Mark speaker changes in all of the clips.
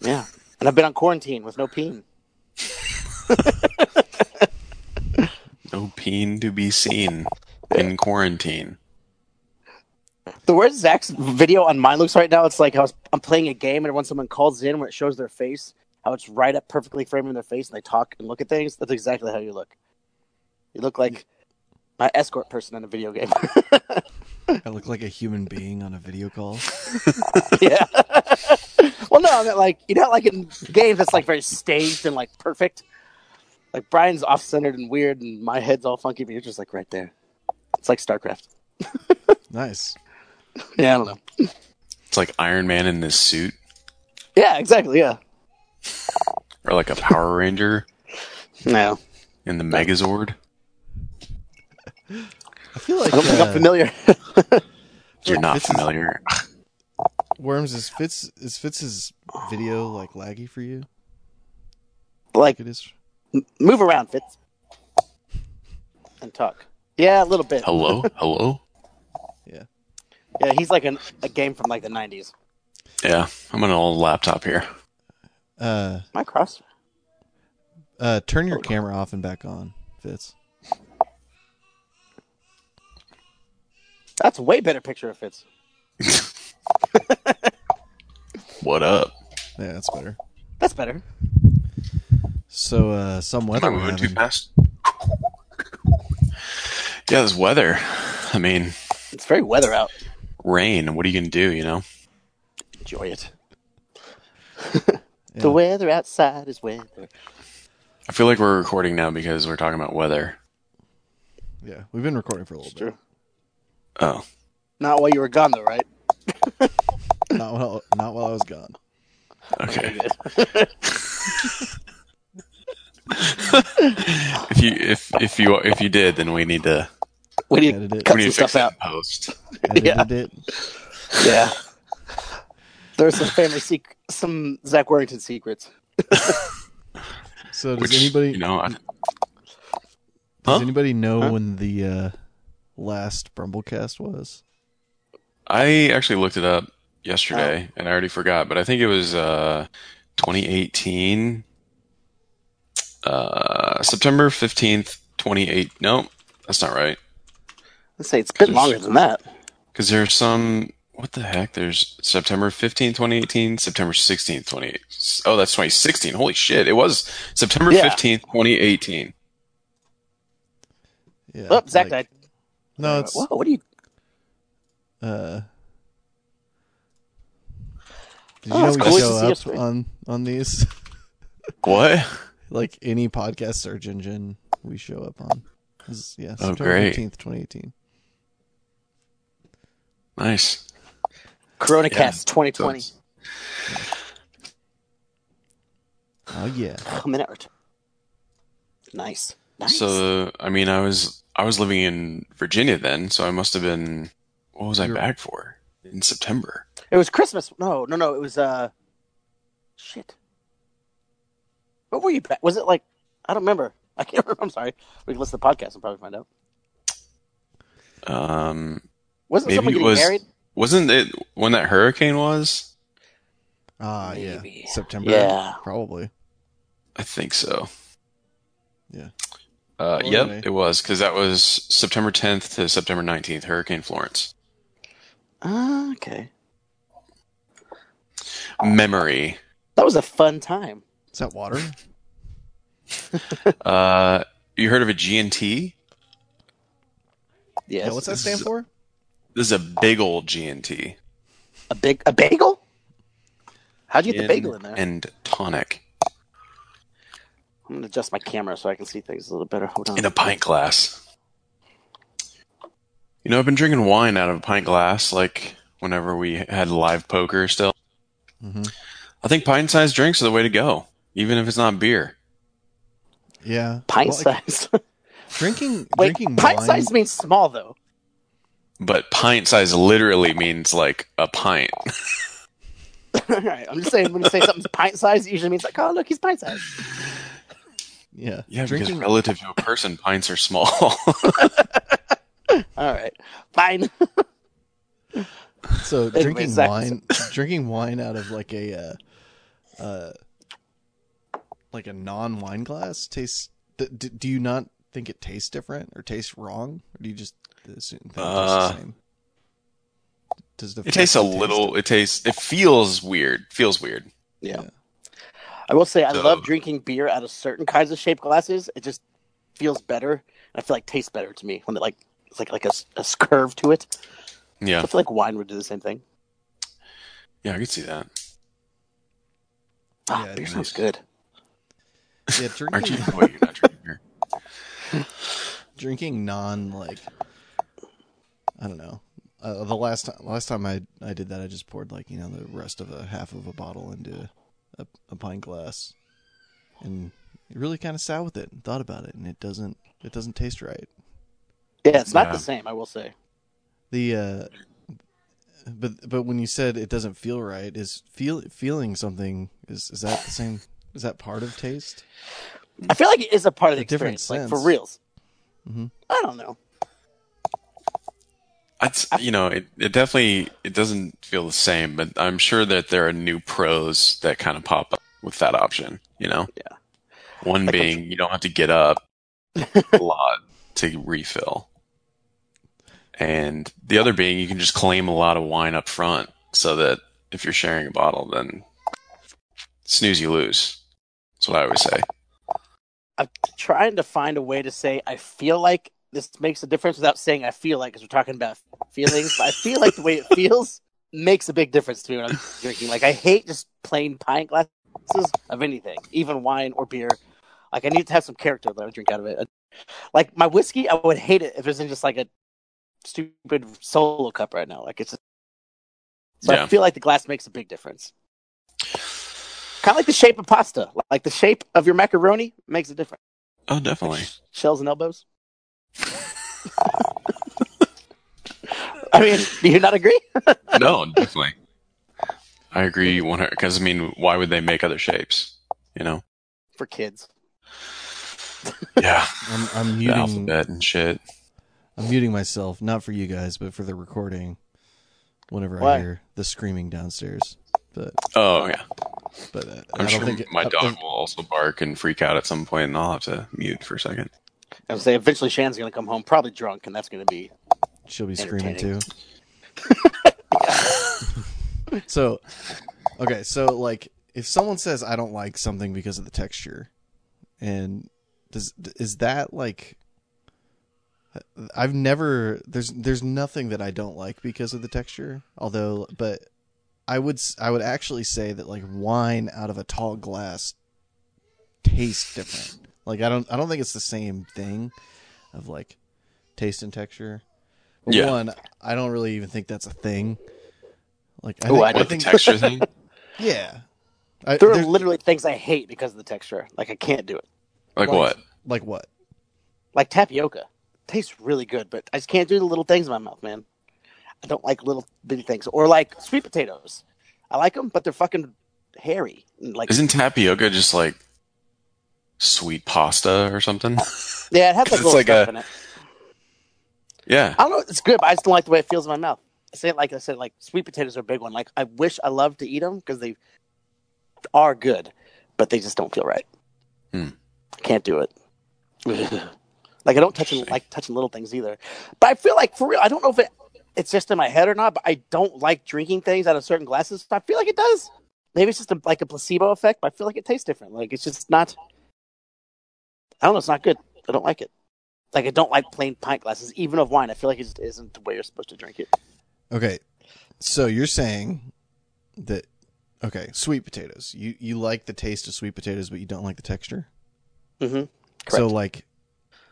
Speaker 1: Yeah, and I've been on quarantine with no peen.
Speaker 2: No peen to be seen in quarantine.
Speaker 1: The way Zach's video on mine looks right now, it's like I was I'm playing a game, and when someone calls in, when it shows their face, how it's right up perfectly framing their face, and they talk and look at things. That's exactly how you look. You look like my escort person in a video game.
Speaker 3: I look like a human being on a video call.
Speaker 1: yeah. well, no, I mean, like you know, like in games, it's like very staged and like perfect. Like Brian's off centered and weird, and my head's all funky, but you're just like right there. It's like StarCraft.
Speaker 3: Nice.
Speaker 1: Yeah, I don't know.
Speaker 2: It's like Iron Man in this suit,
Speaker 1: Yeah, exactly. Yeah.
Speaker 2: or like a Power Ranger
Speaker 1: No,
Speaker 2: in the Megazord.
Speaker 3: I feel like
Speaker 1: I don't think I'm
Speaker 3: uh,
Speaker 1: familiar.
Speaker 2: You're not
Speaker 3: This is-
Speaker 2: familiar.
Speaker 3: Worms is Fitz is Fitz's video like laggy for you?
Speaker 1: like,
Speaker 3: It is.
Speaker 1: move around, Fitz, and talk. Yeah, a little bit.
Speaker 2: Hello, hello.
Speaker 3: Yeah.
Speaker 1: Yeah, he's like an, a game from like the '90s.
Speaker 2: Yeah, I'm on an old laptop here.
Speaker 3: Uh,
Speaker 1: My cross.
Speaker 3: uh, turn your camera off and back on, Fitz.
Speaker 1: That's a way better picture of Fitz.
Speaker 2: What up?
Speaker 3: Yeah, that's better.
Speaker 1: That's better.
Speaker 3: So, uh, some
Speaker 2: Am
Speaker 3: weather
Speaker 2: I moving too fast? Yeah, this weather. I mean,
Speaker 1: It's very weather out.
Speaker 2: rain. What are you gonna do? You know.
Speaker 1: Enjoy it.
Speaker 3: Yeah.
Speaker 1: The weather outside is weather.
Speaker 2: I feel like we're recording now because we're talking about weather.
Speaker 3: Yeah, we've been recording for a little
Speaker 1: It's
Speaker 3: bit.
Speaker 1: true.
Speaker 2: Oh,
Speaker 1: Not while you were gone, though, right?
Speaker 3: Not while, not while I was gone.
Speaker 2: okay. If you if if you if you did, then we need to
Speaker 1: We need
Speaker 3: Edit
Speaker 1: to
Speaker 3: it.
Speaker 1: cut
Speaker 2: we need
Speaker 1: some
Speaker 2: to fix
Speaker 1: stuff
Speaker 2: that
Speaker 1: out.
Speaker 2: post.
Speaker 3: Edited
Speaker 1: Yeah.
Speaker 3: it.
Speaker 1: Yeah. There's some family sec- some Zach Warrington secrets.
Speaker 3: So does
Speaker 2: Which
Speaker 3: anybody
Speaker 2: you know, I,
Speaker 3: does
Speaker 2: Huh?
Speaker 3: anybody know
Speaker 1: Huh?
Speaker 3: when the uh, last Brumblecast was?
Speaker 2: I actually looked it up yesterday and I already forgot, but I think it was uh 2018 uh September 15th, 28. No, that's not right.
Speaker 1: Let's say it's been longer than that.
Speaker 2: Cuz there's some what the heck? There's September 15th, 2018, September 16th, 2018. Oh, that's 2016. Holy shit. It was September
Speaker 1: Yeah.
Speaker 2: 15th, 2018.
Speaker 3: Yeah.
Speaker 1: Oh, Zach
Speaker 3: like-
Speaker 1: died.
Speaker 3: No, it's
Speaker 1: Whoa, what are you?
Speaker 3: uh. Did
Speaker 1: Oh,
Speaker 3: you know
Speaker 1: it's
Speaker 3: we
Speaker 1: cool to
Speaker 3: show
Speaker 1: see
Speaker 3: up
Speaker 1: us, right?
Speaker 3: on on these?
Speaker 2: What?
Speaker 3: like any podcast search engine, we show up on. This is- yeah,
Speaker 2: Oh,
Speaker 3: September
Speaker 2: great.
Speaker 3: fifteenth, twenty eighteen.
Speaker 2: Nice.
Speaker 1: CoronaCast
Speaker 2: So
Speaker 1: 2020.
Speaker 2: it's-
Speaker 3: Oh yeah.
Speaker 1: A minute or two. Nice. Nice.
Speaker 2: So I mean, I was I was living in Virginia then, so I must have been. What was I
Speaker 3: You're-
Speaker 2: back for in September?
Speaker 1: it was Christmas. No, no, no. It was uh, shit. What were you? Back? Was it like? I don't remember. I can't remember. I'm sorry. We can listen to the podcast and probably find out.
Speaker 2: Um,
Speaker 1: Wasn't
Speaker 2: Maybe
Speaker 1: someone
Speaker 2: it
Speaker 1: getting
Speaker 2: was-
Speaker 1: married?
Speaker 2: wasn't it when that hurricane was?
Speaker 3: Ah
Speaker 1: Maybe.
Speaker 3: yeah. September.
Speaker 1: Yeah.
Speaker 3: Probably.
Speaker 2: I think so.
Speaker 3: Yeah.
Speaker 2: Uh, yep,
Speaker 3: anyway.
Speaker 2: it was because that was September 10th to September 19th, Hurricane Florence.
Speaker 1: Ah, okay.
Speaker 2: Memory.
Speaker 1: That was a fun time.
Speaker 3: Is that water?
Speaker 2: Uh, you heard of a GNT?
Speaker 1: Yes.
Speaker 3: Yeah. What's that stand for?
Speaker 2: This is a big old GNT.
Speaker 1: A big a bagel? How'd you get the bagel in there?
Speaker 2: And tonic
Speaker 1: I'm gonna adjust my camera so I can see things a little better. Hold on.
Speaker 2: in a pint glass. You know, I've been drinking wine out of a pint glass, like whenever we had live poker still.
Speaker 3: hmm
Speaker 2: I think pint sized drinks are the way to go, even if it's not beer.
Speaker 3: Yeah.
Speaker 1: pint
Speaker 3: Well, like. Drinking
Speaker 1: Wait,
Speaker 3: drinking
Speaker 1: pint
Speaker 3: wine.
Speaker 1: size means small though.
Speaker 2: But pint size literally means like a pint.
Speaker 1: All right, I'm just saying when you say something's pint size, it usually means like, oh look, he's pint size.
Speaker 3: Yeah.
Speaker 2: Yeah,
Speaker 3: drinking
Speaker 2: because relative to a person, pints are small.
Speaker 1: All right, fine.
Speaker 3: So
Speaker 1: Anyway,
Speaker 3: drinking wine, drinking wine out of like a uh, uh, like a non wine glass tastes? D- d- do you not think it tastes different or tastes wrong, or do you just assume think it tastes
Speaker 2: Uh,
Speaker 3: the same? Does the
Speaker 2: It tastes a
Speaker 3: frosty taste
Speaker 2: little. It tastes. It feels weird. Feels weird.
Speaker 1: Yeah.
Speaker 3: Yeah.
Speaker 1: I will say I
Speaker 2: So-
Speaker 1: love drinking beer out of certain kinds of shaped glasses. It just feels better. And I feel like tastes better to me when it like it's like like a, s- a s- curve to it.
Speaker 2: Yeah.
Speaker 1: I feel like wine would do the same thing.
Speaker 2: Yeah, I could see that.
Speaker 1: Ah,
Speaker 3: Yeah,
Speaker 1: beer
Speaker 3: nice.
Speaker 1: good.
Speaker 3: Yeah,
Speaker 2: Aren't you?
Speaker 3: drinking,
Speaker 2: Wait, you're not drinking beer.
Speaker 3: drinking non like I don't know. Uh, the last time last time I I did that, I just poured like you know the rest of a half of a bottle into a, a pint glass, and really kind of sat with it and thought about it, and it doesn't it doesn't taste right.
Speaker 1: Yeah, it's not
Speaker 2: Yeah.
Speaker 1: the same. I will say.
Speaker 3: The uh, but but when you said it doesn't feel right, is feel feeling something is is that the same? Is that part of taste?
Speaker 1: I feel like it is a part of the
Speaker 3: A different
Speaker 1: experience, like for
Speaker 3: sense.
Speaker 1: reals.
Speaker 3: Mhm.
Speaker 1: I don't know.
Speaker 2: It's you know it, it definitely it doesn't feel the same, but I'm sure that there are new pros that kind of pop up with that option. You know,
Speaker 1: Yeah.
Speaker 2: One
Speaker 1: Like
Speaker 2: being you don't have to get up a lot to refill, and the other being you can just claim a lot of wine up front, so that if you're sharing a bottle, then snooze you lose. That's what I always say.
Speaker 1: I'm trying to find a way to say I feel like this makes a difference without saying I feel like because we're talking about feelings. but I feel like the way it feels makes a big difference to me when I'm drinking. Like I hate just plain pint glasses of anything, even wine or beer. Like I need to have some character that I drink out of it. Like my whiskey, I would hate it if it was in just like a stupid solo cup right now. Like it's so
Speaker 2: Yeah.
Speaker 1: I feel like the glass makes a big difference. Kind of like the shape of pasta. Like the shape of your macaroni makes a difference.
Speaker 2: Oh, definitely.
Speaker 1: Shells and elbows. I mean, do you not agree?
Speaker 2: no, definitely. I agree. One because I mean, why would they make other shapes? You know?
Speaker 1: For kids.
Speaker 2: Yeah,
Speaker 3: I'm I'm
Speaker 2: the
Speaker 3: muting
Speaker 2: alphabet and shit.
Speaker 3: I'm muting myself, not for you guys, but for the recording. Whenever
Speaker 1: Why?
Speaker 3: I hear the screaming downstairs, but
Speaker 2: Oh yeah,
Speaker 3: but uh,
Speaker 2: I'm
Speaker 3: I
Speaker 2: sure
Speaker 3: don't think it-
Speaker 2: my
Speaker 3: uh,
Speaker 2: dog will also bark and freak out at some point, and I'll have to mute for a second.
Speaker 1: I would say eventually Shan's going to come home, probably drunk, and that's going to be.
Speaker 3: she'll be screaming too. So, okay, so like if someone says I don't like something because of the texture, and does is that like I've never there's there's nothing that I don't like because of the texture. Although, but I would I would actually say that like wine out of a tall glass tastes different. Like I don't I don't think it's the same thing of like taste and texture. For
Speaker 2: Yeah.
Speaker 3: One, I don't really even think that's a thing. Like I
Speaker 1: Ooh,
Speaker 3: think,
Speaker 1: I
Speaker 3: I
Speaker 1: do.
Speaker 2: What the
Speaker 3: think
Speaker 2: texture thing?
Speaker 3: yeah. I,
Speaker 1: There are literally things I hate because of the texture. Like I can't do it.
Speaker 2: Like
Speaker 3: Like-
Speaker 2: what?
Speaker 3: like what?
Speaker 1: Like tapioca, tastes really good, but I just can't do the little things in my mouth, man. I don't like little bitty things. Or like sweet potatoes. I like them, but they're fucking hairy. Like
Speaker 2: Isn't tapioca just like sweet pasta or something?
Speaker 1: yeah, it has like little
Speaker 2: like
Speaker 1: stuff
Speaker 2: a-
Speaker 1: in it.
Speaker 2: Yeah.
Speaker 1: I don't know. It's good, but I just don't like the way it feels in my mouth. I say it like I said, like sweet potatoes are a big one. Like I wish I loved to eat them because they are good, but they just don't feel right.
Speaker 2: Hmm.
Speaker 1: I can't do it. like I don't touch like touching little things either. But I feel like for real, I don't know if it, it's just in my head or not. But I don't like drinking things out of certain glasses. I feel like it does. Maybe it's just a, like a placebo effect. But I feel like it tastes different. Like it's just not. I don't know. It's not good. I don't like it. Like I don't like plain pint glasses, even of wine. I feel like it just isn't the way you're supposed to drink it.
Speaker 3: Okay, so you're saying that okay, sweet potatoes. You you like the taste of sweet potatoes, but you don't like the texture.
Speaker 1: Mm-hmm. Correct.
Speaker 3: So like,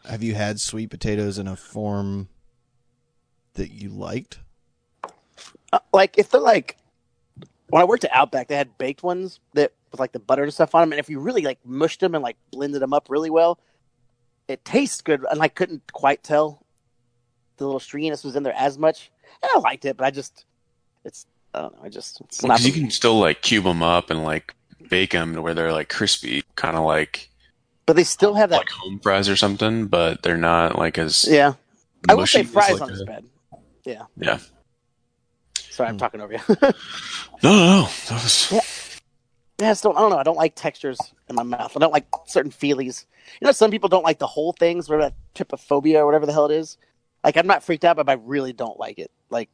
Speaker 3: have you had sweet potatoes in a form that you liked?
Speaker 1: Uh, like if they're like when I worked at Outback, they had baked ones that with like the butter and stuff on them, and if you really like mushed them and like blended them up really well, it tastes good. And I couldn't quite tell the little stringiness was in there as much, and I liked it, but I just it's I don't know. I just it's not
Speaker 2: Because you can still like cube them up and like bake them to where they're like crispy, kind of like
Speaker 1: but they still have that.
Speaker 2: like home fries or something, but they're not like as
Speaker 1: yeah, I would say fries
Speaker 2: like,
Speaker 1: on this bed. Yeah,
Speaker 2: Yeah.
Speaker 1: sorry, I'm
Speaker 3: Hmm.
Speaker 1: talking over you.
Speaker 2: No, no, no. That was
Speaker 1: Yeah. Just don't. I don't know. I don't like textures in my mouth. I don't like certain feelies. You know, some people don't like the whole things, whatever that trypophobia or whatever the hell it is. Like, I'm not freaked out, but I really don't like it. Like,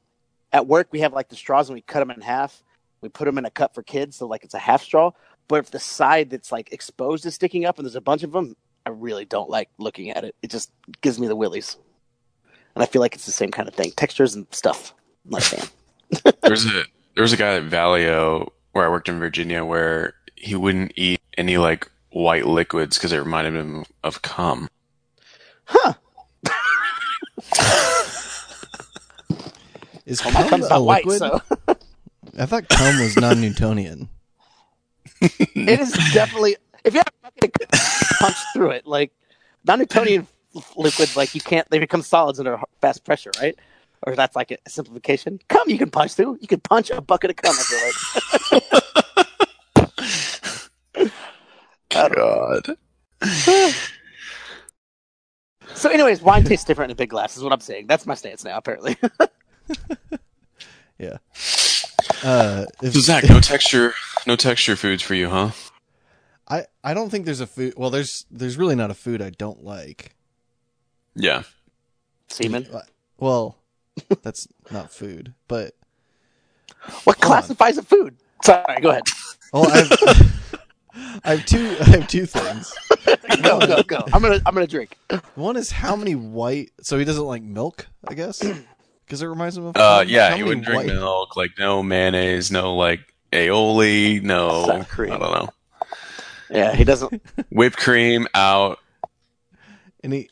Speaker 1: at work, we have like the straws and we cut them in half. We put them in a cup for kids, so like it's a half straw. But if the side that's like exposed is sticking up and there's a bunch of them, I really don't like looking at it. It just gives me the willies. And I feel like it's the same kind of thing. Textures and stuff. Not a fan.
Speaker 2: There's a there was a guy at Valio where I worked in Virginia where he wouldn't eat any like white liquids because it reminded him of cum.
Speaker 1: Huh.
Speaker 3: Is cum
Speaker 1: cum's
Speaker 3: a
Speaker 1: not white,
Speaker 3: liquid?
Speaker 1: so
Speaker 3: I thought cum was non-Newtonian.
Speaker 1: it is definitely. If you have a bucket, punch through it. Like non-Newtonian liquids, like you can't. They become solids under fast pressure, right? Or that's like a simplification. Cum, you can punch through. You can punch a bucket of cum. I feel like.
Speaker 2: God.
Speaker 1: So, anyways, wine tastes different in a big glass. Is what I'm saying. That's my stance now. Apparently,
Speaker 3: Yeah. Uh, if,
Speaker 2: So Zach, no texture, no texture foods for you, huh?
Speaker 3: I I don't think there's a food. Well, there's there's really not a food I don't like.
Speaker 2: Yeah.
Speaker 1: semen.
Speaker 3: Well, that's not food, but
Speaker 1: What
Speaker 3: Hold on.
Speaker 1: classifies a food? Sorry, go ahead.
Speaker 3: well, I've I have two I have two things.
Speaker 1: Go, go, go. I'm gonna, I'm gonna drink.
Speaker 3: One is how many white. So he doesn't like milk, I guess, because it reminds him of.
Speaker 2: Uh, yeah, he wouldn't drink
Speaker 3: white-
Speaker 2: milk, like no mayonnaise, no like aioli, no,
Speaker 1: cream.
Speaker 2: I don't know,
Speaker 1: Yeah, he doesn't.
Speaker 2: whipped cream out.
Speaker 3: And he,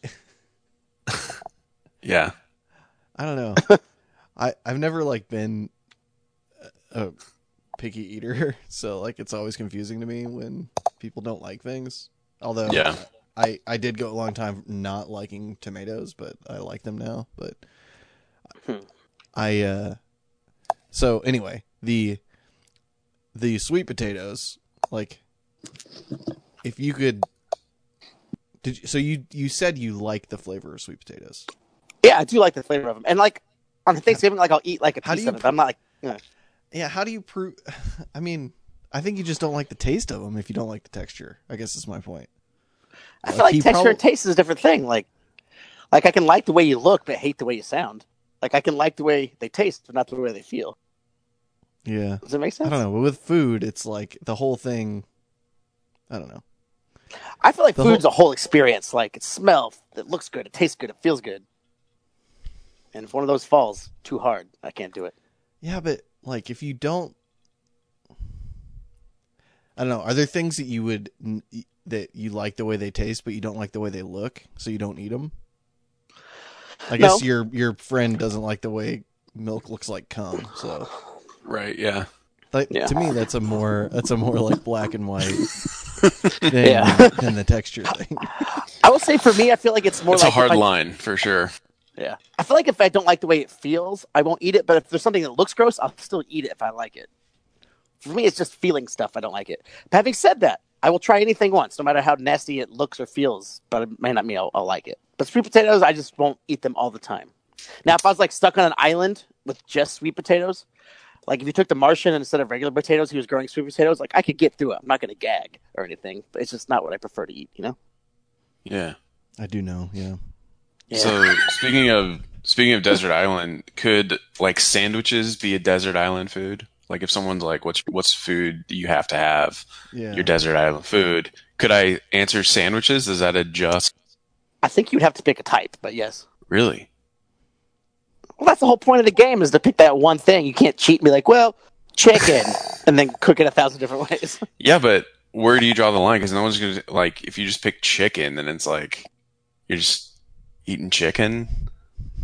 Speaker 2: Yeah,
Speaker 3: I don't know. I I've never like been a, a picky eater, so like it's always confusing to me when people don't like things. Although
Speaker 2: Yeah.
Speaker 3: I I did go a long time not liking tomatoes, but I like them now. But
Speaker 1: Hmm.
Speaker 3: I uh so anyway the the sweet potatoes like if you could did you, so you you said you like the flavor of sweet potatoes.
Speaker 1: Yeah, I do like the flavor of them, and like on Thanksgiving, like I'll eat like a
Speaker 3: How
Speaker 1: piece of it. But I'm not like.
Speaker 3: Yeah, how do you prove? I mean, I think you just don't like the taste of them if you don't like the texture. I guess is my point.
Speaker 1: I feel
Speaker 3: Like,
Speaker 1: like
Speaker 3: he
Speaker 1: texture
Speaker 3: prob-
Speaker 1: and taste is a different thing. Like, like I can like the way you look, but hate the way you sound. Like I can like the way they taste, but not the way they feel.
Speaker 3: Yeah,
Speaker 1: Does it make sense?
Speaker 3: I don't know. But with food, it's like the whole thing. I don't know.
Speaker 1: I feel like
Speaker 3: The
Speaker 1: food's a whole experience. Like it smells, it looks good, it tastes good, it feels good. And if one of those falls too hard, I can't do it.
Speaker 3: Yeah, but like if you don't, I don't know. Are there things that you would that you like the way they taste, but you don't like the way they look, so you don't eat them? I
Speaker 1: No.
Speaker 3: guess your your friend doesn't like the way milk looks like cum. So,
Speaker 2: right. Yeah.
Speaker 3: like
Speaker 1: Yeah.
Speaker 3: to me, that's a more that's a more like black and white than,
Speaker 1: Yeah.
Speaker 3: than the texture thing.
Speaker 1: I will say for me, I feel like it's more
Speaker 2: It's
Speaker 1: like
Speaker 2: a hard
Speaker 1: I,
Speaker 2: line for sure.
Speaker 1: Yeah, I feel like if I don't like the way it feels, I won't eat it. But if there's something that looks gross, I'll still eat it if I like it. For me, it's just feeling stuff. I don't like it. But having said that, I will try anything once, no matter how nasty it looks or feels. But it may not mean I'll, I'll like it. But sweet potatoes, I just won't eat them all the time. Now, if I was like stuck on an island with just sweet potatoes, like if you took the Martian and instead of regular potatoes, he was growing sweet potatoes, like I could get through it. I'm not going to gag or anything, but it's just not what I prefer to eat. You know?
Speaker 2: Yeah.
Speaker 3: I do know. Yeah.
Speaker 1: Yeah.
Speaker 2: So speaking of speaking of desert island, could like sandwiches be a desert island food? Like if someone's like, "What's what's food you have to have?"
Speaker 3: Yeah.
Speaker 2: Your desert island food. Could I answer sandwiches? Is that a just?
Speaker 1: I think you'd have to pick a type, but yes.
Speaker 2: Really?
Speaker 1: Well, that's the whole point of the game is to pick that one thing. You can't cheat and be like, well, chicken, and then cook it a thousand different ways.
Speaker 2: Yeah, but where do you draw the line? Because no one's gonna like if you just pick chicken, then it's like you're just eating chicken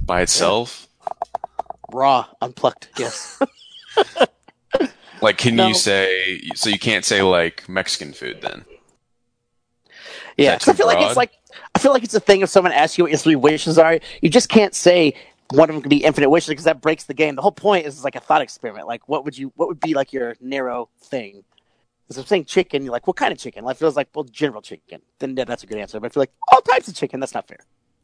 Speaker 2: by itself.
Speaker 1: Raw, unplucked, yes.
Speaker 2: Like, can
Speaker 1: No.
Speaker 2: you say so? You can't say like Mexican food then.
Speaker 1: yeah, I feel like it's like I feel like it's a thing. If someone asks you what your three wishes are, you just can't say one of them could be infinite wishes because that breaks the game. The whole point is like a thought experiment. Like, what would you? What would be like your narrow thing? Because I'm saying chicken, you're like, what kind of chicken? Like, feels like well, general chicken. Then yeah, that's a good answer. But I feel like all types of chicken. That's not fair.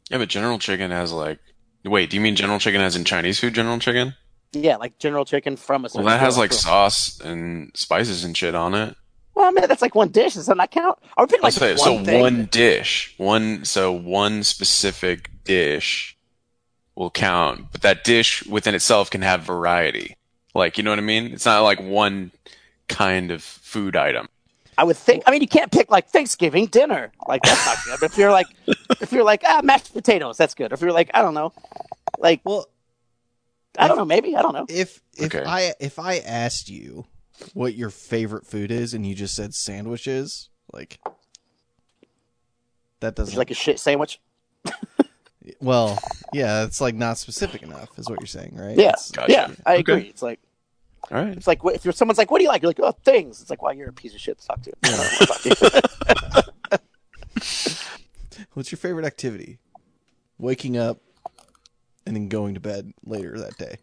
Speaker 2: Yeah, but General Chicken has like. Wait, do you mean General Chicken as in Chinese food? General Chicken?
Speaker 1: Yeah, like general chicken from a.
Speaker 2: Well, that has like sauce and spices and shit on it.
Speaker 1: Well, I mean, that's like one dish. Does that not count? Are we picking
Speaker 2: I'll
Speaker 1: like
Speaker 2: say
Speaker 1: one
Speaker 2: so
Speaker 1: thing?
Speaker 2: one dish, one so one specific dish will count, but that dish within itself can have variety. Like, you know what I mean? It's not like one kind of food item.
Speaker 1: I would think. I mean, you can't pick like Thanksgiving dinner. Like that's not good. But if you're like, if you're like ah mashed potatoes, that's good. If you're like I don't know, like
Speaker 3: Well,
Speaker 1: I don't know, maybe I don't know.
Speaker 3: if if
Speaker 2: Okay.
Speaker 3: I if I asked you what your favorite food is and you just said sandwiches, like that doesn't
Speaker 1: like a shit sandwich.
Speaker 3: well, yeah, it's like not specific enough, is what you're saying, right?
Speaker 1: Yeah,
Speaker 2: Gotcha.
Speaker 1: yeah, I
Speaker 2: Okay.
Speaker 1: agree. It's like
Speaker 2: All right.
Speaker 1: it's like if you're someone's like, what do you like? You're like, oh, things. It's like, well, you're a piece of shit to talk to. I don't want to talk to you.
Speaker 3: What's your favorite activity? Waking up and then going to bed later that day,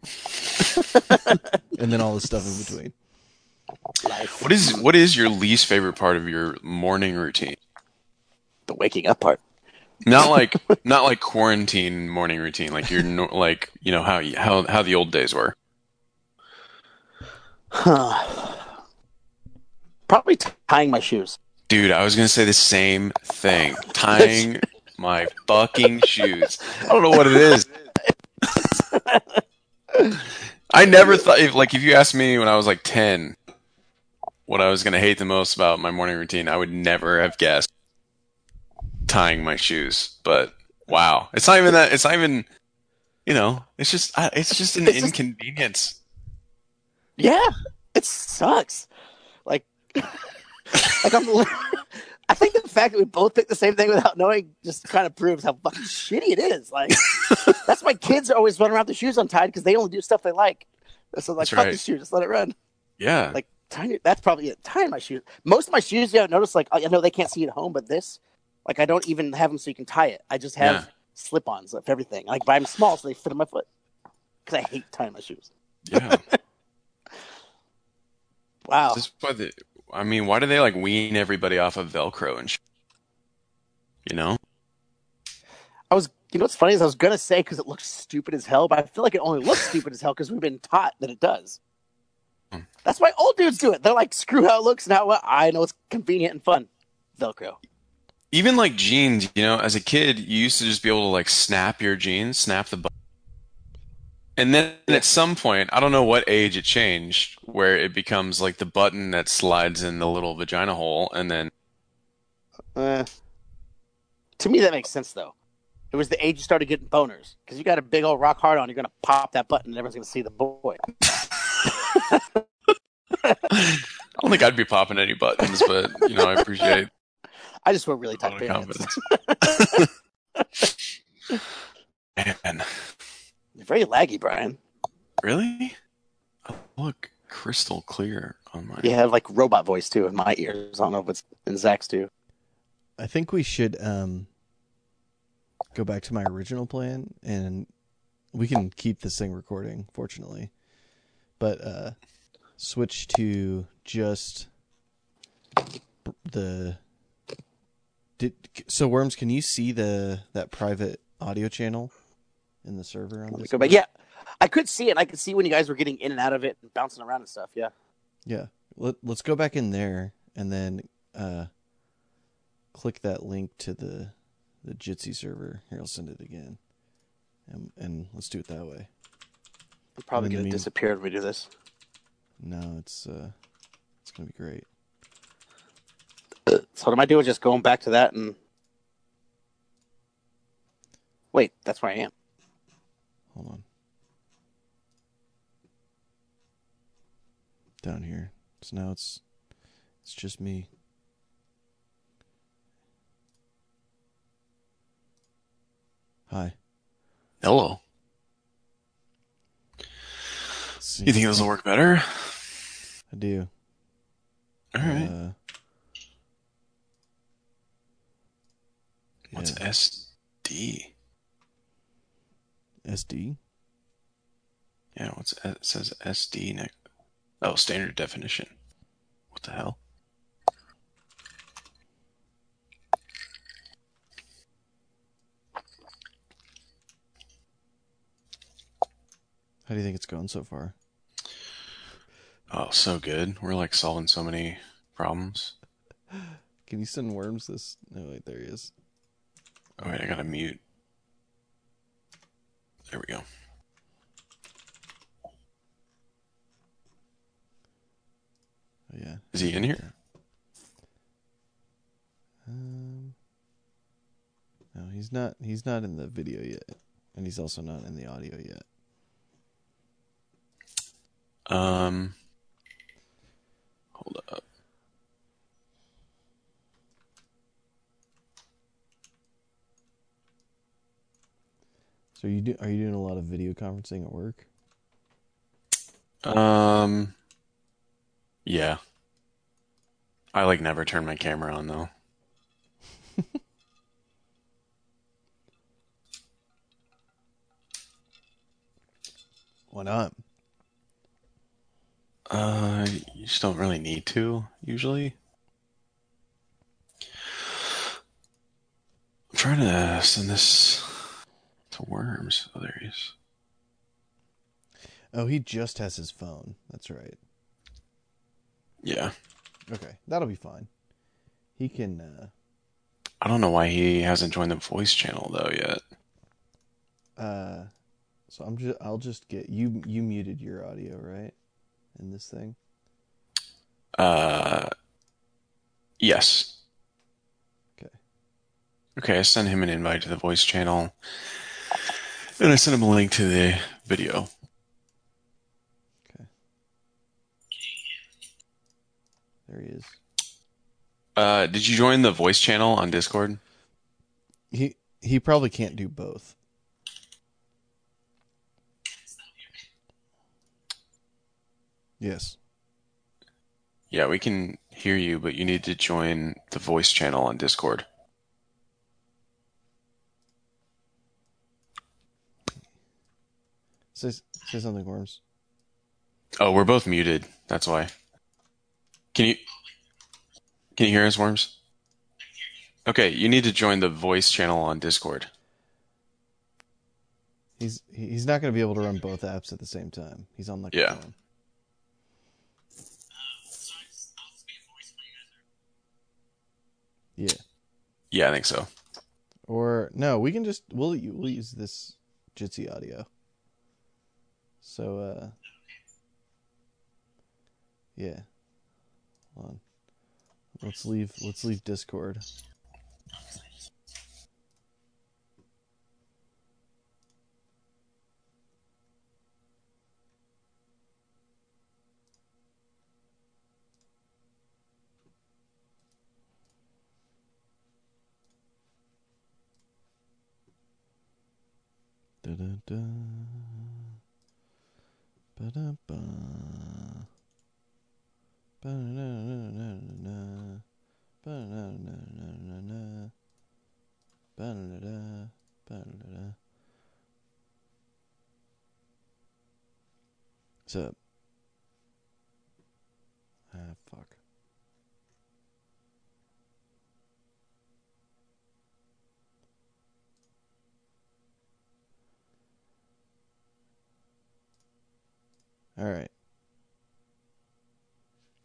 Speaker 3: and then all the stuff in between.
Speaker 1: Life,
Speaker 2: What is what is your least favorite part of your morning routine?
Speaker 1: the waking up part.
Speaker 2: Not like not like quarantine morning routine, like you're no, like you know how how how the old days were.
Speaker 1: Probably tying my shoes.
Speaker 2: Dude, I was gonna say the same thing. Tying my fucking shoes. I don't know what it is. I never thought if like if you asked me when I was like ten what I was gonna hate the most about my morning routine, I would never have guessed tying my shoes. But wow, it's not even that. It's not even. You know, it's just it's just an
Speaker 1: It's just-
Speaker 2: inconvenience.
Speaker 1: Yeah, it sucks. Like, like I'm. I think the fact that we both picked the same thing without knowing just kind of proves how fucking shitty it is. Like, that's why kids are always run around with their shoes untied because they only do stuff they like. So like,
Speaker 2: That's
Speaker 1: fuck
Speaker 2: right.
Speaker 1: the shoe, just let it run.
Speaker 2: Yeah,
Speaker 1: Like, tying your, that's probably it. Tying my shoes. Most of my shoes, you haven't noticed. Like, I know they can't see it at home, but this, like, I don't even have them so you can tie it. I just have
Speaker 2: Yeah.
Speaker 1: slip-ons of everything. Like, but I'm small, so they fit on my foot. Because I hate tying my shoes.
Speaker 2: yeah.
Speaker 1: Wow.
Speaker 2: This why the, I mean, why do they like wean everybody off of Velcro and? Sh- you know,
Speaker 1: I was, you know what's funny is I was gonna say because it looks stupid as hell, but I feel like it only looks stupid as hell because we've been taught that it does.
Speaker 2: Hmm.
Speaker 1: That's why old dudes do it. They're like, screw how it looks and how I know it's convenient and fun. Velcro.
Speaker 2: even like jeans. You know, as a kid, you used to just be able to like snap your jeans, snap the button. And then at some point, I don't know what age it changed, where it becomes like the button that slides in the little vagina hole, and then
Speaker 1: Uh, to me, that makes sense though. It was the age you started getting boners because you got a big old rock hard on. You're gonna pop that button and everyone's gonna see the boy.
Speaker 2: I don't think I'd be popping any buttons, but you know, I appreciate
Speaker 1: I just wear really tight pants.
Speaker 2: confidence. Man,
Speaker 1: You're very laggy, Brian.
Speaker 2: really? I look crystal clear on my.
Speaker 1: You have like robot voice too in my ears. I don't know if it's in Zach's too.
Speaker 3: I think we should um go back to my original plan and we can keep this thing recording fortunately. But uh switch to just the did so worms can you see the that private audio channel in the server on this
Speaker 1: go back. Yeah, I could see it. I could see when you guys were getting in and out of it and bouncing around and stuff. Yeah.
Speaker 3: Yeah. Let, let's go back in there and then uh, click that link to the the Jitsi server. Here, I'll send it again. And, and let's do it that way.
Speaker 1: I'm probably gonna
Speaker 3: mean-
Speaker 1: disappear when we do this.
Speaker 3: No, it's uh, it's gonna be great.
Speaker 1: So what am I doing? Just going back to that and wait. That's where I am.
Speaker 3: Hold on. Down here. So now it's it's just me. Hi.
Speaker 2: Hello.
Speaker 3: See.
Speaker 2: You think this will work better?
Speaker 3: I do.
Speaker 2: All right.
Speaker 3: Uh,
Speaker 2: What's
Speaker 3: yeah.
Speaker 2: SD?
Speaker 3: SD?
Speaker 2: Yeah, what's it says SD next? Oh, standard definition. What the hell?
Speaker 3: How do you think it's going so far?
Speaker 2: Oh, so good. We're like solving so many problems.
Speaker 3: Can you send worms this? No, wait, there he is.
Speaker 2: Oh wait, I gotta mute. There we go.
Speaker 3: Oh, yeah.
Speaker 2: Is he in here?
Speaker 3: Um, no, he's not. He's not in the video yet, and he's also not in the audio yet.
Speaker 2: Um, hold up.
Speaker 3: So are you do, are you doing a lot of video conferencing at work?
Speaker 2: Um, yeah. I like never turn my camera on though.
Speaker 3: Why not?
Speaker 2: Uh, you just don't really need to usually. I'm trying to send this to Worms. Oh, there he is.
Speaker 3: Oh, he just has his phone. That's right.
Speaker 2: Yeah.
Speaker 3: Okay, that'll be fine. He can. uh
Speaker 2: I don't know why he hasn't joined the voice channel though yet.
Speaker 3: uh So I'm just. I'll just get you. You muted your audio, right? In this thing.
Speaker 2: Uh, yes.
Speaker 3: Okay.
Speaker 2: Okay, I sent him an invite to the voice channel, and I sent him a link to the video.
Speaker 3: Okay. There he is.
Speaker 2: Uh, did you join the voice channel on Discord?
Speaker 3: He he probably can't do both. Yes.
Speaker 2: Yeah, we can hear you, but you need to join the voice channel on Discord.
Speaker 3: Say say something, Worms.
Speaker 2: Oh, we're both muted. That's why. Can you can you hear us, Worms? Okay, you need to join the voice channel on Discord.
Speaker 3: He's he's not going to be able to run both apps at the same time. He's on like
Speaker 2: Yeah.
Speaker 3: phone. Yeah.
Speaker 2: Yeah, I think so.
Speaker 3: Or no, we can just we'll we'll use this Jitsi audio. So uh yeah. Hold on. Let's leave let's leave Discord. Da-da-da. Ba-da-da-da-da-da-da. Ba-da-da-da-da-da-da. Ba-da-da-da. Ba-da-da-da. What's up? Ah, fuck. All right.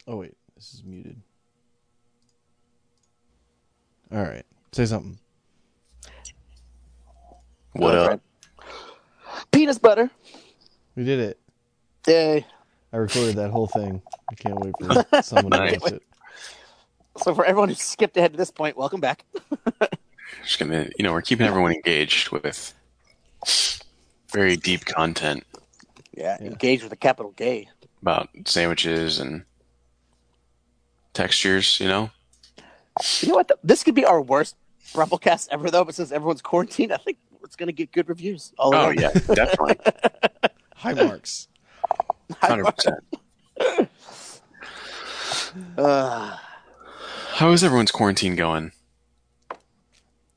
Speaker 3: Oh wait, this is muted. All right, say something.
Speaker 2: What
Speaker 1: Go
Speaker 2: up?
Speaker 1: for it. Penis butter.
Speaker 3: We did it.
Speaker 1: Yay.
Speaker 3: I recorded that whole thing. I can't wait for someone to
Speaker 2: Nice.
Speaker 3: watch it.
Speaker 1: So for everyone who skipped ahead to this point, welcome back.
Speaker 2: Just gonna, you know, we're keeping everyone engaged with very deep content
Speaker 1: Yeah,
Speaker 3: Yeah.
Speaker 1: engage with a capital gay.
Speaker 2: about sandwiches and textures. You know,
Speaker 1: You know what? though? This could be our worst Rumblecast ever, though. But since everyone's quarantined, I think it's going to get good reviews. All
Speaker 2: oh
Speaker 1: around.
Speaker 2: yeah, definitely,
Speaker 3: High marks.
Speaker 2: hundred percent.
Speaker 1: Uh,
Speaker 2: How is everyone's quarantine going?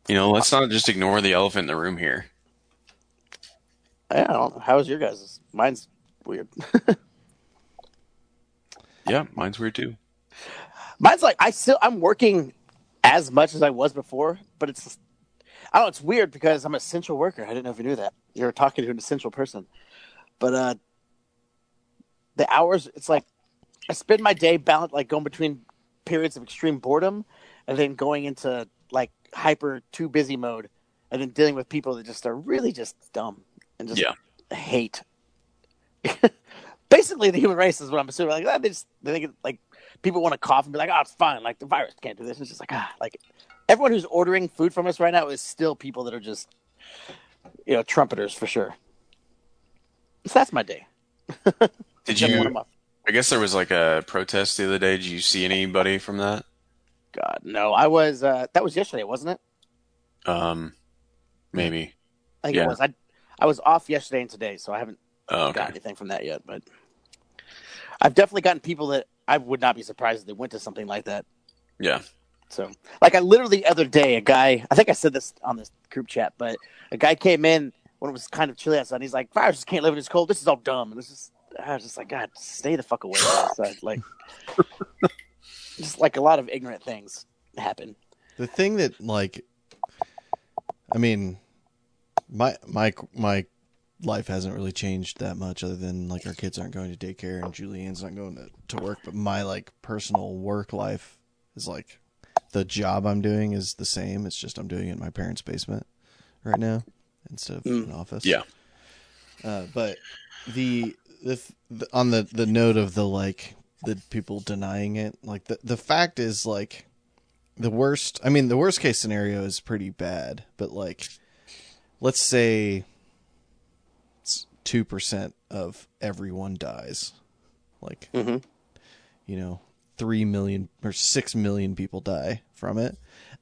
Speaker 2: You know, let's not just ignore the elephant in the room here.
Speaker 1: I don't know. How's your guys'? Mine's weird.
Speaker 2: Yeah, mine's weird too.
Speaker 1: Mine's like I still I'm working as much as I was before, but it's I don't know. It's weird because I'm an essential worker. I didn't know if you knew that. You're talking to an essential person, but uh, the hours it's like I spend my day balance like going between periods of extreme boredom, and then going into like hyper too busy mode, and then dealing with people that just are really just dumb and just
Speaker 2: Yeah.
Speaker 1: hate. Basically, the human race is what I'm assuming. Like ah, they just they think it, like people want to cough and be like, "Oh, it's fine." Like the virus can't do this. It's just like ah, like everyone who's ordering food from us right now is still people that are just you know trumpeters for sure. So that's my day.
Speaker 2: Did
Speaker 1: Just one of
Speaker 2: you? I guess there was like a protest the other day. Did you see anybody from that?
Speaker 1: God, no. I was uh that was yesterday, wasn't it?
Speaker 2: Um, maybe.
Speaker 1: I think
Speaker 2: Yeah.
Speaker 1: it was. I I was off yesterday and today, so I haven't
Speaker 2: Oh, okay.
Speaker 1: got anything from that yet. But I've definitely gotten people that I would not be surprised if they went to something like that.
Speaker 2: Yeah.
Speaker 1: So, like, I literally the other day, a guy, I think I said this on this group chat, but a guy came in when it was kind of chilly outside. And he's like, viruses can't live in this cold. This is all dumb. And this is, I was just like, God, stay the fuck away outside. Like, just like a lot of ignorant things happen.
Speaker 3: The thing that like I mean my my my life hasn't really changed that much other than like our kids aren't going to daycare and Julianne's not going to, to work, but my like personal work life is like the job I'm doing is the same. It's just I'm doing it in my parents' basement right now instead of
Speaker 1: Mm.
Speaker 3: an office.
Speaker 2: Yeah.
Speaker 3: Uh, but the, the the on the the note of the like the people denying it, like the the fact is like the worst. I mean, the worst case scenario is pretty bad, but like let's say two percent of everyone dies, like
Speaker 1: Mm-hmm.
Speaker 3: you know, three million or six million people die from it.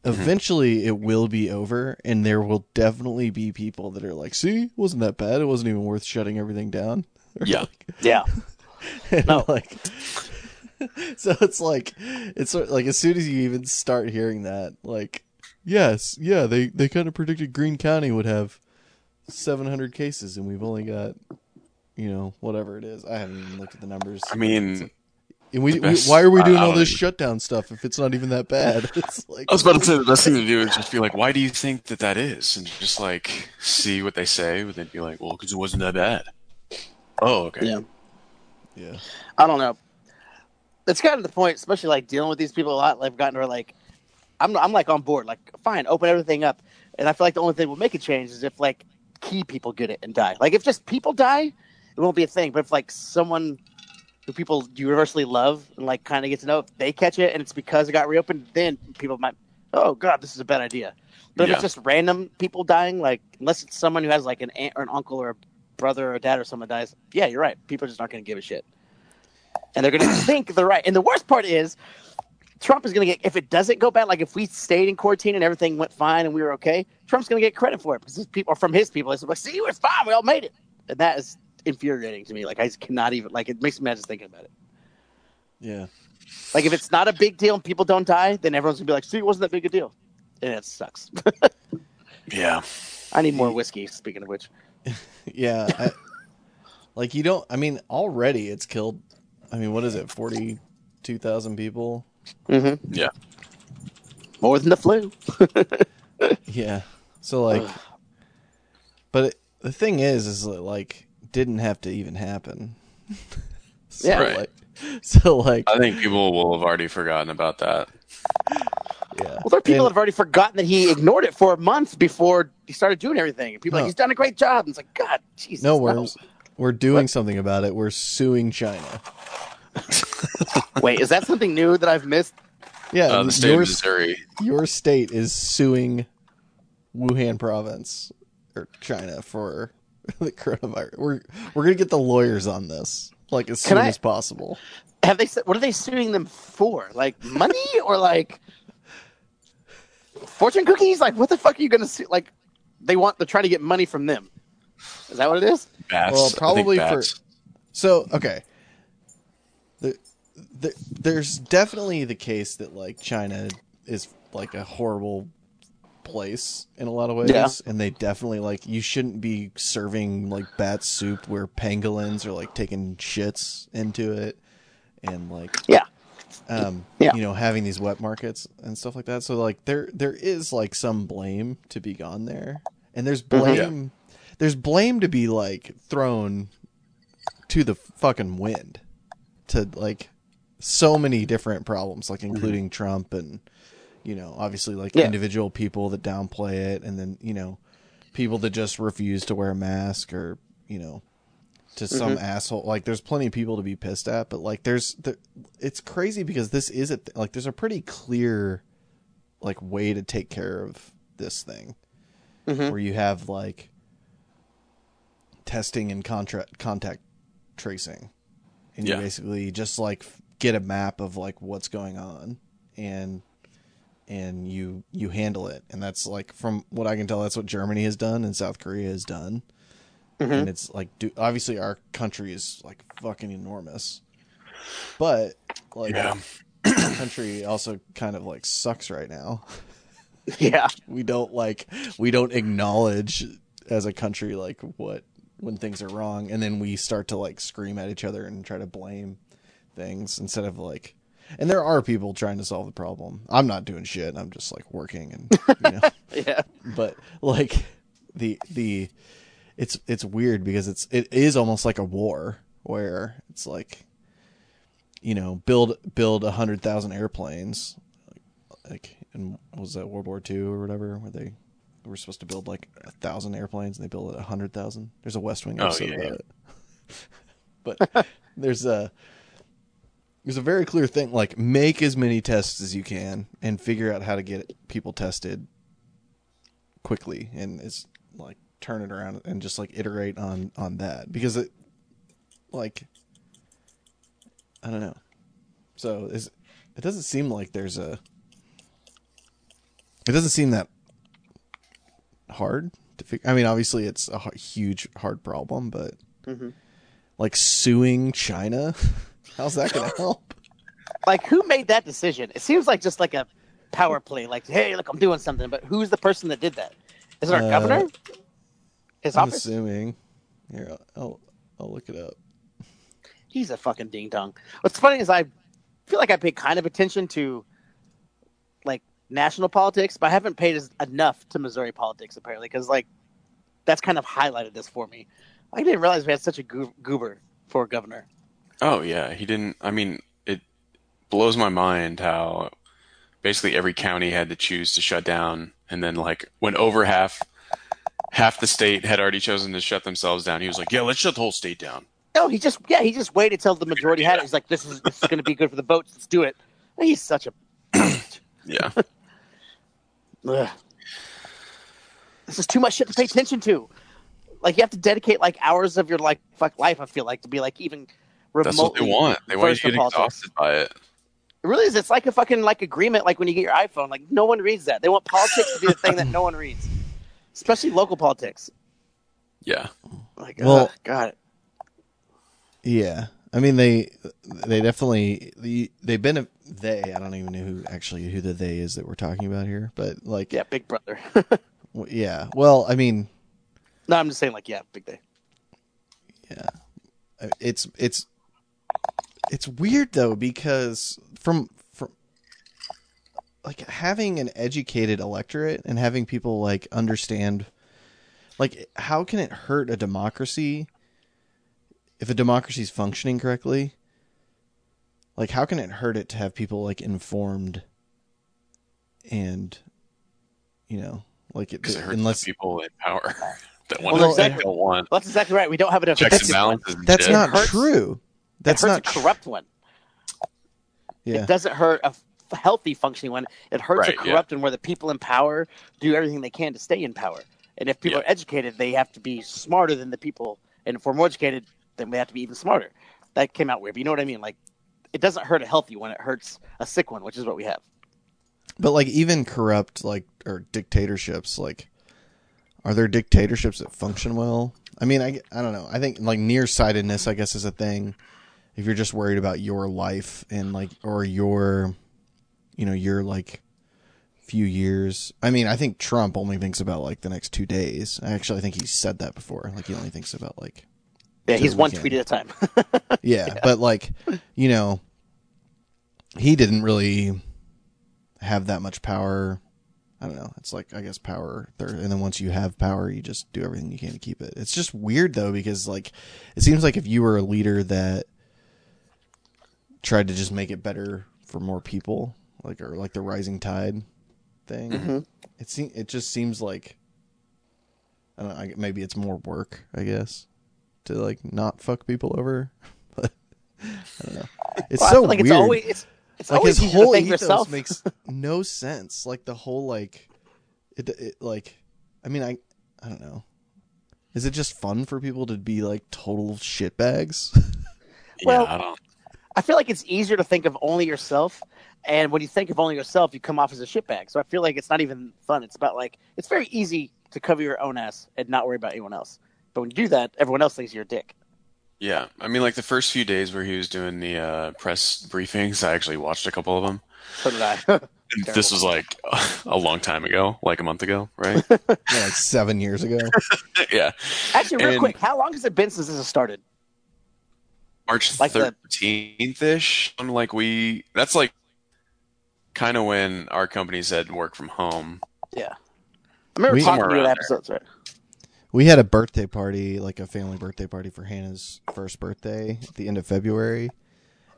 Speaker 3: Eventually, it will be over, and there will definitely be people that are like, "See, wasn't that bad? It wasn't even worth shutting everything down." Or
Speaker 2: Yeah.
Speaker 3: like-
Speaker 1: Yeah.
Speaker 3: and
Speaker 1: No.
Speaker 3: like, so it's like, it's like as soon as you even start hearing that, like, yes, yeah, they they kind of predicted Greene County would have 700 cases, and we've only got, you know, whatever it is. I haven't even looked at the numbers.
Speaker 2: I mean,
Speaker 3: And we, we, why are we doing
Speaker 2: I
Speaker 3: all this shutdown stuff if it's not even that bad? It's like
Speaker 2: I was about to say the best thing to do is just be like, "Why do you think that that is?" And just like see what they say, but then be like, "Well, because it wasn't that bad." Oh, okay.
Speaker 1: Yeah.
Speaker 3: yeah,
Speaker 1: I don't know. It's kind of the point, especially like dealing with these people a lot. I've gotten to where like, I'm I'm like on board. Like, fine, open everything up. And I feel like the only thing will make a change is if like key people get it and die. Like if just people die, it won't be a thing. But if like someone who people universally love and like kind of get to know, if they catch it and it's because it got reopened, then people might, oh god, this is a bad idea. But if it's just random people dying, like unless it's someone who has like an aunt or an uncle or a brother or a dad or someone dies, yeah, you're right. People just aren't going to give a shit and they're going to think they're right. And the worst part is, Trump is going to get if it doesn't go bad. Like if we stayed in quarantine and everything went fine and we were okay, Trump's going to get credit for it because his people are from his people. It's like, see, it's fine. We all made it, and that is infuriating to me. Like I just cannot even like it makes me mad just thinking about it.
Speaker 3: yeah.
Speaker 1: Like if it's not a big deal and people don't die, then everyone's gonna be like, see, it wasn't that big a deal, and it sucks.
Speaker 2: Yeah.
Speaker 1: I need more whiskey. Speaking of which,
Speaker 3: Yeah, I, like you don't. I mean, already it's killed. I mean, what is it? Forty-two thousand people.
Speaker 1: Mm-hmm.
Speaker 2: Yeah.
Speaker 1: more than the flu.
Speaker 3: Yeah. So like, but it, the thing is, is that, like didn't have to even happen. so,
Speaker 1: Yeah.
Speaker 2: Right.
Speaker 3: Like, so like,
Speaker 2: I think people will have already forgotten about that.
Speaker 3: yeah.
Speaker 1: Well, there are people
Speaker 3: And-
Speaker 1: that have already forgotten that he ignored it for a month before he started doing everything. And people are
Speaker 3: No.
Speaker 1: like, he's done a great job. And it's like, God, Jesus.
Speaker 3: no, we're we're doing something about it. We're suing China.
Speaker 1: Wait, is that something new that I've missed?
Speaker 3: Yeah,
Speaker 2: Uh, the state
Speaker 3: your,
Speaker 2: of Missouri.
Speaker 3: your state is suing Wuhan province or China for the coronavirus. We're we're gonna get the lawyers on this like as
Speaker 1: Can
Speaker 3: soon
Speaker 1: I-
Speaker 3: as possible.
Speaker 1: Have they said what are they suing them for? Like money or like fortune cookies? Like what the fuck are you gonna sue? Like they want to try to get money from them. Is that what it is?
Speaker 2: Bats.
Speaker 3: Well,
Speaker 2: I think
Speaker 3: probably for- So okay, the, the, there's definitely the case that like China is like a horrible place in a lot of ways,
Speaker 1: Yeah.
Speaker 3: and they definitely like you shouldn't be serving like bat soup where pangolins are like taking shits into it, and like
Speaker 1: Yeah.
Speaker 3: um,
Speaker 1: Yeah.
Speaker 3: you know, having these wet markets and stuff like that. So like there there is like some blame to be gone there, and there's blame there's blame to be like thrown to the fucking wind to like so many different problems, like including Trump and you know, obviously like
Speaker 1: Yeah.
Speaker 3: individual people that downplay it, and then you know, people that just refuse to wear a mask or you know, to some asshole. Like, there's plenty of people to be pissed at, but like, there's there, it's crazy because this is a th- like there's a pretty clear like way to take care of this thing
Speaker 1: Mhm.
Speaker 3: where you have like testing and contract contact tracing and
Speaker 2: Yeah.
Speaker 3: you basically just like get a map of like what's going on and and you you handle it. And that's like from what i can tell that's what germany has done and south korea has done. Mm-hmm. And it's like do, obviously our country is like fucking enormous. But like
Speaker 2: Yeah.
Speaker 3: our country also kind of like sucks right now.
Speaker 1: Yeah.
Speaker 3: we don't like we don't acknowledge as a country like what when things are wrong. And then we start to like scream at each other and try to blame things instead of like and there are people trying to solve the problem i'm not doing shit i'm just like working and you know
Speaker 1: Yeah.
Speaker 3: but like the the it's it's weird because it's it is almost like a war where it's like you know build build a hundred thousand airplanes like in was that World War II or whatever where they were supposed to build like a thousand airplanes and they built a hundred thousand. There's a West Wing
Speaker 2: Oh,
Speaker 3: episode
Speaker 2: yeah,
Speaker 3: about
Speaker 2: yeah.
Speaker 3: it. but there's a there's a very clear thing like make as many tests as you can and figure out how to get people tested quickly and it's like turn it around and just like iterate on on that because it like I don't know. So is it doesn't seem like there's a it doesn't seem that hard to figure. I mean, obviously it's a huge hard problem, but
Speaker 1: Mhm.
Speaker 3: like suing China, how's that going to help?
Speaker 1: Like, who made that decision? It seems like just like a power play. Like, hey, look, I'm doing something. But who's the person that did that? Is it our
Speaker 3: Uh,
Speaker 1: governor? His
Speaker 3: I'm
Speaker 1: office?
Speaker 3: assuming. Here, I'll, I'll I'll look it up.
Speaker 1: He's a fucking ding dong. What's funny is I feel like I pay kind of attention to like national politics, but I haven't paid as, enough to Missouri politics apparently because like that's kind of highlighted this for me. I didn't realize we had such a goober for governor.
Speaker 2: Oh yeah, he didn't. I mean, it blows my mind how basically every county had to choose to shut down, and then like when over half half the state had already chosen to shut themselves down, he was like, "Yeah, let's shut the whole state down."
Speaker 1: No, he just yeah, he just waited till the majority had it. He's like, this is this is going to be good for the votes. Let's do it. He's such a.
Speaker 2: Yeah.
Speaker 1: This is too much shit to pay attention to. Like you have to dedicate like hours of your like fuck life. I feel like to be like even.
Speaker 2: That's what they want. They want you to get exhausted by it.
Speaker 1: It really is. It's like a fucking like agreement. Like when you get your iPhone, like no one reads that. They want politics to be the thing that no one reads, especially local politics.
Speaker 2: Yeah,
Speaker 1: Like,
Speaker 3: Well-
Speaker 1: ugh, God,
Speaker 3: Yeah, I mean they they definitely they- they've been a, they. I don't even know who actually who the they is that we're talking about here, but like
Speaker 1: yeah, Big Brother.
Speaker 3: yeah. Well, I mean
Speaker 1: no, I'm just saying, like, yeah, Big Day.
Speaker 3: Yeah. Uh, It's it's it's weird though because from from like having an educated electorate and having people like understand like how can it hurt a democracy if a democracy is functioning correctly? Like how can it hurt it to have people like informed and you know like it
Speaker 2: it hurts
Speaker 3: unless
Speaker 2: the people in power that want
Speaker 1: Well, exactly.
Speaker 2: don't want
Speaker 1: Well, that's exactly right. We don't have enough
Speaker 2: checks and balances. and
Speaker 3: that's not true. That's
Speaker 1: it hurts
Speaker 3: not
Speaker 1: a corrupt one.
Speaker 3: yeah.
Speaker 1: It doesn't hurt a healthy functioning one. It hurts
Speaker 2: Right,
Speaker 1: a
Speaker 2: yeah.
Speaker 1: corrupt one where the people in power do everything they can to stay in power. And if people
Speaker 2: Yeah.
Speaker 1: are educated, they have to be smarter than the people. And if we're more educated, then we have to be even smarter. That came out weird, but you know what I mean? Like, it doesn't hurt a healthy one; it hurts a sick one, which is what we have.
Speaker 3: But like even corrupt like or dictatorships like are there dictatorships that function well? I mean, I, I don't know. I think like nearsightedness I guess is a thing. If you're just worried about your life and like or your you know, your like few years. I mean, I think Trump only thinks about like the next 2 days. I actually think he said that before. Like he only thinks about like
Speaker 1: Yeah, he's one tweet at a time.
Speaker 3: yeah, but like, you know, he didn't really have that much power. I don't know. It's like I guess power third, and then once you have power, you just do everything you can to keep it. It's just weird though because like it seems like if you were a leader that tried to just make it better for more people, like or like the rising tide thing.
Speaker 1: Mhm.
Speaker 3: It seems it just seems like I don't know, maybe it's more work, I guess, to like not fuck people over. but I don't know. It's
Speaker 1: Well,
Speaker 3: so
Speaker 1: like
Speaker 3: weird.
Speaker 1: it's always it's, it's
Speaker 3: like
Speaker 1: always
Speaker 3: his whole ethos
Speaker 1: yourself.
Speaker 3: makes no sense. Like the whole like it, it like I mean I I don't know. Is it just fun for people to be like total shitbags?
Speaker 1: Well-
Speaker 2: yeah, I
Speaker 1: feel like it's easier to think of only yourself, and when you think of only yourself, you come off as a shitbag. So I feel like it's not even fun. It's about like it's very easy to cover your own ass and not worry about anyone else. But when you do that, everyone else thinks you're a dick.
Speaker 2: Yeah, I mean, like the first few days where he was doing the uh, press briefings, I actually watched a couple of them.
Speaker 1: So did I.
Speaker 2: This was like a long time ago, like a month ago, right?
Speaker 3: yeah, like seven years ago.
Speaker 2: yeah,
Speaker 1: Actually, real
Speaker 2: And-
Speaker 1: quick, how long has it been since this has started?
Speaker 2: March
Speaker 1: Like the-
Speaker 2: thirteenth ish. Like we, that's like kind of when our company said work from home.
Speaker 1: Yeah, I remember
Speaker 3: We-
Speaker 1: talking to you in episodes, right?
Speaker 3: We had a birthday party, like a family birthday party for Hannah's first birthday at the end of February.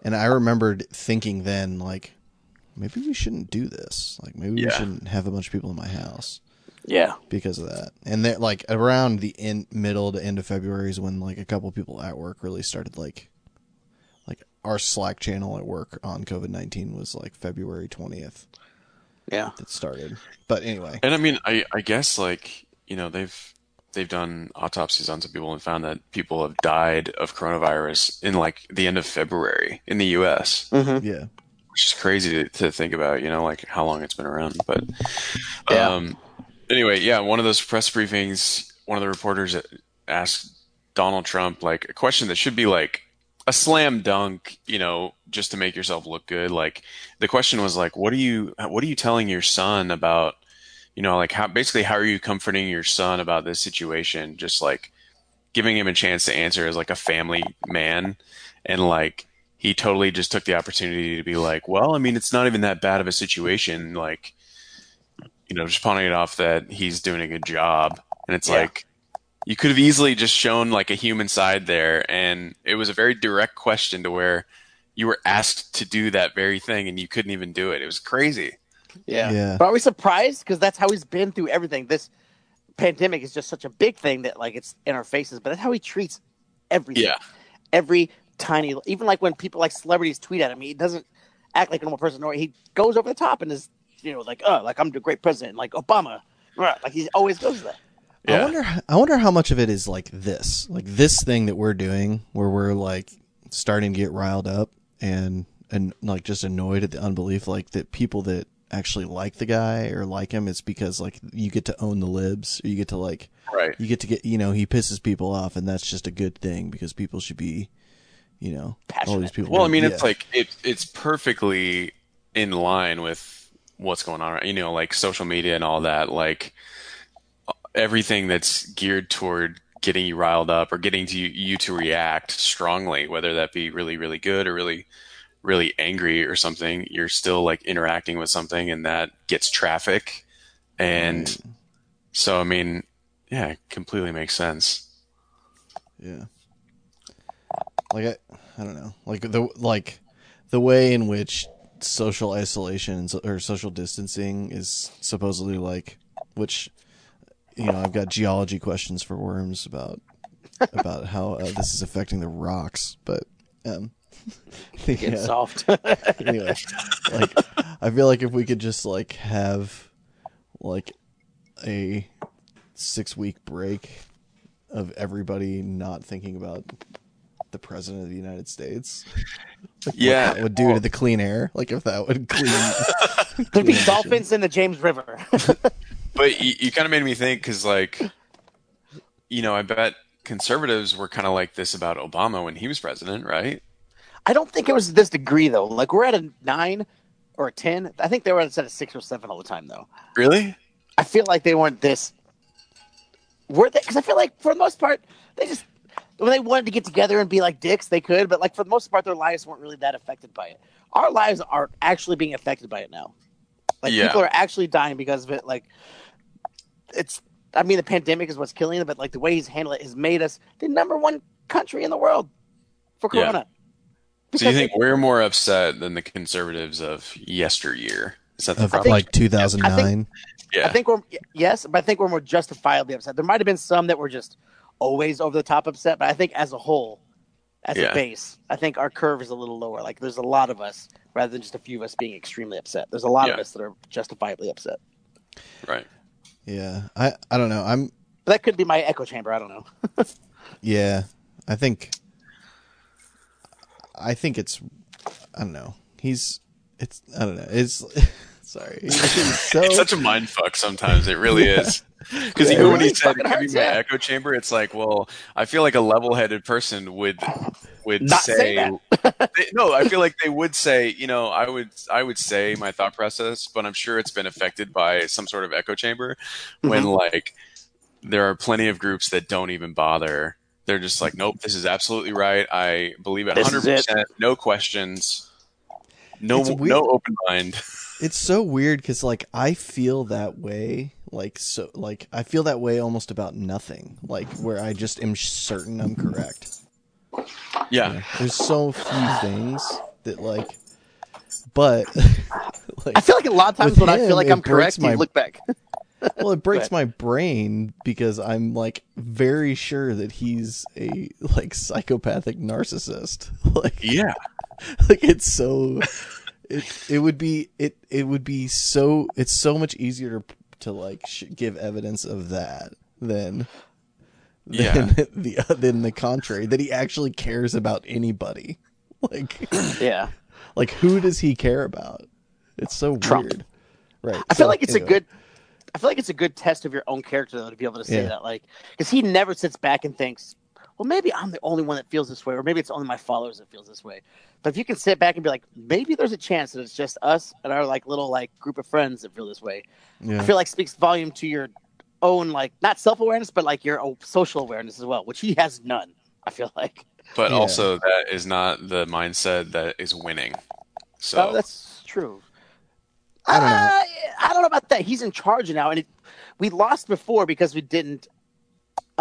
Speaker 3: And I remembered thinking then, like, maybe we shouldn't do this. Like, maybe we shouldn't have a bunch of people in my house
Speaker 1: Yeah,
Speaker 3: because of that. And then, like, around the end, middle to end of February is when, like, a couple people at work really started, like, like our Slack channel at work on COVID 19 was, like, February 20th
Speaker 1: yeah.
Speaker 3: that started. But anyway,
Speaker 2: And I mean, I, I guess like you know they've they've done autopsies on some people and found that people have died of coronavirus in like the end of February in the U.S.
Speaker 1: Mm-hmm.
Speaker 3: yeah.
Speaker 2: which is crazy to, to think about, you know, like how long it's been around. But
Speaker 1: Yeah.
Speaker 2: um, anyway, yeah, one of those press briefings, one of the reporters asked Donald Trump like a question that should be like a slam dunk, you know, just to make yourself look good. Like the question was like, what are you, what are you telling your son about, you know, like how basically how are you comforting your son about this situation? Just like giving him a chance to answer as like a family man and like he totally just took the opportunity to be like, well, I mean, it's not even that bad of a situation. Like, you know, just pawning it off that he's doing a good job. And it's
Speaker 1: Yeah.
Speaker 2: like, you could have easily just shown like a human side there. And it was a very direct question to where you were asked to do that very thing and you couldn't even do it. It was crazy.
Speaker 1: Yeah.
Speaker 3: Yeah.
Speaker 1: But are we surprised? Because that's how he's been through everything. This pandemic is just such a big thing that like it's in our faces, but that's how he treats everything.
Speaker 2: Yeah.
Speaker 1: Every tiny, even like when people like celebrities tweet at him, he doesn't act like a normal person. Or he goes over the top and is, you know, like, oh, like I'm the great president, like Obama. Right. Like he always does that.
Speaker 3: I wonder. I wonder how much of it is like this, like this thing that we're doing, where we're like starting to get riled up and and like just annoyed at the unbelief, like that people that actually like the guy or like him, it's because like you get to own the libs, or you get to like
Speaker 2: Right.
Speaker 3: you get to get you know he pisses people off, and that's just a good thing because people should be, you know, all these people.
Speaker 2: Well, I mean, it's like it, it's perfectly in line with what's going on, right? You know, like social media and all that. Like everything that's geared toward getting you riled up or getting to you, you to react strongly, whether that be really, really good or really, really angry or something. You're still like interacting with something, and that gets traffic. And so, I mean, yeah, it completely makes sense.
Speaker 3: Yeah. Like I, I don't know. Like the like the way in which social isolation or social distancing is supposedly like which you know, I've got geology questions for worms about about how uh, this is affecting the rocks, but um
Speaker 1: Get
Speaker 3: yeah.
Speaker 1: soft.
Speaker 3: anyway, like I feel like if we could just like have like a six week break of everybody not thinking about the president of the United States. Like,
Speaker 2: Yeah.
Speaker 3: what that would do to the clean air. Like if that would clean.
Speaker 1: There'd be dolphins in the James River.
Speaker 2: But you, you kind of made me think because, like, you know, I bet conservatives were kind of like this about Obama when he was president, right?
Speaker 1: I don't think it was this degree though. Like we're at a nine or a ten. I think they were at a six or seven all the time though.
Speaker 2: Really?
Speaker 1: I feel like they weren't this. Were they? Because I feel like for the most part, they just when they wanted to get together and be like dicks, they could. But like for the most part, their lives weren't really that affected by it. Our lives are actually being affected by it now. Like
Speaker 2: Yeah.
Speaker 1: people are actually dying because of it. Like it's. I mean, the pandemic is what's killing them, but like the way he's handled it has made us the number one country in the world for
Speaker 2: Yeah.
Speaker 1: Corona.
Speaker 2: So you think we're more upset than the conservatives of yesteryear? Is that the
Speaker 3: Of
Speaker 2: problem?
Speaker 3: like 2009.
Speaker 2: yeah.
Speaker 1: I think we're yes, but I think we're more justifiably upset. There might have been some that were just always over the top upset, but I think as a whole, as
Speaker 2: Yeah.
Speaker 1: a base, I think our curve is a little lower. Like there's a lot of us rather than just a few of us being extremely upset. There's a lot of us that are justifiably upset.
Speaker 2: right.
Speaker 3: Yeah. I I don't know. I'm
Speaker 1: But that could be my echo chamber. I don't know.
Speaker 3: yeah. I think I think it's I don't know. He's it's I don't know. It's sorry. So
Speaker 2: It's such a mind fuck sometimes. It really is. Because
Speaker 3: Yeah,
Speaker 2: even
Speaker 3: it
Speaker 2: when he said
Speaker 1: fucking
Speaker 2: "Give me
Speaker 1: hurts,
Speaker 2: my
Speaker 1: yeah.
Speaker 2: echo chamber," it's like, well, I feel like a level-headed person would would
Speaker 1: Not say
Speaker 2: They- no, I feel like they would say, you know, I would I would say my thought process, but I'm sure it's been affected by some sort of echo chamber. When
Speaker 1: Mm-hmm.
Speaker 2: like there are plenty of groups that don't even bother. They're just like, nope, this is absolutely right. I believe it 100. percent No questions. No, no open mind.
Speaker 3: it's so weird because like I feel that way. Like so, like I feel that way almost about nothing. Like where I just am certain I'm correct.
Speaker 2: Yeah,
Speaker 3: There's so few things that like, but like,
Speaker 1: I feel like a lot of times
Speaker 3: With
Speaker 1: when I feel like I'm correct,
Speaker 3: my-
Speaker 1: you look back.
Speaker 3: well, it breaks my brain because I'm like very sure that he's a like psychopathic narcissist. Like,
Speaker 2: yeah.
Speaker 3: like it's so it it would be it it would be so it's so much easier to to like sh- give evidence of that than
Speaker 2: Yeah.
Speaker 3: than the uh, than the contrary that he actually cares about anybody like
Speaker 1: Yeah.
Speaker 3: like who does he care about it's so
Speaker 1: Trump.
Speaker 3: weird right
Speaker 1: I feel like it's a good. I feel like it's a good test of your own character though to be able to say
Speaker 3: Yeah.
Speaker 1: that, like, because he never sits back and thinks, "Well, maybe I'm the only one that feels this way, or maybe it's only my followers that feels this way." But if you can sit back and be like, maybe there's a chance that it's just us and our like little like group of friends that feel this way. I feel like speaks volume to your own like not self awareness, but like your social awareness as well, which he has none. I feel like.
Speaker 2: But
Speaker 3: Yeah.
Speaker 2: also, that is not the mindset that is winning. So
Speaker 1: Oh, that's true.
Speaker 3: I don't know.
Speaker 1: Uh, I don't know about that. He's in charge now, and it, we lost before because we didn't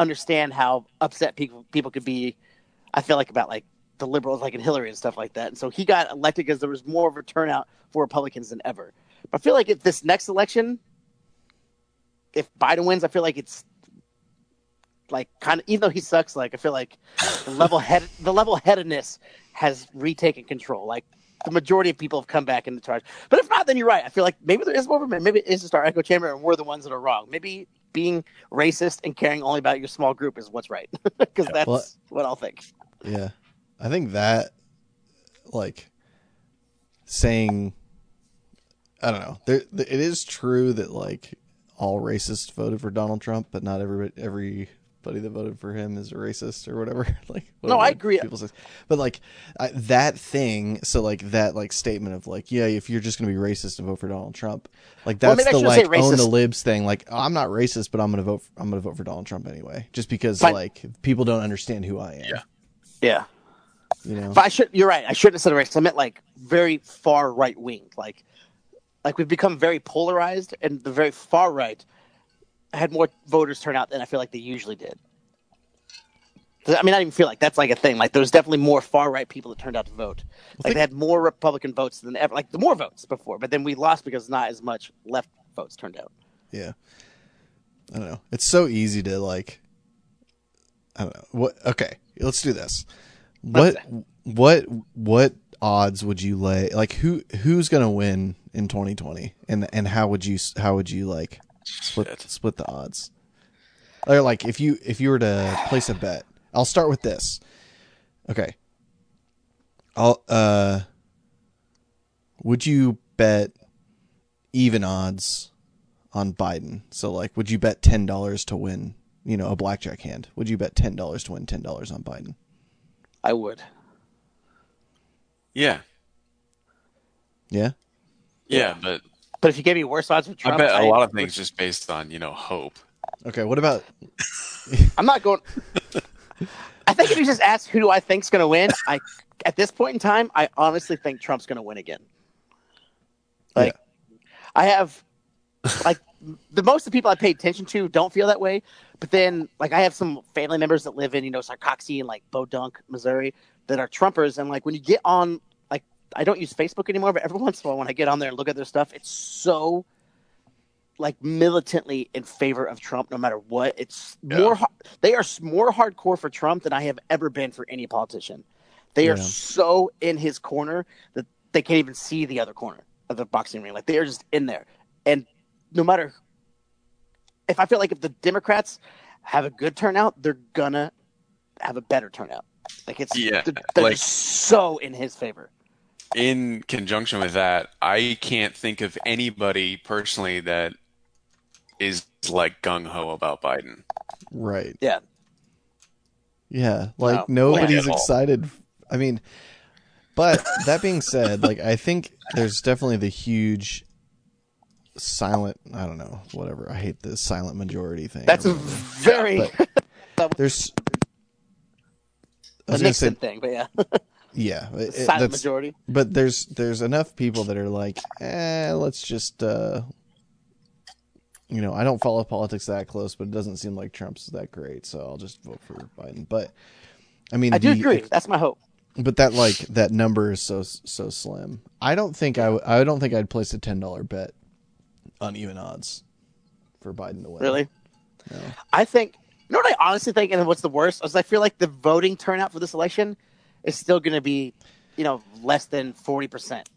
Speaker 1: understand how upset people people could be. I feel like about like the liberals, like in Hillary and stuff like that. And so he got elected because there was more of a turnout for Republicans than ever. But I feel like if this next election, if Biden wins, I feel like it's like kind of even though he sucks, like I feel like the level head the level headedness has retaken control. Like the majority of people have come back into charge. But if not, then you're right. I feel like maybe there is more maybe it is just our echo chamber and we're the ones that are wrong. Maybe being racist and caring only about your small group is what's right. Because that's
Speaker 3: Well-
Speaker 1: what I'll think.
Speaker 3: Yeah. I think that like saying I don't know. There it is true that like all racists voted for Donald Trump, but not every every everybody that voted for him is a racist or whatever. like
Speaker 1: No, I agree.
Speaker 3: People say. But like I, that thing, so like that like statement of like, yeah, if you're just going to be racist and vote for Donald Trump, like that's
Speaker 1: maybe I
Speaker 3: the like
Speaker 1: say
Speaker 3: own the libs thing. Like I'm not racist, but I'm going to vote. For, I'm going to vote for Donald Trump anyway, just because
Speaker 1: Fine.
Speaker 3: like people don't understand who I am.
Speaker 2: Yeah.
Speaker 1: Yeah.
Speaker 3: You know.
Speaker 1: But I should. You're right. I shouldn't have said racist. I meant like very far right wing. Like, like we've become very polarized, and the very far right had more voters turn out than I feel like they usually did. I mean, I don't even feel like that's like a thing. Like, there was definitely more far right people that turned out to vote. Like,
Speaker 3: think-
Speaker 1: they had more Republican votes than ever. Like, the more votes before, but then we lost because not as much left votes turned out.
Speaker 3: Yeah. I don't know. It's so easy to like I don't know. What okay, let's do this. What what what odds would you lay like who who's going to win in 2020 and and how would you how would you like split
Speaker 2: Shit.
Speaker 3: split the odds? Or like if you if you were to place a bet. I'll start with this. Okay. I'll uh would you bet even odds on Biden. So like would you bet ten dollars to win, you know, a blackjack hand? Would you bet ten dollars to win ten dollars on Biden?
Speaker 1: I would.
Speaker 2: yeah,
Speaker 3: Yeah?
Speaker 2: yeah, but
Speaker 1: But if you gave me worse odds with Trump, I
Speaker 2: bet a
Speaker 1: I-
Speaker 2: lot of things just based on you know hope.
Speaker 3: Okay, what about
Speaker 1: I'm not going. I think if you just ask who do I think's going to win, I at this point in time, I honestly think Trump's going to win again. Like, I have, like, the most of the people I pay attention to don't feel that way. But then, like, I have some family members that live in, you know, Sarcoxie and like Bodunk, Missouri. that are Trumpers, and like when you get on, like I don't use Facebook anymore, but every once in a while when I get on there and look at their stuff, it's so like militantly in favor of Trump, no matter what. It's
Speaker 2: Yeah.
Speaker 1: more. They are more hardcore for Trump than I have ever been for any politician. They are so in his corner that they can't even see the other corner of the boxing ring. Like they are just in there, and no matter if I feel like if the Democrats have a good turnout, they're gonna have a better turnout. Like it's
Speaker 2: Yeah,
Speaker 1: they're, they're
Speaker 2: like-
Speaker 1: so in his favor.
Speaker 2: In conjunction with that, I can't think of anybody personally that is like gung ho about Biden.
Speaker 3: Right.
Speaker 1: Yeah.
Speaker 3: Yeah, like
Speaker 1: No,
Speaker 3: nobody's
Speaker 2: at
Speaker 3: excited. I mean, but that being said, like I think there's definitely the huge silent. I don't know, whatever. I hate the silent majority thing.
Speaker 1: That's
Speaker 3: or
Speaker 1: a
Speaker 3: whatever.
Speaker 1: very
Speaker 3: there's. I was gonna
Speaker 1: Nixon
Speaker 3: say,
Speaker 1: thing, but yeah,
Speaker 3: yeah, it-
Speaker 1: silent
Speaker 3: that's-
Speaker 1: majority.
Speaker 3: but there's there's enough people that are like, eh, let's just, uh, you know, I don't follow politics that close, but it doesn't seem like Trump's that great, so I'll just vote for Biden. But I mean,
Speaker 1: I do
Speaker 3: the-
Speaker 1: agree. That's my hope.
Speaker 3: but that like that number is so so slim. I don't think I w- I don't think I'd place a ten dollar bet on even odds for Biden to win.
Speaker 1: Really,
Speaker 3: No.
Speaker 1: I think. You know what I honestly think, and what's the worst is I feel like the voting turnout for this election is still going to be, you know, less than forty percent.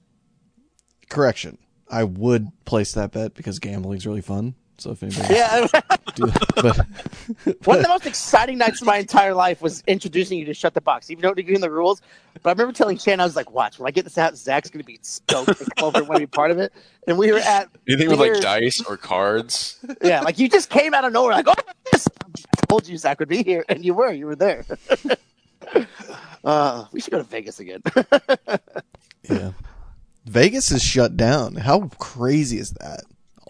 Speaker 3: Correction. I would place that bet because gambling's really fun. So if anybody
Speaker 1: Yeah,
Speaker 3: do but
Speaker 1: One of the most exciting nights of my entire life was introducing you to Shut the Box. Even though you agree in the rules, but I remember telling Shannon, I was like, "Watch, when I get this out, Zach's going to be stoked and come over and want to be part of it." And we were at,
Speaker 2: Anything with like dice or cards?
Speaker 1: yeah, like you just came out of nowhere, like, "Oh, this!" I told you Zach would be here, and you were, you were there. uh, we should go to Vegas again.
Speaker 3: yeah. Vegas is shut down. How crazy is that?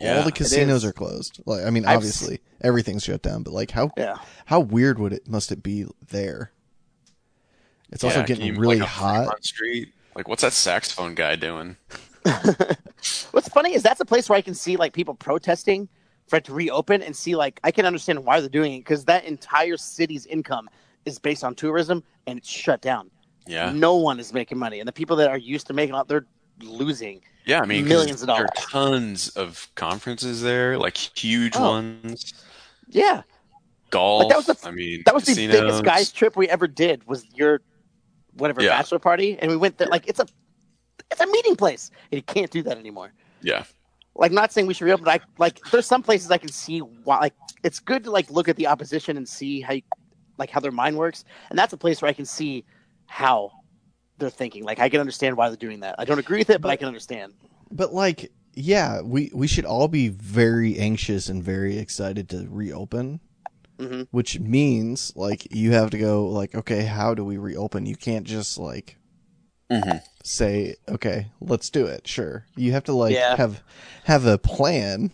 Speaker 2: Yeah,
Speaker 3: All the casinos are closed. Like I mean
Speaker 1: I've
Speaker 3: obviously everything's shut down, but like how
Speaker 1: yeah,
Speaker 3: how weird would it must it be there? It's also
Speaker 2: Yeah, can
Speaker 3: getting
Speaker 2: you-
Speaker 3: really
Speaker 2: like,
Speaker 3: hot.
Speaker 2: Street. Like, what's that saxophone guy doing?
Speaker 1: What's funny is that's a place where I can see like people protesting for it to reopen and see like I can understand why they're doing it because that entire city's income is based on tourism and it's shut down.
Speaker 2: Yeah,
Speaker 1: No one is making money, and the people that are used to making a lot, they're losing.
Speaker 2: yeah. I mean,
Speaker 1: Millions of
Speaker 2: There
Speaker 1: dollars.
Speaker 2: are tons of conferences there, like huge
Speaker 1: Oh.
Speaker 2: ones.
Speaker 1: Yeah,
Speaker 2: Golf.
Speaker 1: that was the-
Speaker 2: I mean,
Speaker 1: that was
Speaker 2: casinos.
Speaker 1: the biggest guys trip we ever did. Was your whatever
Speaker 2: Yeah.
Speaker 1: bachelor party, and we went there. Like it's a it's a meeting place, and you can't do that anymore.
Speaker 2: Yeah,
Speaker 1: like not saying we should reopen, but I like there's some places I can see why like it's good to like look at the opposition and see how you, like how their mind works, and that's a place where I can see how they're thinking. Like I can understand why they're doing that. I don't agree with it, but I can understand.
Speaker 3: But like, yeah, we we should all be very anxious and very excited to reopen,
Speaker 1: hmm
Speaker 3: which means like you have to go like, okay, how do we reopen? You can't just like
Speaker 2: Mhm.
Speaker 3: say, okay, let's do it. Sure, you have to like
Speaker 1: Yeah.
Speaker 3: have have a plan,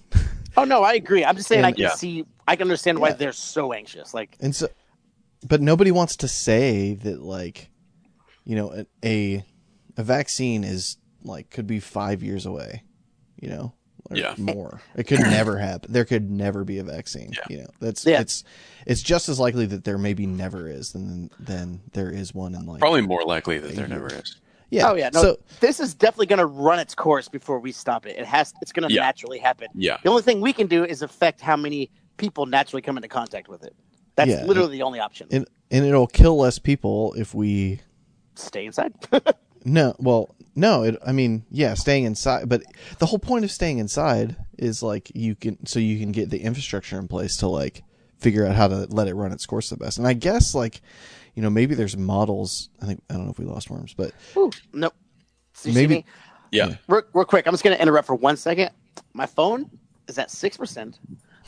Speaker 1: Oh no, I agree. I'm just saying I can
Speaker 2: Yeah.
Speaker 1: see I can understand why
Speaker 3: Yeah.
Speaker 1: they're so anxious. Like
Speaker 3: and so, but nobody wants to say that like, you know, a a, a vaccine is like could be five years away, you know. Or
Speaker 2: Yeah.
Speaker 3: more. It could never happen. There could never be a vaccine.
Speaker 2: Yeah.
Speaker 3: You know, that's
Speaker 1: Yeah.
Speaker 3: it's it's just as likely that there maybe never is than than there is one in like
Speaker 2: probably more likely that there
Speaker 3: year.
Speaker 2: never is.
Speaker 3: yeah.
Speaker 1: oh yeah, no,
Speaker 3: So
Speaker 1: this is definitely going to run its course before we stop it. It has it's going to
Speaker 2: Yeah.
Speaker 1: naturally happen.
Speaker 2: Yeah,
Speaker 1: The only thing we can do is affect how many people naturally come into contact with it. That's
Speaker 3: Yeah.
Speaker 1: literally the only option.
Speaker 3: and and it'll kill less people if we
Speaker 1: Stay inside.
Speaker 3: no well no it, I mean yeah staying inside but the whole point of staying inside is like you can so you can get the infrastructure in place to like figure out how to let it run its course the best and I guess like you know maybe there's models I think I don't know if we lost worms but
Speaker 1: Ooh, nope. So you
Speaker 3: Maybe-
Speaker 1: see me?
Speaker 2: yeah.
Speaker 1: Real, real quick, I'm just going to interrupt for one second. My phone is at 6%.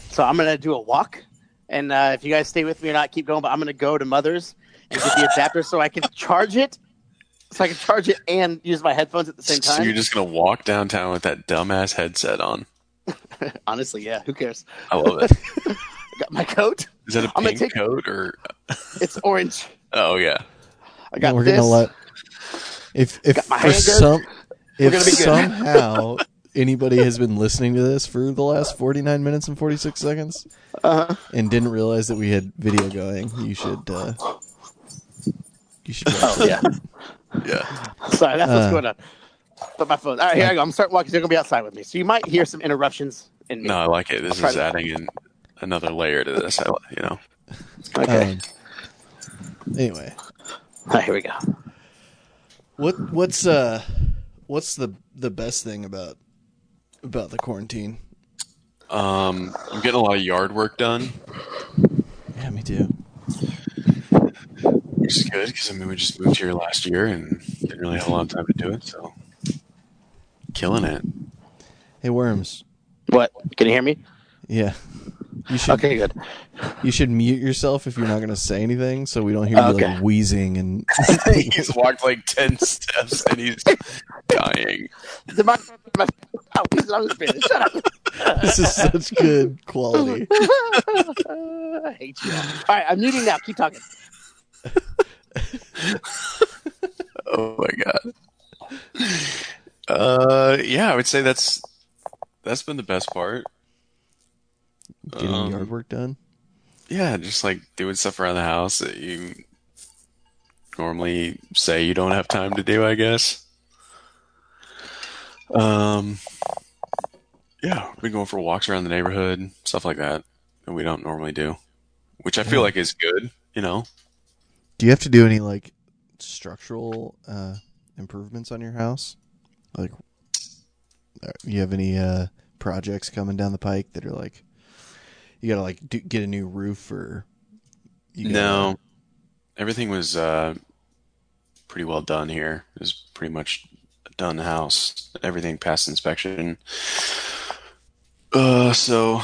Speaker 1: So I'm going to do a walk. And uh, if you guys stay with me or not, keep going. But I'm going to go to Mother's and get the adapter so I can charge it. So I can charge it and use my headphones at the same
Speaker 2: So
Speaker 1: time.
Speaker 2: you're just gonna walk downtown with that dumbass headset on.
Speaker 1: Honestly, yeah. Who cares?
Speaker 2: I love it.
Speaker 1: I got my coat.
Speaker 2: Is that a
Speaker 1: I'm gonna
Speaker 2: pink
Speaker 1: take-
Speaker 2: coat or?
Speaker 1: It's orange.
Speaker 2: Oh yeah.
Speaker 1: I got
Speaker 3: we're
Speaker 1: this.
Speaker 3: gonna let if if for some if
Speaker 1: gonna be good.
Speaker 3: somehow anybody has been listening to this for the last 49 minutes and 46 seconds
Speaker 1: Uh-huh.
Speaker 3: and didn't realize that we had video going you should uh you You should.
Speaker 1: Oh yeah.
Speaker 2: Yeah.
Speaker 1: Sorry, that's
Speaker 3: Uh.
Speaker 1: what's going on. But my phone. All right, here I go. I'm starting walking. You're gonna be outside with me, so you might hear some interruptions in me.
Speaker 2: No, I like it. This
Speaker 1: I'll
Speaker 2: is adding in another layer to this. I, you know.
Speaker 1: Okay.
Speaker 3: Um, anyway,
Speaker 1: All right, here we go.
Speaker 3: what what's uh what's the the best thing about about the quarantine?
Speaker 2: Um, I'm getting a lot of yard work done,
Speaker 3: Yeah, me too.
Speaker 2: which is good because I mean we just moved here last year and didn't really have a lot of time to do it, so killing it.
Speaker 3: Hey, worms.
Speaker 1: What? Can you hear me?
Speaker 3: Yeah, you should
Speaker 1: Okay, good.
Speaker 3: you should mute yourself if you're not going to say anything, so we don't hear you
Speaker 1: Okay.
Speaker 3: like wheezing and.
Speaker 2: he's walked like ten steps and he's dying.
Speaker 1: My, my, oh, he's on the spin. Shut up.
Speaker 3: this is such good quality.
Speaker 1: I hate you. All right, I'm muting now. Keep talking.
Speaker 2: Oh my god. Uh, yeah, I would say that's that's been the best part.
Speaker 3: Getting
Speaker 2: Um,
Speaker 3: yard work done.
Speaker 2: Yeah, just like doing stuff around the house that you normally say you don't have time to do, I guess. Um, yeah, we've been going for walks around the neighborhood, stuff like that that we don't normally do, which I feel like is good, you know.
Speaker 3: Do you have to do any like structural uh, improvements on your house? Like, uh, you have any uh, projects coming down the pike that are like, you gotta like do, get a new roof or? You gotta-
Speaker 2: No, everything was uh, pretty well done here. It was pretty much a done house. Everything passed inspection. Uh, so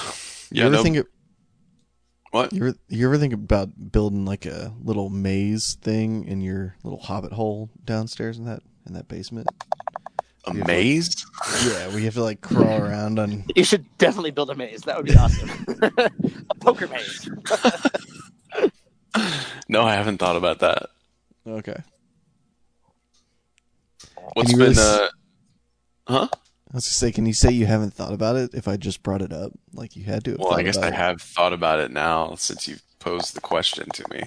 Speaker 3: You
Speaker 2: yeah,
Speaker 3: ever
Speaker 2: no,
Speaker 3: think it,
Speaker 2: what?
Speaker 3: you ever you ever think about building like a little maze thing in your little hobbit hole downstairs in that in that basement?
Speaker 2: A
Speaker 3: Yeah,
Speaker 2: maze?
Speaker 3: Yeah, we have to like crawl around on.
Speaker 1: You should definitely build a maze. That would be awesome. a poker maze.
Speaker 2: No, I haven't thought about that.
Speaker 3: Okay,
Speaker 2: What's been
Speaker 3: really
Speaker 2: uh, huh?
Speaker 3: I was gonna say, can you say you haven't thought about it? If I just brought it up, like you had to. Have
Speaker 2: Well, I guess
Speaker 3: about
Speaker 2: I
Speaker 3: it.
Speaker 2: have thought about it now since you've posed the question to me.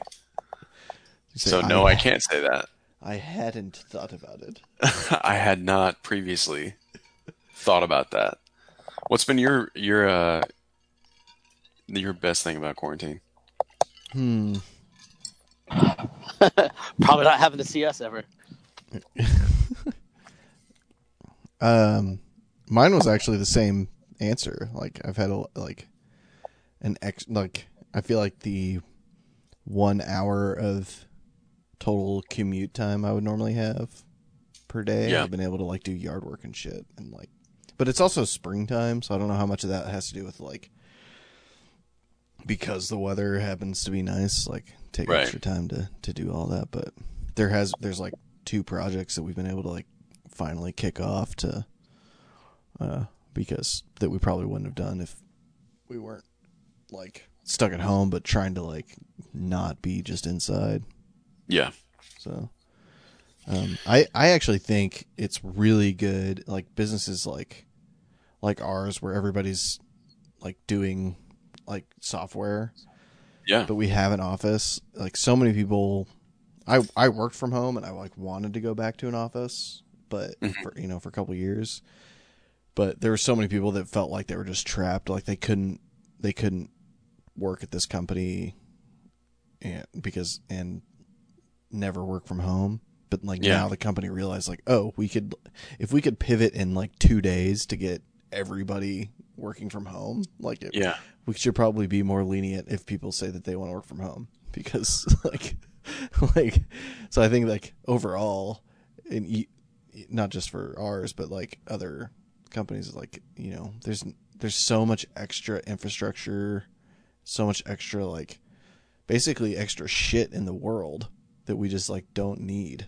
Speaker 3: Say,
Speaker 2: So no, I can't say that.
Speaker 3: I hadn't thought about it.
Speaker 2: I had not previously thought about that. What's been your your uh your best thing about quarantine?
Speaker 3: Hmm.
Speaker 1: Probably not having to see us ever.
Speaker 3: Um, mine was actually the same answer. Like I've had a like an ex like I feel like the one hour of total commute time I would normally have per day.
Speaker 2: Yeah.
Speaker 3: I've been able to like do yard work and shit and like, but it's also springtime, so I don't know how much of that has to do with like because the weather happens to be nice. Like take
Speaker 2: Right.
Speaker 3: extra time to to do all that, but there has there's like two projects that we've been able to like finally kick off to uh because that we probably wouldn't have done if we weren't like stuck at home but trying to like not be just inside
Speaker 2: Yeah.
Speaker 3: so um i i actually think it's really good like businesses like like ours where everybody's like doing like software
Speaker 2: Yeah.
Speaker 3: but we have an office. Like so many people, I I worked from home and I like wanted to go back to an office, but
Speaker 2: Mhm.
Speaker 3: for you know for a couple years, but there were so many people that felt like they were just trapped, like they couldn't they couldn't work at this company, and because and never work from home. But like
Speaker 2: Yeah.
Speaker 3: now the company realized like oh we could if we could pivot in like two days to get everybody working from home like it,
Speaker 2: Yeah.
Speaker 3: we should probably be more lenient if people say that they want to work from home because like like so i think like overall and you, not just for ours but like other companies like you know there's there's so much extra infrastructure so much extra like basically extra shit in the world that we just like don't need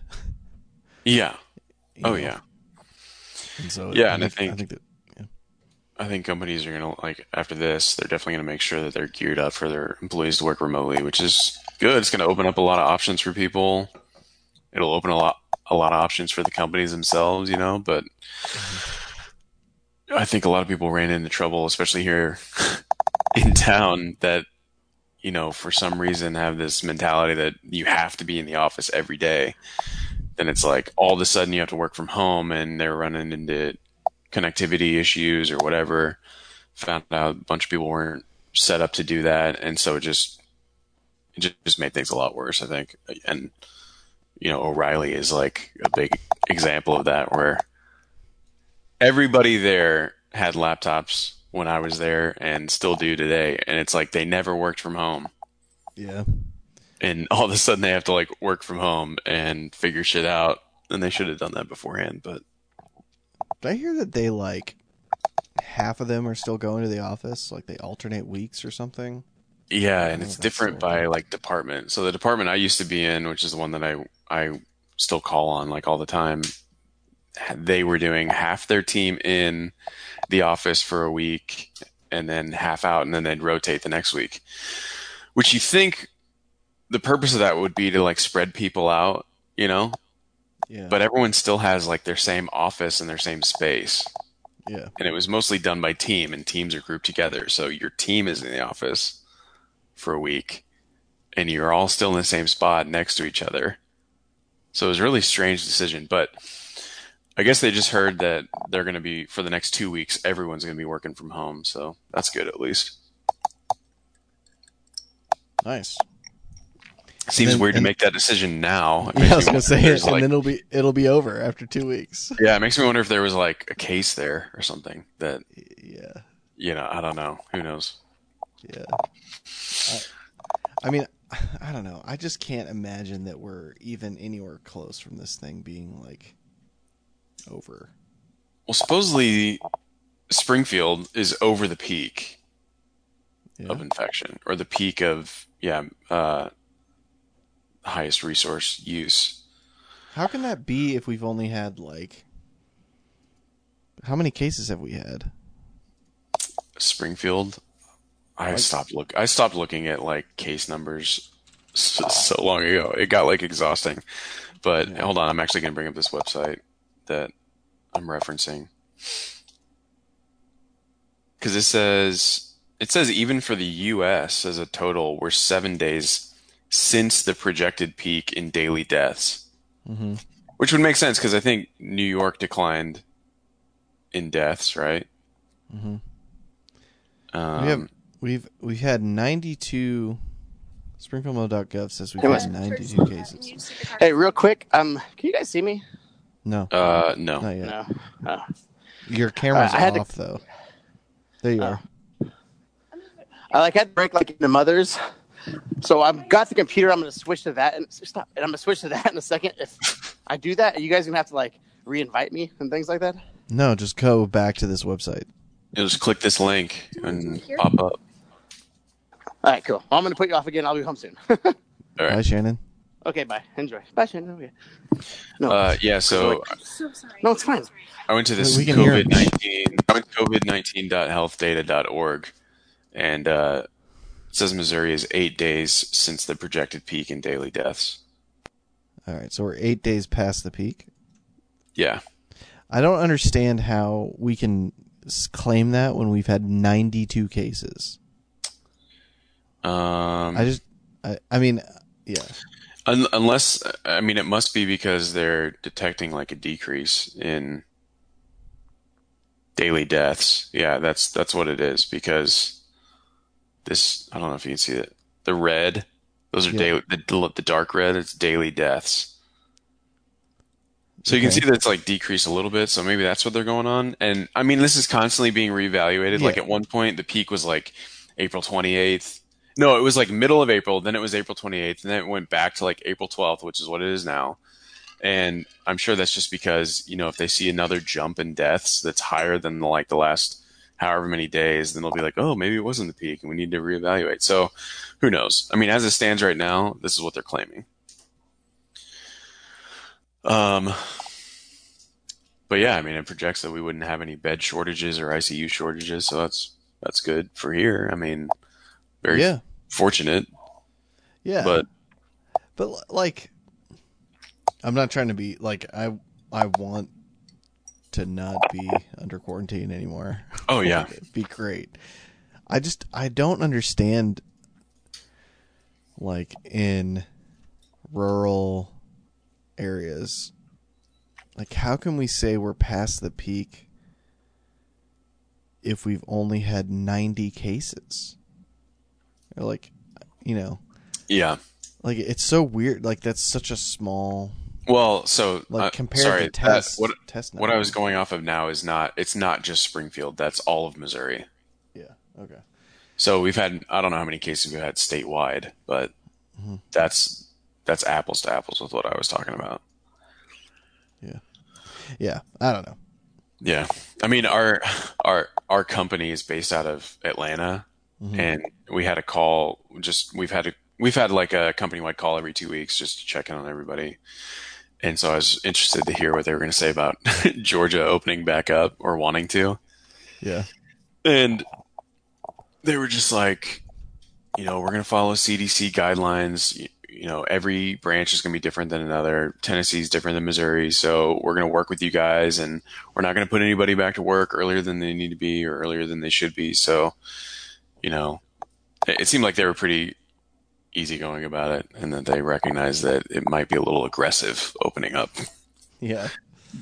Speaker 2: Yeah.
Speaker 3: you
Speaker 2: Oh
Speaker 3: know?
Speaker 2: yeah.
Speaker 3: and so
Speaker 2: Yeah, and I
Speaker 3: i
Speaker 2: think-
Speaker 3: think that
Speaker 2: I think companies are gonna like after this, they're definitely gonna make sure that they're geared up for their employees to work remotely, which is good. It's gonna open up a lot of options for people. It'll open a lot a lot of options for the companies themselves, you know, but mm-hmm. I think a lot of people ran into trouble, especially here in town, that you know, for some reason have this mentality that you have to be in the office every day, then it's like all of a sudden you have to work from home and they're running into connectivity issues or whatever. Found out a bunch of people weren't set up to do that, and so it just it just, just made things a lot worse, I think. And you know, O'Reilly is like a big example of that, where everybody there had laptops when I was there and still do today, and it's like they never worked from home,
Speaker 3: Yeah.
Speaker 2: and all of a sudden they have to like work from home and figure shit out, and they should have done that beforehand, but
Speaker 3: Did I hear that they like half of them are still going to the office? Like they alternate weeks or something?
Speaker 2: Yeah, and
Speaker 3: Oh,
Speaker 2: it's different by like department. So the department I used to be in, which is the one that I I still call on like all the time, they were doing half their team in the office for a week and then half out and then they'd rotate the next week. Which you think the purpose of that would be to like spread people out, you know?
Speaker 3: Yeah.
Speaker 2: But everyone still has like their same office and their same space.
Speaker 3: yeah.
Speaker 2: And it was mostly done by team and teams are grouped together. So your team is in the office for a week and you're all still in the same spot next to each other. So it was a really strange decision, but I guess they just heard that they're going to be for the next 2 weeks everyone's going to be working from home, so that's good at least.
Speaker 3: Nice.
Speaker 2: Seems
Speaker 3: then-
Speaker 2: weird to make that decision now.
Speaker 3: Yeah, I was gonna say
Speaker 2: if
Speaker 3: it,
Speaker 2: there's,
Speaker 3: and
Speaker 2: like-
Speaker 3: then it'll be it'll be over after two weeks.
Speaker 2: yeah, it makes me wonder if there was like a case there or something that,
Speaker 3: Yeah.
Speaker 2: you know, I don't know. Who knows?
Speaker 3: Yeah. I, I mean, I don't know. I just can't imagine that we're even anywhere close from this thing being like over.
Speaker 2: Well, supposedly Springfield is over the peak
Speaker 3: Yeah.
Speaker 2: of infection or the peak of yeah uh, highest resource use.
Speaker 3: How can that be if we've only had like how many cases have we had?
Speaker 2: Springfield. I
Speaker 3: Like-
Speaker 2: stopped look. I stopped looking at like case numbers so, so long ago. It got like exhausting. But
Speaker 3: Yeah.
Speaker 2: hold on, I'm actually going to bring up this website that I'm referencing because it says it says even for the U.S. as a total, we're seven days since the projected peak in daily deaths,
Speaker 3: Mm-hmm.
Speaker 2: which would make sense because I think New York declined in deaths, right?
Speaker 3: Mm-hmm.
Speaker 2: Um,
Speaker 3: we have we've we've had ninety two. springfieldmo.gov says we've had ninety two cases.
Speaker 1: Hey, real quick, um, can you guys see me?
Speaker 3: No,
Speaker 2: uh, no.
Speaker 3: not yet.
Speaker 1: No. Oh.
Speaker 3: Your camera's
Speaker 1: Uh, I had to-
Speaker 3: off though. There you
Speaker 1: Oh.
Speaker 3: are.
Speaker 1: I like had to break like into mothers. So I've got the computer. I'm gonna switch to that and stop. And I'm gonna switch to that in a second. If I do that, you guys gonna have to like re-invite me and things like that.
Speaker 3: No, just go back to this website.
Speaker 2: You'll just click this link and pop up.
Speaker 1: All right, cool. Well, I'm gonna put you off again. I'll be home soon.
Speaker 2: All
Speaker 3: Bye. Shannon.
Speaker 1: Okay, bye. Enjoy. Bye, Shannon. Okay. No,
Speaker 2: Uh, yeah. So
Speaker 4: So sorry.
Speaker 1: no, it's fine.
Speaker 2: I went to this
Speaker 3: We can hear
Speaker 2: COVID nineteen. I went to COVID nineteen healthdata.org, and uh, it says Missouri is eight days since the projected peak in daily deaths.
Speaker 3: All right, so we're eight days past the peak.
Speaker 2: Yeah.
Speaker 3: I don't understand how we can s- claim that when we've had 92 cases.
Speaker 2: Um,
Speaker 3: I just, I, I mean, yeah,
Speaker 2: un- unless I mean, it must be because they're detecting like a decrease in daily deaths. Yeah, that's that's what it is. Because this, I don't know if you can see it. The red, those are
Speaker 3: Yeah.
Speaker 2: daily. The, the dark red, it's daily deaths. So you can see that it's like decreased a little bit. So maybe that's what they're going on. And I mean, this is constantly being reevaluated. Like at one point, the peak was like April 28th. No, it was like middle of April. Then it was April 28th, and then it went back to like April 12th, which is what it is now. And I'm sure that's just because you know if they see another jump in deaths that's higher than like the last however many days, then they'll be like, oh, maybe it wasn't the peak, and we need to reevaluate. So who knows? I mean, as it stands right now, this is what they're claiming. Um, but yeah, I mean, it projects that we wouldn't have any bed shortages or ICU shortages, so that's that's good for here. I mean, very
Speaker 3: yeah,
Speaker 2: fortunate,
Speaker 3: yeah.
Speaker 2: but
Speaker 3: but like, I'm not trying to be like I. I want to not be under quarantine anymore.
Speaker 2: oh yeah,
Speaker 3: It'd be great. I just I don't understand. like in rural areas, like how can we say we're past the peak if we've only had 90 cases? Or like, you know,
Speaker 2: Yeah.
Speaker 3: like it's so weird. Like that's such a small,
Speaker 2: Well, so
Speaker 3: like
Speaker 2: uh,
Speaker 3: compared
Speaker 2: sorry,
Speaker 3: to
Speaker 2: that-
Speaker 3: test
Speaker 2: what
Speaker 3: test
Speaker 2: what I was going off of now is not it's not just Springfield. That's all of Missouri.
Speaker 3: Yeah. Okay.
Speaker 2: So we've had I don't know how many cases we've had statewide, but
Speaker 3: Mm-hmm.
Speaker 2: that's that's apples to apples with what I was talking about.
Speaker 3: Yeah. Yeah. I don't know.
Speaker 2: Yeah, I mean our our our company is based out of Atlanta,
Speaker 3: Mhm.
Speaker 2: and we had a call. Just we've had a we've had like a company wide call every two weeks just to check in on everybody. And so I was interested to hear what they were going to say about Georgia opening back up or wanting to.
Speaker 3: Yeah.
Speaker 2: And they were just like, you know, we're going to follow CDC guidelines. You, you know, every branch is going to be different than another. Tennessee's different than Missouri. So we're going to work with you guys and we're not going to put anybody back to work earlier than they need to be or earlier than they should be. So, you know, it, it seemed like they were pretty easygoing about it and that they recognized that it might be a little aggressive opening up
Speaker 3: Yeah.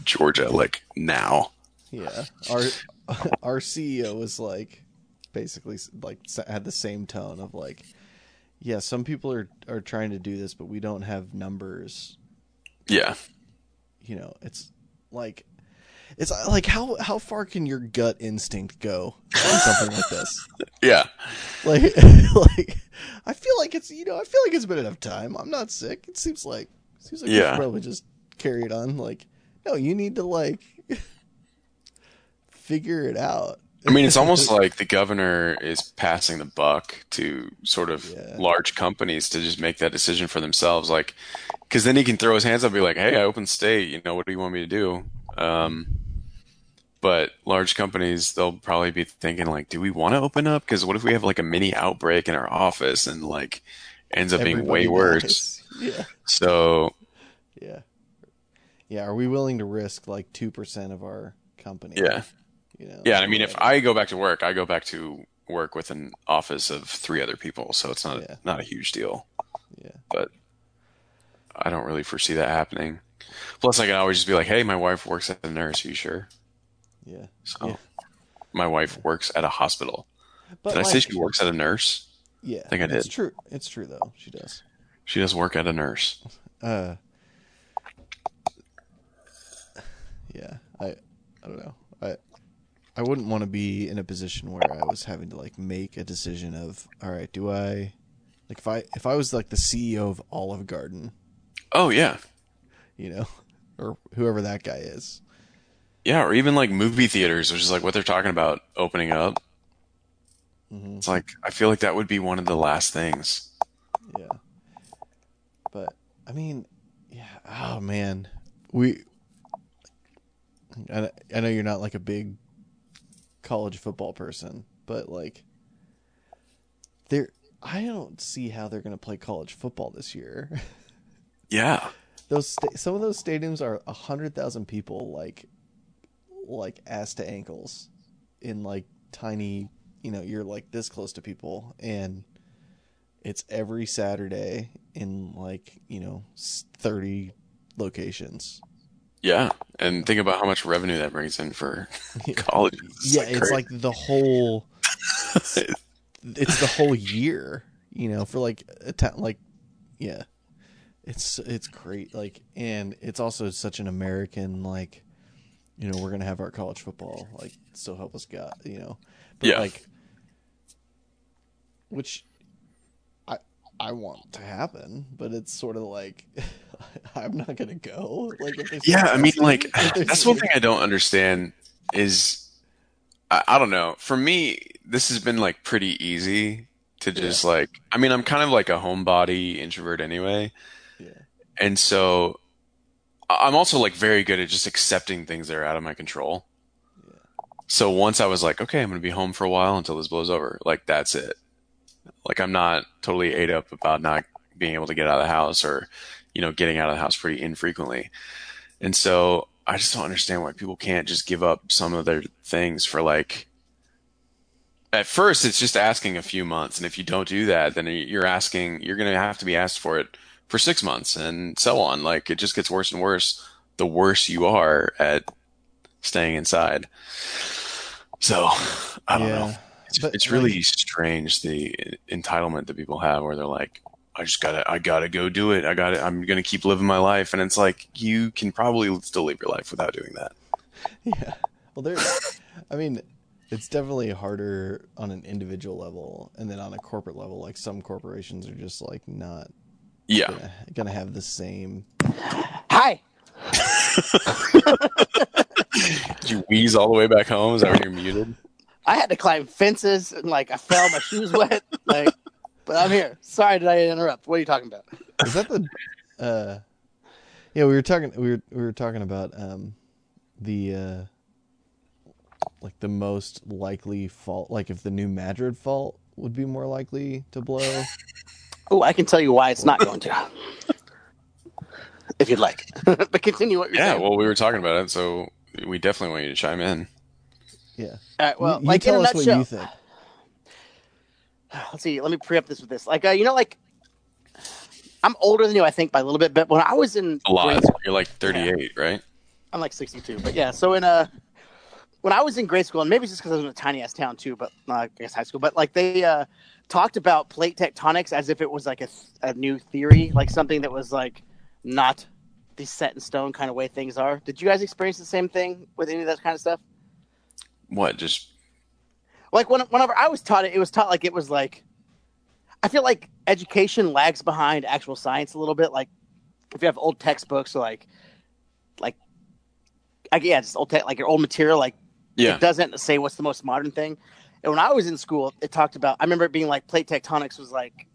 Speaker 2: Georgia like now.
Speaker 3: Yeah. Our our CEO was like basically like had the same tone of like yeah, some people are are trying to do this but we don't have numbers.
Speaker 2: Yeah.
Speaker 3: You know, it's like it's uh, like how how far can your gut instinct go on something like this?
Speaker 2: Yeah.
Speaker 3: Like like I feel like it's you know, I feel like it's been enough time. I'm not sick. It seems like it seems like
Speaker 2: Yeah.
Speaker 3: probably just carry it on like no, you need to like figure it out.
Speaker 2: I mean, it's almost like the governor is passing the buck to sort of
Speaker 3: Yeah.
Speaker 2: large companies to just make that decision for themselves. Like, because then he can throw his hands up and be like, "Hey, I opened state. You know, what do you want me to do?" Um, but large companies, they'll probably be thinking like, "Do we want to open up? Because what if we have like a mini outbreak in our office and like ends up being
Speaker 3: Everybody
Speaker 2: way worse?"
Speaker 3: Yeah.
Speaker 2: So
Speaker 3: Yeah. Yeah. Are we willing to risk like two percent of our company?
Speaker 2: yeah,
Speaker 3: You know.
Speaker 2: yeah. I mean, if I go back to work, I go back to work with an office of three other people, so it's not
Speaker 3: Yeah.
Speaker 2: not a huge deal.
Speaker 3: Yeah.
Speaker 2: but I don't really foresee that happening. Plus, I can always just be like, "Hey, my wife works at a nurse. Are you sure?"
Speaker 3: Yeah.
Speaker 2: So,
Speaker 3: Yeah.
Speaker 2: my wife works at a hospital.
Speaker 3: But
Speaker 2: Did I say she works at a nurse?
Speaker 3: Yeah.
Speaker 2: I think I did.
Speaker 3: It's true. It's true though. She does.
Speaker 2: She does work at a nurse.
Speaker 3: Uh. Yeah. I. I don't know. I. I wouldn't want to be in a position where I was having to like make a decision of, all right, do I, like, if I if I was like the CEO of Olive Garden,
Speaker 2: Oh yeah,
Speaker 3: you know, or whoever that guy is,
Speaker 2: yeah, or even like movie theaters, which is like what they're talking about opening up.
Speaker 3: Mhm.
Speaker 2: It's like I feel like that would be one of the last things.
Speaker 3: Yeah. But I mean, yeah. Oh man, we. I, I know you're not like a big college football person, but like, there. I don't see how they're going to play college football this year.
Speaker 2: Yeah,
Speaker 3: those sta- some of those stadiums are a hundred thousand people, like, like ass to ankles, in like tiny. You know, you're like this close to people, and it's every Saturday in like you know thirty locations.
Speaker 2: yeah, and think about how much revenue that brings in for colleges. It's
Speaker 3: yeah,
Speaker 2: like
Speaker 3: it's like the whole. it's the whole year, you know, for like a ta- like, yeah, it's it's great. Like, and it's also such an American like, you know, we're gonna have our college football. Like, so help us God, you know. But
Speaker 2: Yeah.
Speaker 3: like, which I I want to happen, but it's sort of like I'm not gonna go. Like,
Speaker 2: Yeah, I mean, like that's one thing I don't understand is I, I don't know. For me, this has been like pretty easy to just like. I mean, I'm kind of like a homebody introvert anyway,
Speaker 3: Yeah.
Speaker 2: and so I'm also like very good at just accepting things that are out of my control. So once I was like, okay, I'm gonna be home for a while until this blows over. Like that's it. Like I'm not totally ate up about not being able to get out of the house or, you know, getting out of the house pretty infrequently. And so I just don't understand why people can't just give up some of their things for like at first it's just asking a few months, and if you don't do that, then you're asking you're going to have to be asked for it for six months, and so on. Like it just gets worse and worse the worse you are at staying inside. So I don't
Speaker 3: Yeah.
Speaker 2: know. It's,
Speaker 3: But,
Speaker 2: it's really
Speaker 3: like-
Speaker 2: strange the entitlement that people have, where they're like, "I just gotta, I gotta go do it. I gotta, I'm gonna keep living my life," and it's like you can probably still live your life without doing that.
Speaker 3: Yeah. Well, there. I mean, it's definitely harder on an individual level, and then on a corporate level, like some corporations are just like not
Speaker 2: Yeah,
Speaker 3: gonna, gonna have the same.
Speaker 1: Hi.
Speaker 2: Did you wheeze all the way back home? Is that when you're muted?
Speaker 1: I had to climb fences and like I fell, my shoes wet. Like, but I'm here. Sorry, did I interrupt? What are you talking about?
Speaker 3: Is that the? uh Yeah, we were talking. We were we were talking about um the uh like the most likely fault. Like if the new Madrid fault would be more likely to blow.
Speaker 1: Oh, I can tell you why it's not going to. if you'd like, but continue what you're
Speaker 2: Yeah.
Speaker 1: saying.
Speaker 2: Well, we were talking about it, so we definitely want you to chime in.
Speaker 3: Yeah.
Speaker 1: All right. Well,
Speaker 3: you, you
Speaker 1: like in
Speaker 3: tell
Speaker 1: a
Speaker 3: us what you think.
Speaker 1: let's see. Let me preempt this with this. Like, uh, you know, like I'm older than you, I think, by a little bit. But when I was in
Speaker 2: A lot.
Speaker 1: grade school,
Speaker 2: You're like 38, right?
Speaker 1: I'm like 62. But yeah, so in uh when I was in grade school, and maybe it's just because I was in a tiny ass town too, but uh, I guess high school. But like they uh, talked about plate tectonics as if it was like a, a new theory, like something that was like not the set in stone kind of way things are. Did you guys experience the same thing with any of that kind of stuff?
Speaker 2: What? Just
Speaker 1: like when, whenever I was taught it, it was taught like it was like I feel like education lags behind actual science a little bit. Like if you have old textbooks, or like like I yeah, just old te- like your old material, like
Speaker 2: yeah.
Speaker 1: it doesn't say what's the most modern thing. And when I was in school, it talked about. I remember it being like plate tectonics was like,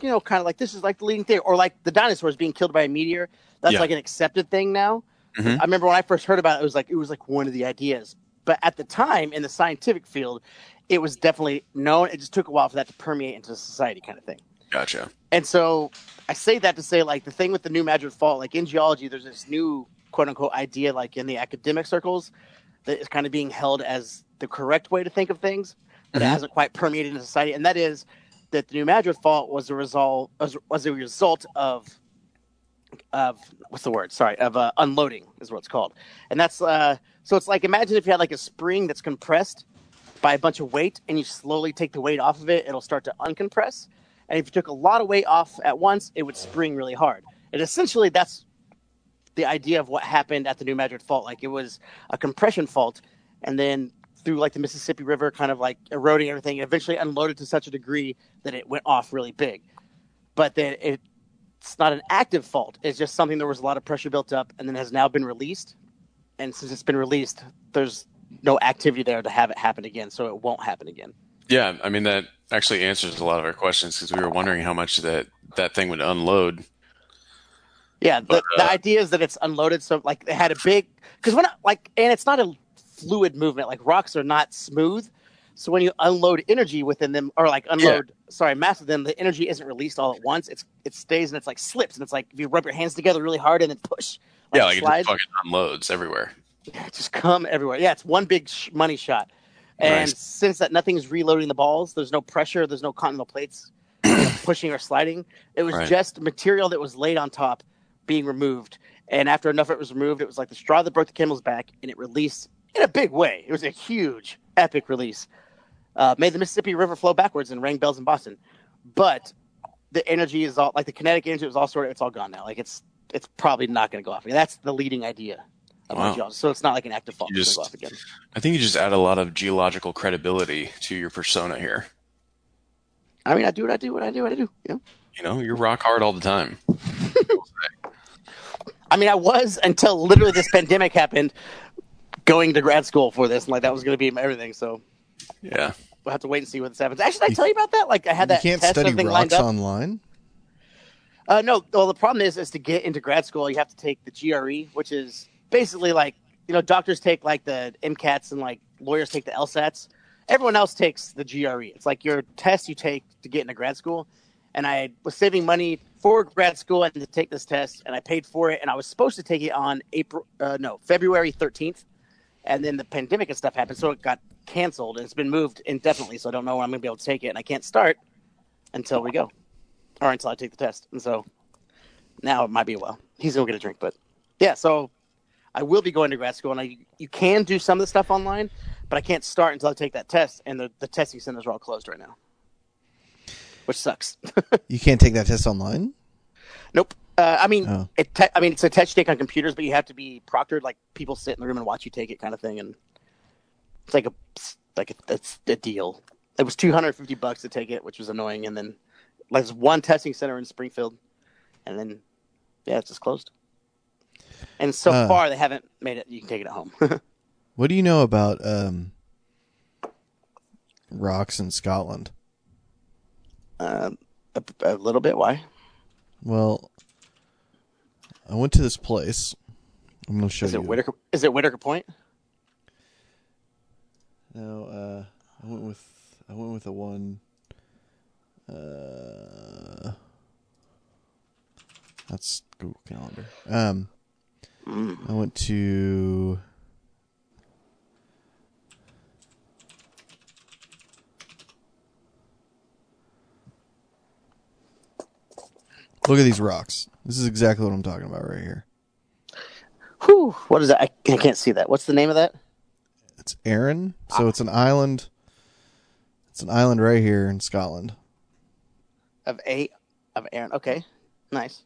Speaker 1: you know, kind of like this is like the leading theory, or like the dinosaurs being killed by a meteor. That's
Speaker 2: Yeah.
Speaker 1: like an accepted thing now.
Speaker 2: Mhm.
Speaker 1: I remember when I first heard about it, it was like it was like one of the ideas. But at the time, in the scientific field, it was definitely known. It just took a while for that to permeate into society, kind of thing.
Speaker 2: Gotcha.
Speaker 1: And so I say that to say, like, the thing with the new Madrid fault, like in geology, there's this new quote unquote idea, like in the academic circles, that is kind of being held as the correct way to think of things, it
Speaker 2: Mhm.
Speaker 1: hasn't quite permeated into society. And that is that the new Madrid fault was a result was, was a result of of what's the word? Sorry, of uh, unloading is what it's called. And that's uh, so it's like imagine if you had like a spring that's compressed by a bunch of weight, and you slowly take the weight off of it, it'll start to uncompress. And if you took a lot of weight off at once, it would spring really hard. And essentially, that's the idea of what happened at the New Madrid Fault. Like it was a compression fault, and then through like the Mississippi River, kind of like eroding everything, it eventually unloaded to such a degree that it went off really big. But then it, it's not an active fault. It's just something there was a lot of pressure built up, and then has now been released. And since it's been released, there's no activity there to have it happen again, so it won't happen again.
Speaker 2: Yeah, I mean that actually answers a lot of our questions because we were wondering how much that that thing would unload.
Speaker 1: Yeah, the,
Speaker 2: But,
Speaker 1: the
Speaker 2: uh,
Speaker 1: idea is that it's unloaded, so like it had a big because when like and it's not a fluid movement. Like rocks are not smooth, so when you unload energy within them or like unload sorry mass of them, the energy isn't released all at once. It's it stays and it's like slips and it's like if you rub your hands together really hard and then push,
Speaker 2: yeah, like it
Speaker 1: slide,
Speaker 2: just fucking unloads everywhere.
Speaker 1: it just come everywhere. Yeah, it's one big sh- money shot. And
Speaker 2: Nice.
Speaker 1: since that nothing's reloading the balls, there's no pressure, there's no continental plates you know, pushing or sliding. It was
Speaker 2: Right.
Speaker 1: just material that was laid on top being removed. And after enough of it was removed, it was like the straw that broke the camel's back, and it released in a big way. It was a huge, epic release. Uh, made the Mississippi River flow backwards and rang bells in Boston. But the energy is all like the kinetic energy was all sort of it's all gone now. Like it's it's probably not going to go off again. That's the leading idea. Of
Speaker 2: Wow.
Speaker 1: geology. So it's not like an active fault.
Speaker 2: Just-
Speaker 1: go off again.
Speaker 2: I think you just add a lot of geological credibility to your persona here.
Speaker 1: I mean, I do what I do, what I do, what I do. You know?
Speaker 2: You know, you're rock hard all the time.
Speaker 1: I mean, I was until literally this pandemic happened, going to grad school for this, and like that was going to be everything. So
Speaker 2: Yeah.
Speaker 1: we'll have to wait and see what this happens. Actually, did I tell you about that? Like I had that
Speaker 3: you can't
Speaker 1: test
Speaker 3: study
Speaker 1: lined
Speaker 3: rocks
Speaker 1: up.
Speaker 3: online.
Speaker 1: Uh, no, well, the problem is, is to get into grad school, you have to take the GRE, which is basically like you know, doctors take like the MCATs and like lawyers take the LSATs. Everyone else takes the GRE. It's like your test you take to get into grad school. And I was saving money for grad school and to take this test, and I paid for it. And I was supposed to take it on April, uh, no, February thirteenth, and then the pandemic and stuff happened, so it got canceled and it's been moved indefinitely, so I don't know when I'm going to be able to take it, and I can't start until we go, or until I take the test. And so now it might be a while. He's going to get a drink, but yeah. So I will be going to grad school, and I you can do some of the stuff online, but I can't start until I take that test, and the the testing centers are all closed right now, which sucks.
Speaker 3: You can't take that test online.
Speaker 1: Nope. Uh, I mean,
Speaker 3: Oh.
Speaker 1: it. Te- I mean, it's a test you take on computers, but you have to be proctored. Like people sit in the room and watch you take it, kind of thing. And it's like a like a, it's a deal. It was two hundred fifty bucks to take it, which was annoying. And then like there's one testing center in Springfield, and then yeah, it's just closed. And so
Speaker 3: Uh.
Speaker 1: far, they haven't made it. You can take it at home.
Speaker 3: What do you know about um, rocks in Scotland?
Speaker 1: um, a, a little bit. Why?
Speaker 3: Well, I went to this place. I'm going to show
Speaker 1: Is
Speaker 3: you.
Speaker 1: it Whitaker? Is it Whitaker Point?
Speaker 3: No, uh, I went with I went with the one. Uh, that's Google Calendar. Um. I went to. Look at these rocks. This is exactly what I'm talking about right here.
Speaker 1: Whew, what is that? I, I can't see that. What's the name of that?
Speaker 3: It's Arran, so ah. it's an island. It's an island right here in Scotland.
Speaker 1: Of a of Arran. Okay, nice.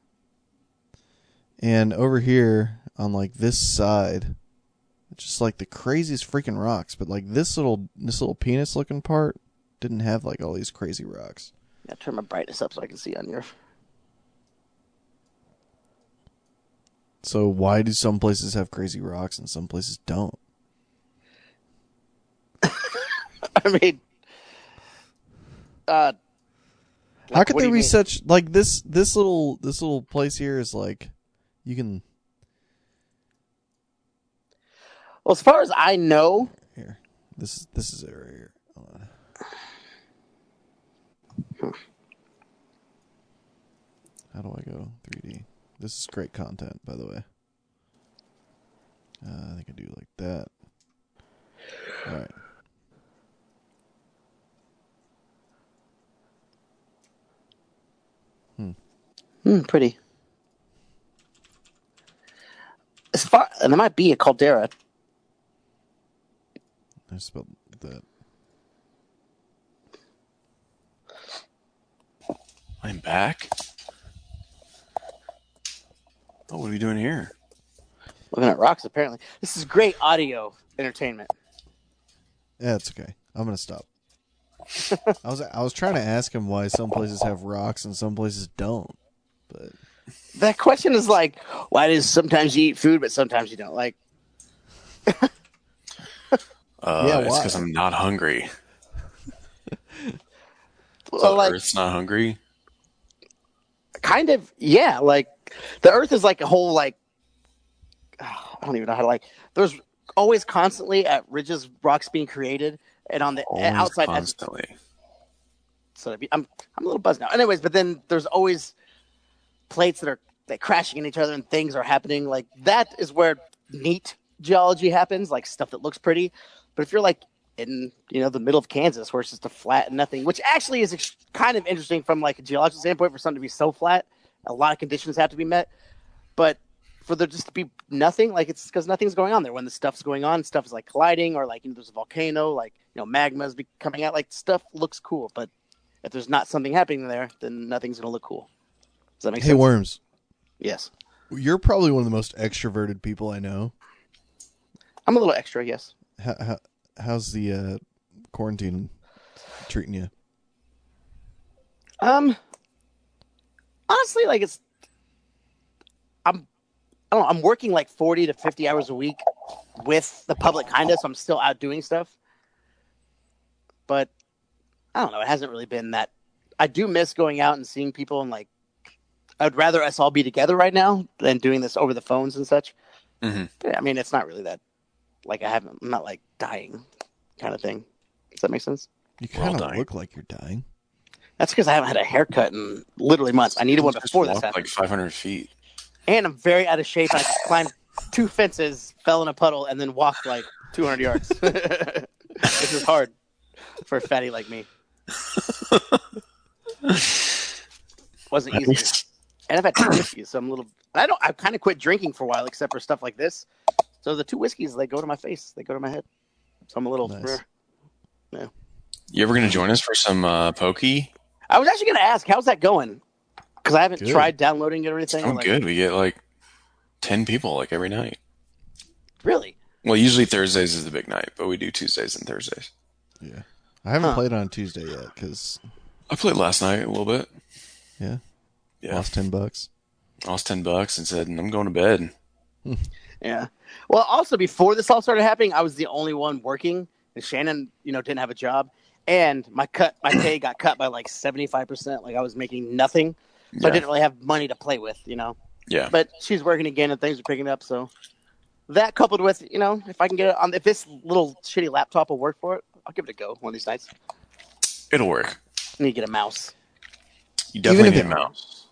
Speaker 3: And over here on like this side, it's just like the craziest freaking rocks. But like this little this little penis looking part didn't have like all these crazy rocks.
Speaker 1: Yeah, turn my brightness up so I can see on your.
Speaker 3: So why do some places have crazy rocks and some places don't?
Speaker 1: I mean, uh,
Speaker 3: How could
Speaker 1: what do
Speaker 3: there
Speaker 1: you
Speaker 3: be such like this this little this little place here is like you can
Speaker 1: Well, as far as I know,
Speaker 3: here. This is this is it right here. Hold on. How do I go 3D? This is great content, by the way. Uh, I think I do like that. All right.
Speaker 1: hmm, Hmm, pretty. As far and there might be a caldera.
Speaker 3: I spelled that.
Speaker 2: I'm back. Oh, what are we doing here?
Speaker 1: Looking at rocks, apparently. This is great audio entertainment.
Speaker 3: Yeah, it's okay. I'm gonna stop. I was I was trying to ask him why some places have rocks and some places don't, but
Speaker 1: That question is like, why does sometimes you eat food but sometimes you don't? Like,
Speaker 2: Uh,
Speaker 3: Yeah,
Speaker 2: it's because I'm not hungry.
Speaker 1: well,
Speaker 2: the
Speaker 1: like
Speaker 2: Earth's not hungry.
Speaker 1: kind of, yeah. Like the Earth is like a whole like, I don't even know how to like. There's always constantly at ridges rocks being created, and on the
Speaker 2: Always
Speaker 1: outside
Speaker 2: constantly.
Speaker 1: so be, I'm I'm a little buzzed now. Anyways, but then there's always plates that are like crashing in each other and things are happening. Like that is where neat geology happens, like stuff that looks pretty. But if you're like in you know the middle of Kansas where it's just a flat and nothing, which actually is ex- kind of interesting from like a geological standpoint for something to be so flat, a lot of conditions have to be met. But for there just to be nothing, like it's because nothing's going on there. When the stuff's going on, stuff is like colliding, or like you know there's a volcano, like you know magma's be coming out. Like stuff looks cool, but if there's not something happening there, then nothing's gonna look cool. Does that make
Speaker 3: hey,
Speaker 1: sense?
Speaker 3: Hey, worms,
Speaker 1: Yes,
Speaker 3: you're probably one of the most extroverted people I know.
Speaker 1: I'm a little extra. Yes.
Speaker 3: How, how, how's the uh, quarantine treating you?
Speaker 1: Um. Honestly, like it's, I'm, I don't know. I'm working like forty to fifty hours a week with the public, kind of. So I'm still out doing stuff. But I don't know. It hasn't really been that. I do miss going out and seeing people, and like, I'd rather us all be together right now than doing this over the phones and such.
Speaker 2: Mhm.
Speaker 1: But, I mean, it's not really that. Like I haven't. I'm not like dying, kind of thing. Does that make sense?
Speaker 3: You kind of
Speaker 2: dying.
Speaker 3: look like you're dying.
Speaker 1: That's because I haven't had a haircut in literally months. I needed one before this happened.
Speaker 2: like 500 feet.
Speaker 1: and I'm very out of shape. I just climbed two fences, fell in a puddle, and then walked like 200 yards. This is hard for a fatty like me. Wasn't easy. And I've had two whiskeys, so I'm a little. I don't. I've kind of quit drinking for a while, except for stuff like this. So the two whiskeys, they go to my face, they go to my head. So I'm a little.
Speaker 3: Nice.
Speaker 2: You ever gonna join us for some uh, pokey?
Speaker 1: I was actually going to ask, how's that going? Because I haven't
Speaker 3: Good.
Speaker 1: tried downloading it or anything.
Speaker 2: Oh,
Speaker 1: like,
Speaker 2: good. We get like ten people like every night.
Speaker 1: Really?
Speaker 2: Well, usually Thursdays is the big night, but we do Tuesdays and Thursdays.
Speaker 3: Yeah. I haven't
Speaker 1: Huh.
Speaker 3: played on Tuesday yet because
Speaker 2: I played last night a little bit.
Speaker 3: Yeah?
Speaker 2: Yeah.
Speaker 3: lost ten bucks.
Speaker 2: I lost ten bucks and said, "I'm going to bed."
Speaker 1: Yeah. Well, also before this all started happening, I was the only one working, and Shannon, you know, didn't have a job, and my cut, my pay got cut by like seventy five percent. Like I was making nothing, so I didn't really have money to play with, you know.
Speaker 2: Yeah.
Speaker 1: But she's working again, and things are picking up. So that coupled with, you know, if I can get it on, if this little shitty laptop will work for it, I'll give it a go one of these nights.
Speaker 2: It'll work.
Speaker 1: I need to get a mouse.
Speaker 2: You definitely need
Speaker 3: it-
Speaker 2: a mouse.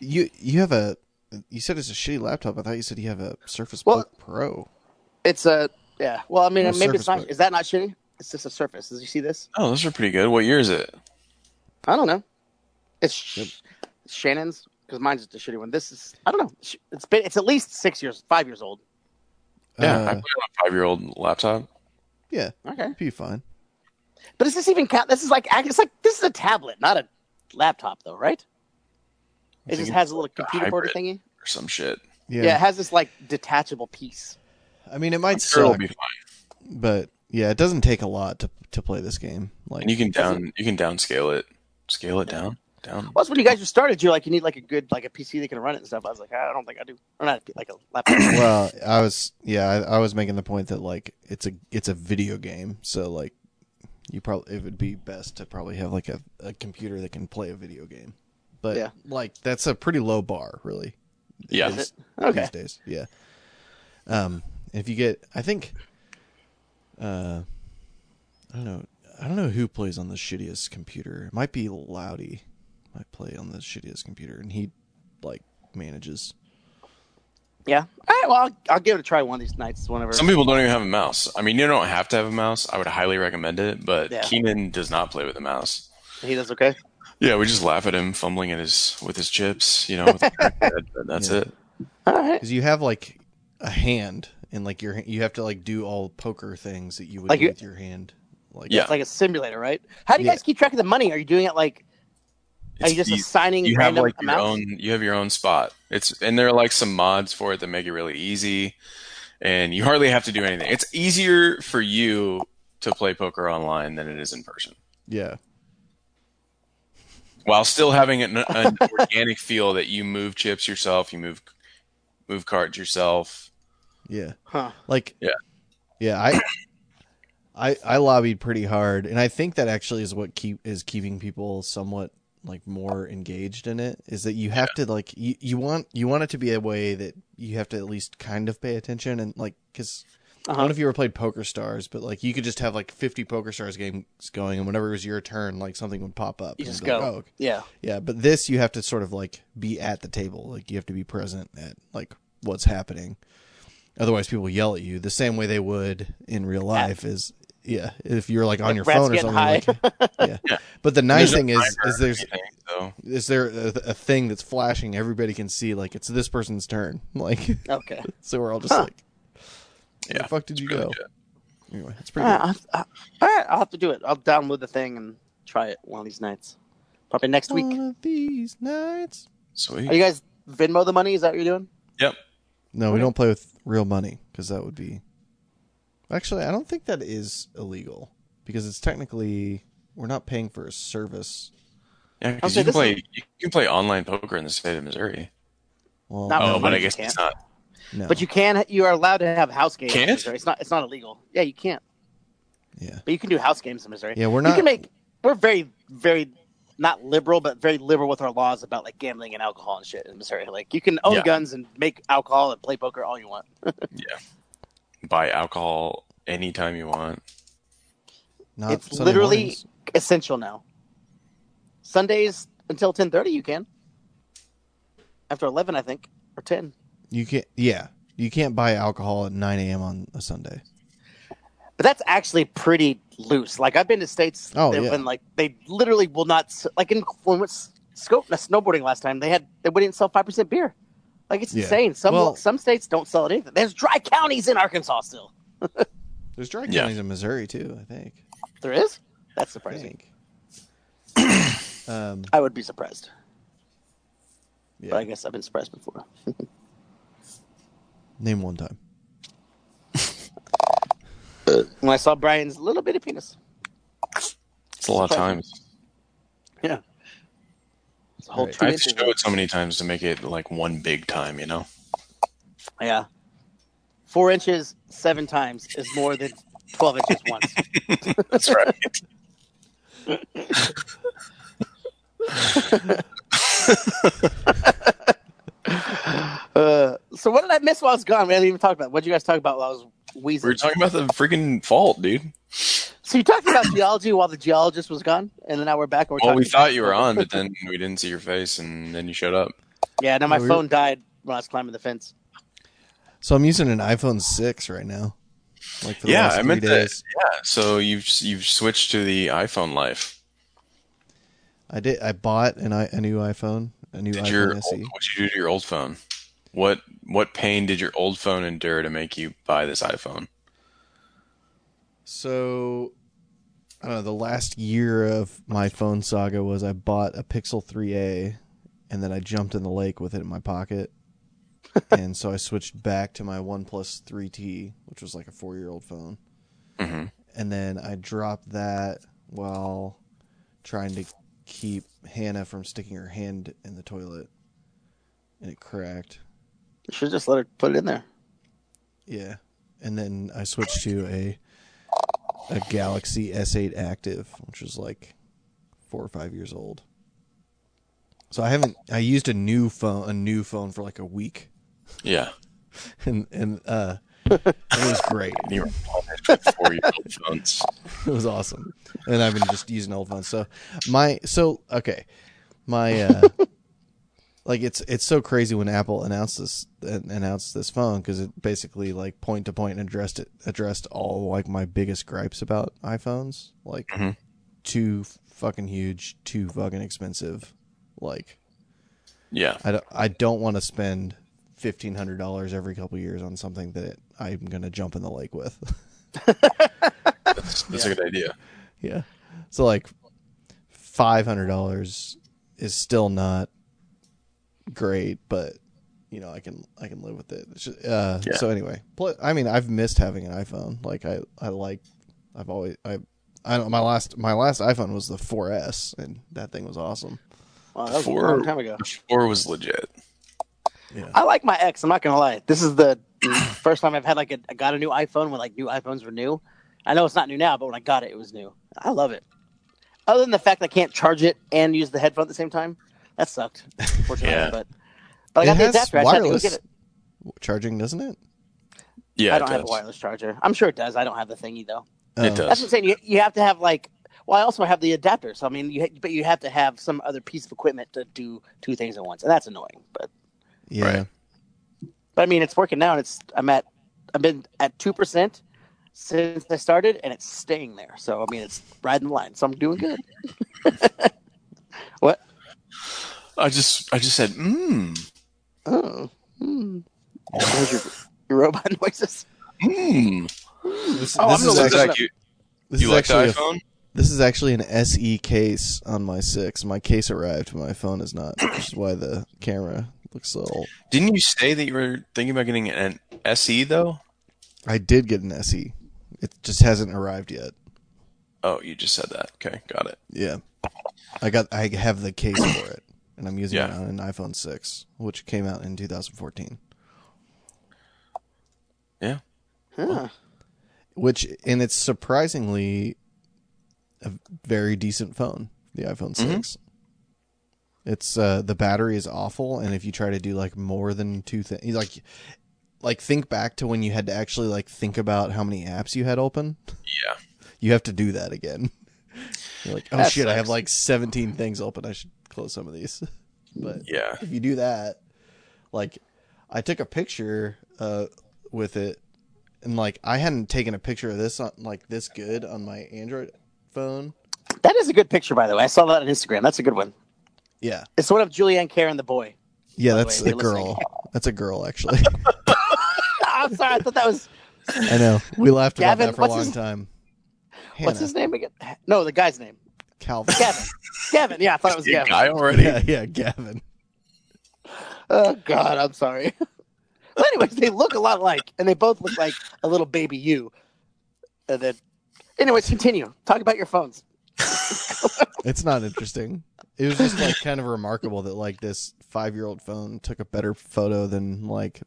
Speaker 3: You you have a you said it's a shitty laptop. I thought you said you have a Surface
Speaker 1: Well-
Speaker 3: Book Pro.
Speaker 1: It's a yeah. Well, I mean, maybe
Speaker 3: Surface
Speaker 1: it's not.
Speaker 3: Book.
Speaker 1: Is that not shitty? It's just a Surface. Did you see this?
Speaker 2: Oh, those are pretty good. What year is it?
Speaker 1: I don't know. It's sh- Shannon's because mine's just a shitty one. This is I don't know. It's been it's at least six years, five years old.
Speaker 2: Yeah, I
Speaker 3: Uh,
Speaker 2: played on a five-year-old laptop.
Speaker 3: yeah,
Speaker 1: Okay,
Speaker 3: be fine.
Speaker 1: but is this even count? This is like it's like this is a tablet, not a laptop, though, right? It just has a little computer board thingy.
Speaker 2: or some shit.
Speaker 3: Yeah.
Speaker 1: Yeah. it has this like detachable piece.
Speaker 3: I mean, it might
Speaker 2: Sure, it'll be fine.
Speaker 3: but yeah, it doesn't take a lot to to play this game. Like,
Speaker 2: And you can down you can downscale it, scale it down, down.
Speaker 1: Well, that's when you guys just started. You're like, you need like a good like a PC that can run it and stuff. I was like, I don't think I do. Or not like a laptop.
Speaker 3: well, I was yeah, I, I was making the point that like it's a it's a video game, so like you probably it would be best to probably have like a, a computer that can play a video game. But
Speaker 1: Yeah.
Speaker 3: like that's a pretty low bar, really.
Speaker 2: Yeah.
Speaker 1: Is it? Okay.
Speaker 3: these days. Yeah. Um, if you get, I think, uh, I don't know, I don't know who plays on the shittiest computer. It might be Loudy, might play on the shittiest computer, and he like manages.
Speaker 1: Yeah. All right. Well, I'll, I'll give it a try one of these nights. Whenever.
Speaker 2: Some people don't even have a mouse. I mean, you don't have to have a mouse. I would highly recommend it, but
Speaker 1: Yeah.
Speaker 2: Keenan does not play with a mouse.
Speaker 1: he does okay.
Speaker 2: Yeah, we just laugh at him fumbling at his with his chips, you know, with a but that's
Speaker 3: Yeah.
Speaker 2: it.
Speaker 1: All right.
Speaker 3: Because you have like a hand, and like your you have to like do all poker things that you would
Speaker 1: Like
Speaker 3: do
Speaker 1: you-
Speaker 3: with your hand. Like
Speaker 2: Yeah.
Speaker 1: It's like a simulator, right? How do you
Speaker 3: Yeah.
Speaker 1: guys keep track of the money? Are you doing it like? Are you just
Speaker 2: easy.
Speaker 1: assigning
Speaker 2: you have
Speaker 1: random
Speaker 2: like your own you have your own spot. It's and there are like some mods for it that make it really easy, and you hardly have to do anything. It's easier for you to play poker online than it is in person,
Speaker 3: yeah,
Speaker 2: while still having an, an organic feel that you move chips yourself, you move move cards yourself.
Speaker 3: Yeah.
Speaker 1: Huh.
Speaker 3: Like
Speaker 2: Yeah.
Speaker 3: yeah. I I I lobbied pretty hard, and I think that actually is what keep is keeping people somewhat like more engaged in it. Is that you have to like you, you want you want it to be a way that you have to at least kind of pay attention and like because. I don't
Speaker 1: Uh-huh.
Speaker 3: know if you ever played Poker Stars, but like you could just have like 50 Poker Stars games going, and whenever it was your turn, like something would pop up.
Speaker 1: You
Speaker 3: and
Speaker 1: just go.
Speaker 3: like, oh, okay.
Speaker 1: Yeah.
Speaker 3: Yeah, but this you have to sort of like be at the table. Like you have to be present at like what's happening. Otherwise people yell at you the same way they would in real life is yeah, if you're like on
Speaker 1: Like
Speaker 3: your phone or something like yeah.
Speaker 2: Yeah.
Speaker 3: But the nice
Speaker 2: There's
Speaker 3: thing is is there's
Speaker 2: anything, so
Speaker 3: is there a, a thing that's flashing everybody can see like it's this person's turn. Like
Speaker 1: Okay.
Speaker 3: so we're all just
Speaker 1: Huh.
Speaker 3: like
Speaker 2: yeah,
Speaker 3: the fuck did you
Speaker 2: really
Speaker 3: go?
Speaker 2: good.
Speaker 3: Anyway, it's
Speaker 1: All
Speaker 3: pretty
Speaker 1: right,
Speaker 3: good.
Speaker 1: I'll have, all right, I'll have to do it. I'll download the thing and try it one of these nights. Probably next week.
Speaker 3: One of these nights.
Speaker 2: Sweet.
Speaker 1: Are you guys Venmo the money? Is that what you're doing?
Speaker 2: Yep.
Speaker 3: No, we don't play with real money because that would be. Actually, I don't think that is illegal because it's technically we're not paying for a service.
Speaker 2: Yeah, because you can play
Speaker 1: is-
Speaker 2: you can play online poker in the state of Missouri.
Speaker 3: Well,
Speaker 1: Not
Speaker 2: Oh,
Speaker 1: really.
Speaker 2: but I
Speaker 1: you
Speaker 2: guess
Speaker 1: can't.
Speaker 2: it's not.
Speaker 3: no.
Speaker 1: But you can. You are allowed to have house games.
Speaker 2: Can't?
Speaker 1: Missouri. It's not. It's not illegal. Yeah, you can't.
Speaker 3: yeah,
Speaker 1: But you can do house games in Missouri.
Speaker 3: yeah, we're not.
Speaker 1: You
Speaker 3: not.
Speaker 1: can make. We're very, very not liberal, but very liberal with our laws about like gambling and alcohol and shit in Missouri. Like you can own
Speaker 2: Yeah.
Speaker 1: guns and make alcohol and play poker all you want.
Speaker 2: Yeah. Buy alcohol anytime you want.
Speaker 3: not
Speaker 1: it's
Speaker 3: Sunday
Speaker 1: literally
Speaker 3: mornings.
Speaker 1: essential now. Sundays until ten thirty, you can. After eleven, I think, or ten.
Speaker 3: You can't. Yeah, you can't buy alcohol at 9 a.m. on a Sunday.
Speaker 1: But that's actually pretty loose. Like I've been to states
Speaker 3: Oh,
Speaker 1: that
Speaker 3: yeah.
Speaker 1: when like they literally will not like in when we went s- scope snowboarding last time they had they wouldn't sell five percent beer. Like it's
Speaker 3: Yeah.
Speaker 1: insane. Some
Speaker 3: Well-
Speaker 1: some states don't sell it either. There's dry counties in Arkansas still.
Speaker 3: There's dry
Speaker 2: Yeah.
Speaker 3: counties in Missouri too. I think.
Speaker 1: There is. That's
Speaker 3: I
Speaker 1: surprising.
Speaker 3: think. um,
Speaker 1: I would be surprised,
Speaker 3: yeah.
Speaker 1: but I guess I've been surprised before.
Speaker 3: Name one time.
Speaker 1: When I saw Brian's little bitty penis.
Speaker 2: It's a lot of times.
Speaker 1: Yeah. It's a whole
Speaker 3: Right.
Speaker 1: two
Speaker 2: I have
Speaker 1: inches.
Speaker 2: show it so many times to make it like one big time, you know?
Speaker 1: Yeah. Four inches seven times is more than twelve inches once.
Speaker 2: That's right.
Speaker 1: Uh, so what did I miss while I was gone? We haven't even talked about. What did you guys talk about while I was wheezing?
Speaker 2: We were talking about the freaking fault, dude.
Speaker 1: so you talked about geology while the geologist was gone, and then now we're back. And we're
Speaker 2: Well, we thought you were on, but then we didn't see your face, and then you showed up.
Speaker 1: Yeah, no, my
Speaker 3: Yeah, we
Speaker 1: phone died when I was climbing the fence.
Speaker 3: So I'm using an iPhone six right now. Like for the
Speaker 2: Yeah,
Speaker 3: last
Speaker 2: I
Speaker 3: three
Speaker 2: meant that. Yeah, so you've you've switched to the iPhone life.
Speaker 3: I did. I bought an i a new iPhone, a new
Speaker 2: Did
Speaker 3: iPhone
Speaker 2: your
Speaker 3: SE.
Speaker 2: what did you do to your old phone? What what pain did your old phone endure to make you buy this iPhone?
Speaker 3: So I don't know. The last year of my phone saga was I bought a Pixel 3a, and then I jumped in the lake with it in my pocket, and so I switched back to my OnePlus 3T, which was like a four-year-old phone,
Speaker 2: hmm
Speaker 3: and then I dropped that while trying to keep Hannah from sticking her hand in the toilet, and it cracked.
Speaker 1: You should just let her put it in there.
Speaker 3: Yeah, and then I switched to a a Galaxy S8 Active, which was like four or five years old. So I haven't. I used a new phone, a new phone for like a week,
Speaker 2: Yeah,
Speaker 3: and and uh, it was great.
Speaker 2: you were four year old phones.
Speaker 3: It was awesome, and I've been just using old phones. So my so okay, my uh, like it's it's so crazy when Apple announced this announced this phone because it basically like point to point addressed it addressed all like my biggest gripes about iPhones, like
Speaker 2: Mhm.
Speaker 3: too fucking huge, too fucking expensive, like
Speaker 2: Yeah,
Speaker 3: I don't, I don't want to spend fifteen hundred dollars every couple years on something that I'm gonna jump in the lake with.
Speaker 2: that's, that's a good idea.
Speaker 3: Yeah. So like five hundred dollars is still not great, but you know I can I can live with it. It's just, uh,
Speaker 2: Yeah.
Speaker 3: So anyway, pl- I mean I've missed having an iPhone. Like I I like I've always I I don't my last my last iPhone was the 4S and that thing was awesome.
Speaker 1: Wow, that was
Speaker 2: Four-
Speaker 1: a long time ago.
Speaker 2: Four was legit.
Speaker 3: Yeah.
Speaker 1: I like my ex. I'm not gonna lie. This is the first time I've had like a I got a new iPhone when like new iPhones were new. I know it's not new now, but when I got it, it was new. I love it. Other than the fact I can't charge it and use the headphone at the same time, that sucked. Unfortunately,
Speaker 2: Yeah.
Speaker 1: but but I
Speaker 3: It
Speaker 1: got the
Speaker 3: has
Speaker 1: adapter. I just had to go
Speaker 3: wireless
Speaker 1: get it.
Speaker 3: Charging, doesn't it?
Speaker 2: Yeah,
Speaker 1: I don't have a wireless charger. I'm sure it does. I don't have the thingy though.
Speaker 2: It
Speaker 3: Oh,
Speaker 2: does.
Speaker 1: That's insane. You, you have to have like. Well, I also have the adapter. So I mean, you ha- but you have to have some other piece of equipment to do two things at once, and that's annoying. But
Speaker 3: Yeah.
Speaker 2: Right.
Speaker 1: But I mean, it's working now, and it's I'm at I've been at two percent since I started, and it's staying there. So I mean, it's riding the line. So I'm doing good. what?
Speaker 2: I just I just said, mmm,
Speaker 1: Oh, hmm. Those your, your robot noises.
Speaker 2: mmm.
Speaker 3: This,
Speaker 1: Oh,
Speaker 3: this
Speaker 1: I'm
Speaker 3: is actually,
Speaker 1: this
Speaker 2: you,
Speaker 3: this
Speaker 2: you
Speaker 3: is
Speaker 2: like the
Speaker 3: actually a- This is actually an SE case on my six. My case arrived, but my phone is not, which is why the camera looks so old.
Speaker 2: Didn't you say that you were thinking about getting an SE though?
Speaker 3: I did get an SE. It just hasn't arrived yet.
Speaker 2: Oh, you just said that. Okay, got it.
Speaker 3: Yeah. I got I have the case for it. And I'm using it on an iPhone six, which came out in two thousand fourteen.
Speaker 2: Yeah.
Speaker 1: Huh.
Speaker 3: Which and it's surprisingly a very decent phone, the iPhone 6 It's uh the battery is awful and if you try to do like more than two things like like think back to when you had to actually like think about how many apps you had open.
Speaker 2: Yeah.
Speaker 3: You have to do that again. You're like, oh
Speaker 1: That
Speaker 3: shit, I have like 17 things open. I should close some of these. But
Speaker 2: Yeah.
Speaker 3: if you do that, like I took a picture uh with it and like I hadn't taken a picture of this on like this good on my Android phone.
Speaker 1: That is a good picture, by the way. I saw that on Instagram. That's a good one.
Speaker 3: Yeah,
Speaker 1: It's one of Julianne Carr and the boy.
Speaker 3: yeah, that's
Speaker 1: way,
Speaker 3: a
Speaker 1: if you're listening.
Speaker 3: girl. That's a girl, actually.
Speaker 1: I'm sorry. I thought that was
Speaker 3: I know. We laughed about that for a long
Speaker 1: his-
Speaker 3: time.
Speaker 1: What's his name again? No, the guy's name.
Speaker 3: Calvin.
Speaker 1: Gavin. Gavin. Yeah, I thought it was
Speaker 2: You
Speaker 1: Gavin.
Speaker 2: guy already?
Speaker 3: yeah, yeah, Gavin.
Speaker 1: Oh God, I'm sorry. well, anyways, they look a lot alike, and they both look like a little baby you. And then, anyways, continue. Talk about your phones.
Speaker 3: It's not interesting. It was just like kind of remarkable that like this five year old phone took a better photo than like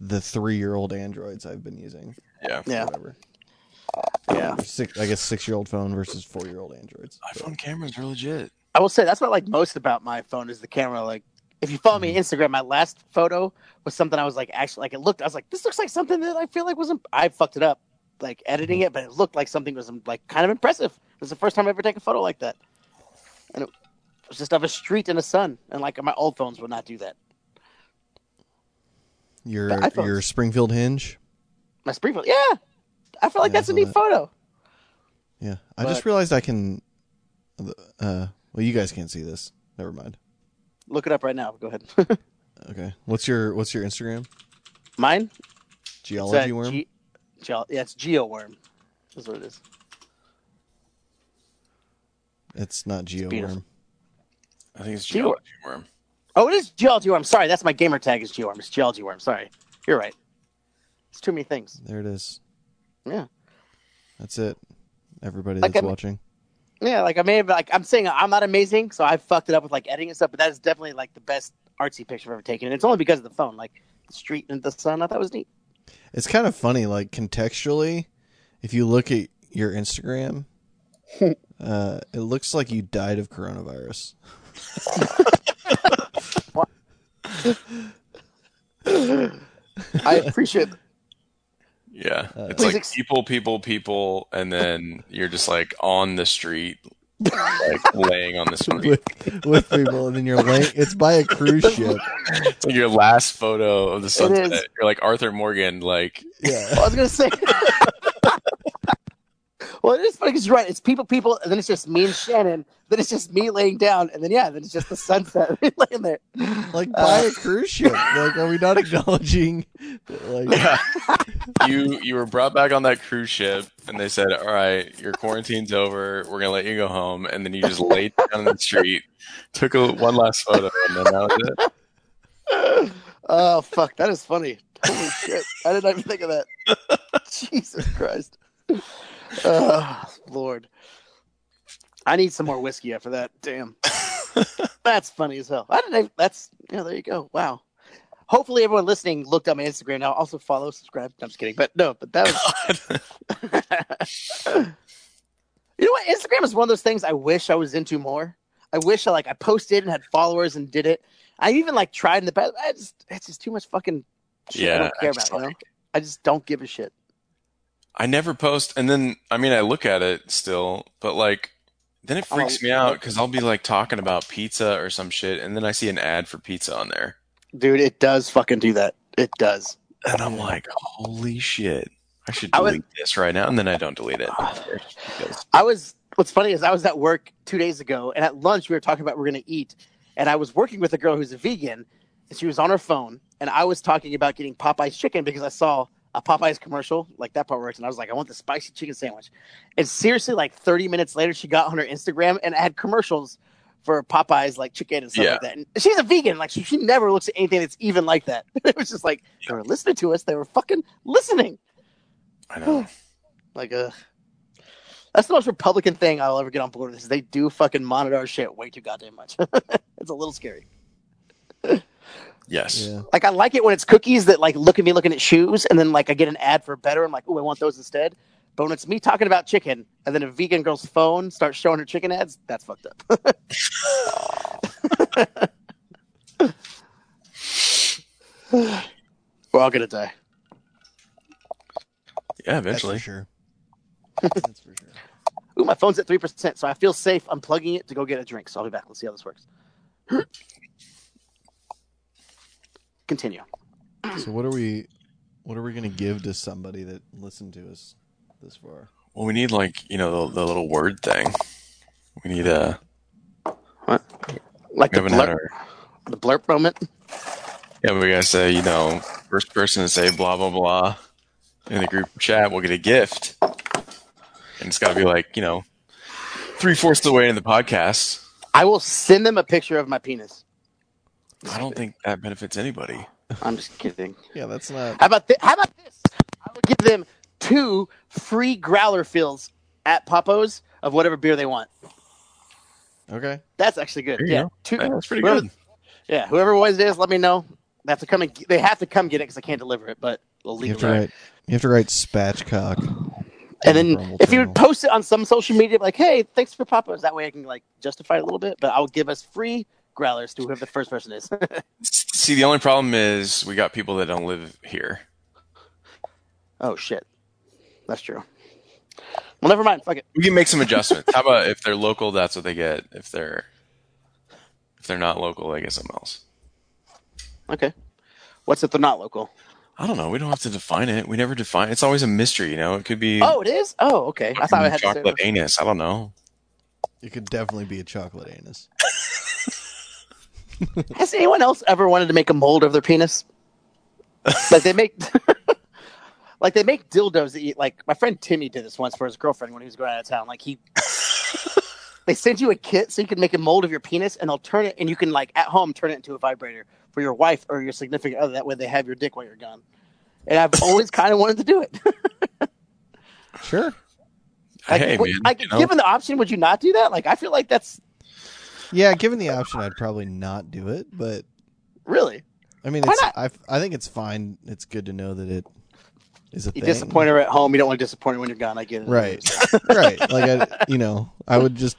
Speaker 3: the three year old androids I've been using.
Speaker 2: Yeah.
Speaker 1: Yeah.
Speaker 3: Whatever.
Speaker 1: Yeah,
Speaker 3: Six, I guess six year old phone versus four year old androids.
Speaker 2: iPhone cameras are legit.
Speaker 1: I will say that's what I like most about my phone is the camera. Like, if you follow me on mm-hmm. Instagram, my last photo was something I was like, actually, like it looked. I was like, this looks like something that I feel like wasn't. I fucked it up, like editing mm-hmm. it, but it looked like something was like kind of impressive. It was the first time I ever take a photo like that, and it was just of a street and the sun, and like my old phones would not do that.
Speaker 3: Your your Springfield hinge.
Speaker 1: My Springfield, yeah, I feel like
Speaker 3: Yeah,
Speaker 1: that's a neat
Speaker 3: that.
Speaker 1: photo.
Speaker 3: Yeah, I
Speaker 1: But-
Speaker 3: just realized I can. Uh, well, you guys can't see this. Never mind.
Speaker 1: Look it up right now. Go ahead.
Speaker 3: Okay, what's your what's your Instagram?
Speaker 1: Mine, It's, uh,
Speaker 3: Geology worm.
Speaker 1: Ge- Geo- yeah, it's GeoWorm. That's what it is.
Speaker 3: it's not geo
Speaker 1: beautiful.
Speaker 3: worm.
Speaker 2: I think it's
Speaker 1: Geo-
Speaker 2: geology worm.
Speaker 1: Oh, it is Geology Worm. Sorry, that's my gamer tag is Geoworm. It's Geology Worm. Sorry. You're right. It's too many things.
Speaker 3: There it is.
Speaker 1: Yeah.
Speaker 3: That's it. Everybody
Speaker 1: Like,
Speaker 3: that's
Speaker 1: I'm-
Speaker 3: watching.
Speaker 1: Yeah, like I may have like I'm saying I'm not amazing, so I fucked it up with like editing and stuff, but that is definitely like the best artsy picture I've ever taken. And it's only because of the phone. Like the street and the sun, I thought was neat.
Speaker 3: It's kind of funny, like contextually, if you look at your Instagram, uh, it looks like you died of coronavirus.
Speaker 1: I appreciate
Speaker 2: Yeah.
Speaker 3: Uh,
Speaker 2: it's like
Speaker 1: ex-
Speaker 2: people, people, people, and then you're just like on the street, like laying on the street.
Speaker 3: with, with people, and then you're laying. It's by a cruise ship.
Speaker 2: It's like your last photo of the sunset. You're like Arthur Morgan, like
Speaker 3: Yeah,
Speaker 1: I was gonna say Well it is funny because you're right. It's people, people, and then it's just me and Shannon, then it's just me laying down, and then yeah, then it's just the sunset laying there.
Speaker 3: like uh, by a cruise ship. Like, are we not acknowledging? Like,
Speaker 2: yeah. you you were brought back on that cruise ship, and they said, "All right, your quarantine's over. We're gonna let you go home." And then you just laid down in the street, took a, one last photo, and then that was it.
Speaker 1: Oh fuck, that is funny. Holy shit. I did not even think of that. Jesus Christ. Oh Lord. I need some more whiskey after that. Damn. That's funny as hell. I didn't that's yeah, there you go. Wow. Hopefully everyone listening looked up my Instagram now. Also follow, subscribe. No, I'm just kidding. But no, but that was You know what? Instagram is one of those things I wish I was into more. I wish I like I posted and had followers and did it. I even like tried in the past. I just it's just too much fucking shit I don't care
Speaker 2: it's
Speaker 1: about, you know? I just don't give a shit.
Speaker 2: I never post, and then I mean I look at it still, but like then it freaks
Speaker 1: Oh,
Speaker 2: me out because I'll be like talking about pizza or some shit, and then I see an ad for pizza on there,
Speaker 1: Dude, it does fucking do that. It does.
Speaker 2: and I'm like, holy shit, I should
Speaker 1: I was-
Speaker 2: delete this right now, and then I don't delete it.
Speaker 1: I was what's funny is I was at work two days ago and at lunch we were talking about we're gonna eat. And I was working with a girl who's a vegan and she was on her phone and I was talking about getting Popeye's chicken because I saw a Popeye's commercial, like that part works, and I was like, I want the spicy chicken sandwich. And seriously, like 30 minutes later, she got on her Instagram and had commercials for Popeye's like chicken and stuff
Speaker 2: Yeah.
Speaker 1: like that. And she's a vegan, like she, she never looks at anything that's even like that. it was just like they were listening to us, they were fucking listening.
Speaker 2: I know.
Speaker 1: Like, uh, that's the most Republican thing I'll ever get on board with. Is they do fucking monitor our shit way too goddamn much. it's a little scary.
Speaker 2: Yes.
Speaker 3: yeah,
Speaker 1: Like, I like it when it's cookies that like look at me looking at shoes, and then like I get an ad for better. I'm like, oh, I want those instead. But when it's me talking about chicken, and then a vegan girl's phone starts showing her chicken ads, that's fucked up. We're all gonna die.
Speaker 2: Yeah,
Speaker 3: that's
Speaker 2: eventually.
Speaker 3: for sure. That's for sure.
Speaker 1: Ooh, my phone's at three percent, so I feel safe unplugging it to go get a drink. So I'll be back. Let's see how this works. Continue.
Speaker 3: So what are we? What are we gonna give to somebody that listened to us this far?
Speaker 2: Well, we need like you know the, the little word thing. We need a.
Speaker 1: What? Like the
Speaker 2: haven't
Speaker 1: blurb,
Speaker 2: our.
Speaker 1: the blurb moment.
Speaker 2: Yeah, we gotta say you know first person to say blah blah blah in the group chat will get a gift, and it's got to be like you know three fourths of the way in the podcast.
Speaker 1: I will send them a picture of my penis.
Speaker 2: I don't think that benefits anybody.
Speaker 1: I'm just kidding.
Speaker 3: Yeah, that's not.
Speaker 1: How about this? How about this? I will give them two free growler fills at Papo's of whatever beer they want.
Speaker 3: Okay.
Speaker 1: That's actually good.
Speaker 2: There you
Speaker 1: Yeah,
Speaker 2: go.
Speaker 1: two.
Speaker 2: Yeah, that's pretty
Speaker 1: whoever-
Speaker 2: good.
Speaker 1: Yeah, whoever it is, let me know. They have to come and they have to come get it because I can't deliver it, but they'll
Speaker 3: You
Speaker 1: leave
Speaker 3: have
Speaker 1: it.
Speaker 3: to write. You have to write spatchcock.
Speaker 1: And then
Speaker 3: Rumble
Speaker 1: if you
Speaker 3: channel.
Speaker 1: would post it on some social media, like, "Hey, thanks for Papo's," that way I can like justify it a little bit. But I will give us free growlers to whoever the first person is.
Speaker 2: See, the only problem is we got people that don't live here.
Speaker 1: oh shit, that's true. Well, never mind. Fuck it.
Speaker 2: We can make some adjustments. How about if they're local, that's what they get. If they're if they're not local, they get something else.
Speaker 1: Okay. What's if they're not local?
Speaker 2: I don't know. We don't have to define it. We never define. It's always a mystery, you know. It could be
Speaker 1: Oh, it is. Oh, okay. I thought I had to say.
Speaker 2: chocolate anus. I don't know.
Speaker 3: It could definitely be a chocolate anus.
Speaker 1: Has anyone else ever wanted to make a mold of their penis? like they make, like they make dildos that eat. Like my friend Timmy did this once for his girlfriend when he was going out of town. Like he, they send you a kit so you can make a mold of your penis, and they'll turn it, and you can like at home turn it into a vibrator for your wife or your significant other. That way they have your dick while you're gone. And I've always kind of wanted to do it.
Speaker 3: Sure.
Speaker 1: like,
Speaker 2: hey, man.
Speaker 1: like
Speaker 2: you know,
Speaker 1: given the option, would you not do that? Like I feel like that's
Speaker 3: Yeah, given the option, I'd probably not do it. But
Speaker 1: really.
Speaker 3: I mean, it's. I I think it's fine. It's good to know that it is a
Speaker 1: You
Speaker 3: thing.
Speaker 1: disappoint her at home. You don't want to disappoint her when you're gone. I get it.
Speaker 3: Right. right. Like I, you know, I would just,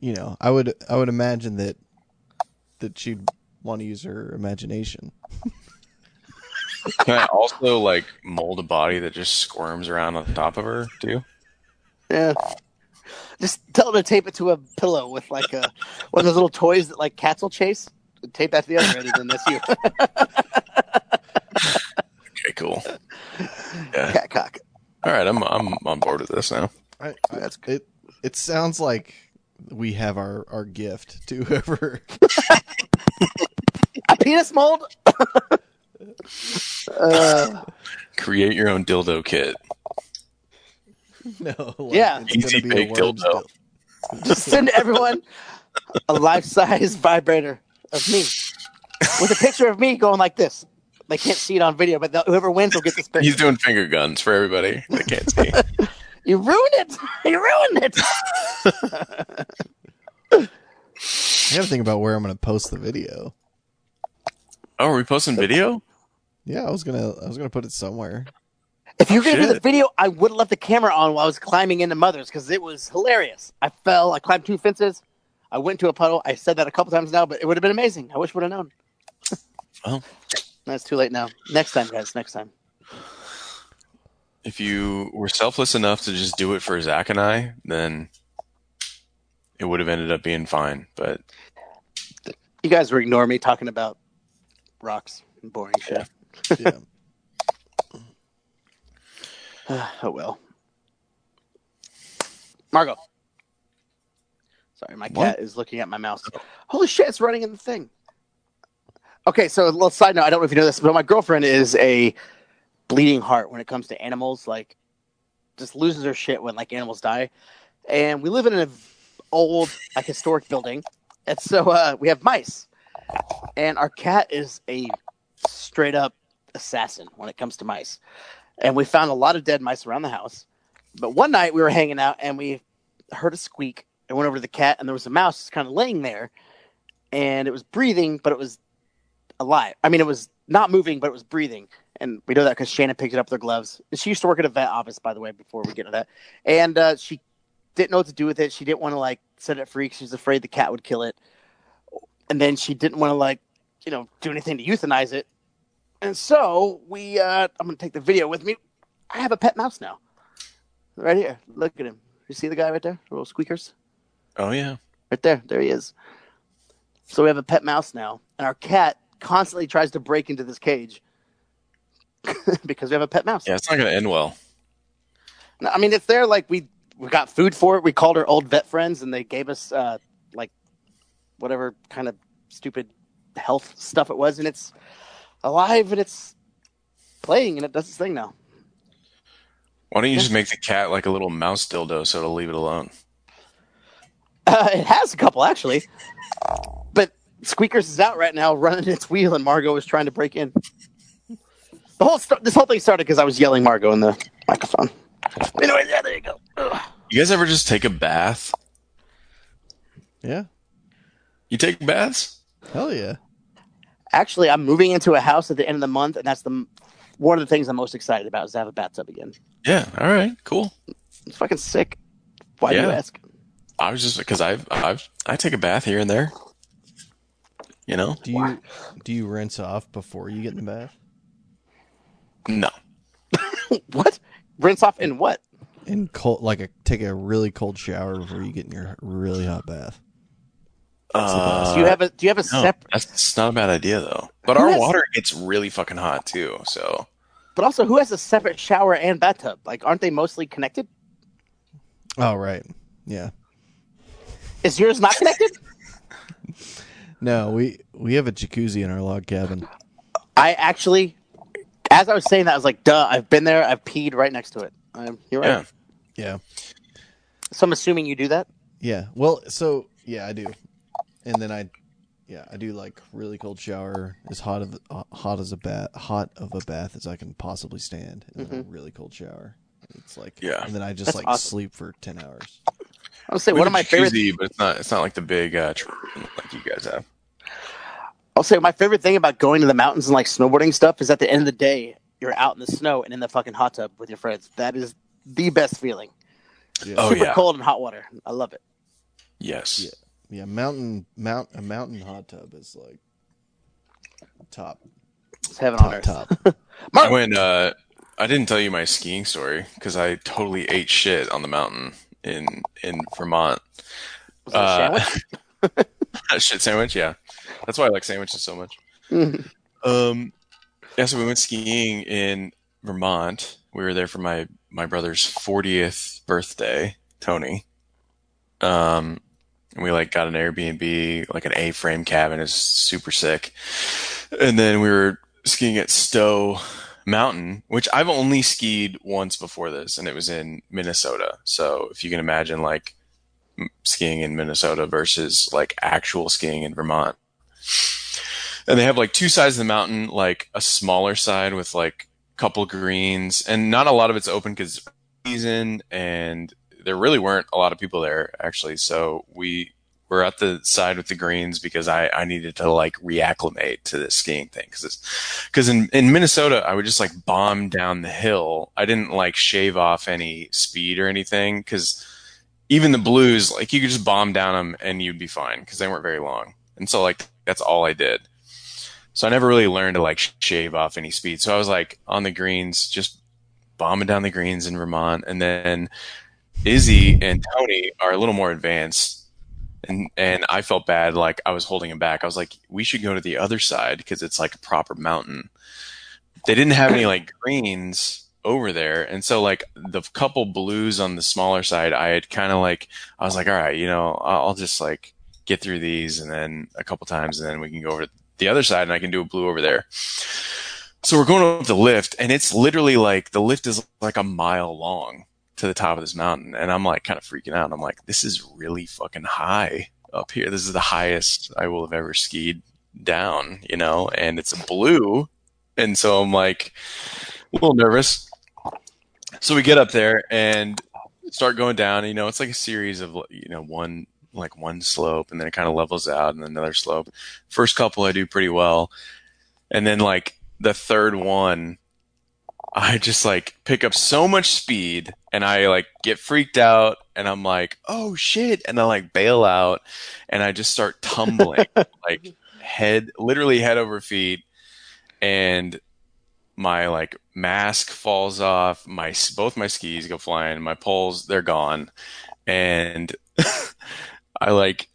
Speaker 3: you know, I would, I would imagine that that she'd want to use her imagination.
Speaker 2: can I also like mold a body that just squirms around on top of her too?
Speaker 1: Yeah. Just tell her to tape it to a pillow with like a one of those little toys that like cats will chase. Tape that to the other end, and then that's you.
Speaker 2: Okay, cool. Yeah.
Speaker 1: Cat cock.
Speaker 2: All right, I'm I'm on board with this now.
Speaker 3: I,
Speaker 1: That's
Speaker 3: it. It sounds like we have our our gift to whoever.
Speaker 1: A penis mold. uh,
Speaker 2: Create your own dildo kit.
Speaker 3: no. Like,
Speaker 1: Yeah.
Speaker 3: It's
Speaker 2: Easy
Speaker 3: be a
Speaker 2: bake
Speaker 3: word
Speaker 2: dildo.
Speaker 1: just send everyone a life-size vibrator of me with a picture of me going like this. They can't see it on video, but whoever wins will get this picture.
Speaker 2: He's doing finger guns for everybody that can't see.
Speaker 1: You ruined it. You ruined it.
Speaker 3: I got to think about where I'm going to post the video.
Speaker 2: Oh, are we posting video?
Speaker 3: Yeah, I was gonna, I was gonna put it somewhere.
Speaker 1: If you're oh, gonna do the video, I would have left the camera on while I was climbing into mothers because it was hilarious. I fell, I climbed two fences, I went to a puddle. I said that a couple times now, but it would have been amazing. I wish we would have known.
Speaker 2: Well,
Speaker 1: That's too late now. Next time, guys. Next time.
Speaker 2: if you were selfless enough to just do it for Zach and I, then it would have ended up being fine. But
Speaker 1: You guys were ignoring me talking about rocks and boring shit.
Speaker 3: Yeah.
Speaker 1: oh well. Margot. Sorry, my
Speaker 2: What?
Speaker 1: cat is looking at my mouse. Holy shit, it's running in the thing. Okay, so a little side note, I don't know if you know this, but my girlfriend is a bleeding heart when it comes to animals, like just loses her shit when like animals die. And we live in an old like historic building. And so uh, we have mice. And our cat is a straight up assassin when it comes to mice. And we found a lot of dead mice around the house. But one night we were hanging out and we heard a squeak and went over to the cat and there was a mouse just kind of laying there and it was breathing, but it was alive. I mean, it was not moving, but it was breathing. And we know that because Shannon picked it up with her gloves. And she used to work at a vet office, by the way, before we get into that. And uh, she didn't know what to do with it. She didn't want to like set it free 'cause she was afraid the cat would kill it. And then she didn't want to like, you know, do anything to euthanize it. And so we, uh, I'm gonna take the video with me. I have a pet mouse now, right here. Look at him. You see the guy right there, the little squeakers,
Speaker 2: oh yeah,
Speaker 1: right there. There he is. So we have a pet mouse now, and our cat constantly tries to break into this cage. because we have a pet mouse.
Speaker 2: Yeah, it's not going to end well.
Speaker 1: No, I mean, it's there. Like we we got food for it. We called our old vet friends, and they gave us uh, like whatever kind of stupid health stuff it was, and it's alive and it's playing and it does its thing now.
Speaker 2: Why don't you just make the cat like a little mouse dildo so it'll leave it alone?
Speaker 1: Uh, it has a couple actually, but Squeakers is out right now running its wheel, and Margot is trying to break in. The whole st- this whole thing started because I was yelling Margot in the microphone. Anyway, yeah, there you go. Ugh.
Speaker 2: You guys ever just take a bath?
Speaker 3: Yeah.
Speaker 2: You take baths?
Speaker 3: Hell yeah.
Speaker 1: Actually, I'm moving into a house at the end of the month, and that's the one of the things I'm most excited about is to have a bathtub again.
Speaker 2: Yeah. All right. Cool.
Speaker 1: It's fucking sick. Why do you
Speaker 2: Yeah.
Speaker 1: ask?
Speaker 2: I was just because I've I've I take a bath here and there. You know?
Speaker 3: Do you do you rinse off before you get in the bath?
Speaker 2: No.
Speaker 1: What? Rinse off in what?
Speaker 3: In cold, like a take a really cold shower before you get in your really hot bath.
Speaker 2: Uh,
Speaker 1: do you have a Do you have a
Speaker 2: no,
Speaker 1: separate?
Speaker 2: that's, that's not a bad idea though. But
Speaker 1: Who
Speaker 2: our
Speaker 1: has-
Speaker 2: water gets really fucking hot too. So
Speaker 1: But also, who has a separate shower and bathtub? Like, aren't they mostly connected?
Speaker 3: Oh right. Yeah.
Speaker 1: Is yours not connected?
Speaker 3: No, we we have a jacuzzi in our log cabin.
Speaker 1: I actually, as I was saying that, I was like, "Duh!" I've been there. I've peed right next to it. Um, you're right.
Speaker 2: yeah.
Speaker 3: Yeah.
Speaker 1: So I'm assuming you do that.
Speaker 3: Yeah. Well, so yeah, I do. And then I yeah, I do like really cold shower, as hot of uh, hot as a bath, hot of a bath as I can possibly stand, and then a really cold shower. It's like
Speaker 2: Yeah.
Speaker 3: and then I just
Speaker 1: That's
Speaker 3: like
Speaker 1: awesome.
Speaker 3: sleep for ten hours.
Speaker 1: I would say
Speaker 2: We
Speaker 1: one
Speaker 2: have
Speaker 1: of my
Speaker 2: a
Speaker 1: favorite.
Speaker 2: jacuzzi, but it's not it's not like the big uh, tr- like you guys have.
Speaker 1: I'll say my favorite thing about going to the mountains and like snowboarding stuff is at the end of the day, you're out in the snow and in the fucking hot tub with your friends. That is the best feeling.
Speaker 3: Yeah.
Speaker 2: Oh,
Speaker 1: Super
Speaker 2: yeah.
Speaker 1: cold and hot water. I love it.
Speaker 2: Yes.
Speaker 3: Yeah. Yeah, mountain mount a mountain hot tub is like top
Speaker 1: It's heaven on
Speaker 3: top
Speaker 1: earth.
Speaker 3: top.
Speaker 2: I went. Uh, I didn't tell you my skiing story because I totally ate shit on the mountain in in Vermont.
Speaker 1: was it a
Speaker 2: uh,
Speaker 1: sandwich?
Speaker 2: That shit sandwich, yeah. That's why I like sandwiches so much.
Speaker 1: Mhm.
Speaker 2: Um, yeah, so we went skiing in Vermont. We were there for my my brother's 40th birthday, Tony. Um, and we like got an Airbnb, like an A-frame cabin, is super sick. And then we were skiing at Stowe Mountain, which I've only skied once before this, and it was in Minnesota. So if you can imagine, like skiing in Minnesota versus like actual skiing in Vermont. And they have like two sides of the mountain, like a smaller side with like a couple greens, and not a lot of it's open because season, and there really weren't a lot of people there actually. So we were at the side with the greens because I, I needed to like reacclimate to this skiing thing because because in, in Minnesota I would just like bomb down the hill. I didn't like shave off any speed or anything because even the blues like you could just bomb down them and you'd be fine because they weren't very long. And so like that's all I did. So I never really learned to like shave off any speed. So I was like on the greens, just bombing down the greens in Vermont. And then Izzy and Tony are a little more advanced. And, and I felt bad. Like I was holding him back. I was like, we should go to the other side because it's like a proper mountain. They didn't have any like greens over there. And so like the couple blues on the smaller side, I had kind of like, I was like, all right, you know, I'll just like get through these and then a couple times and then we can go over to the other side and I can do a blue over there. So we're going up the lift and it's literally like the lift is like a mile long to the top of this mountain. And I'm like kind of freaking out. I'm like, this is really fucking high up here. This is the highest I will have ever skied down, you know, and it's blue. And so I'm like a little nervous. So we get up there and start going down. You know, it's like a series of, you know, one, like one slope and then it kind of levels out and another slope. First couple I do pretty well. And then like the third one, I just like pick up so much speed and I like get freaked out and I'm like, oh shit. And I like bail out and I just start tumbling like head, literally head over feet. And my like mask falls off. My, both my skis go flying. My poles, they're gone. And I like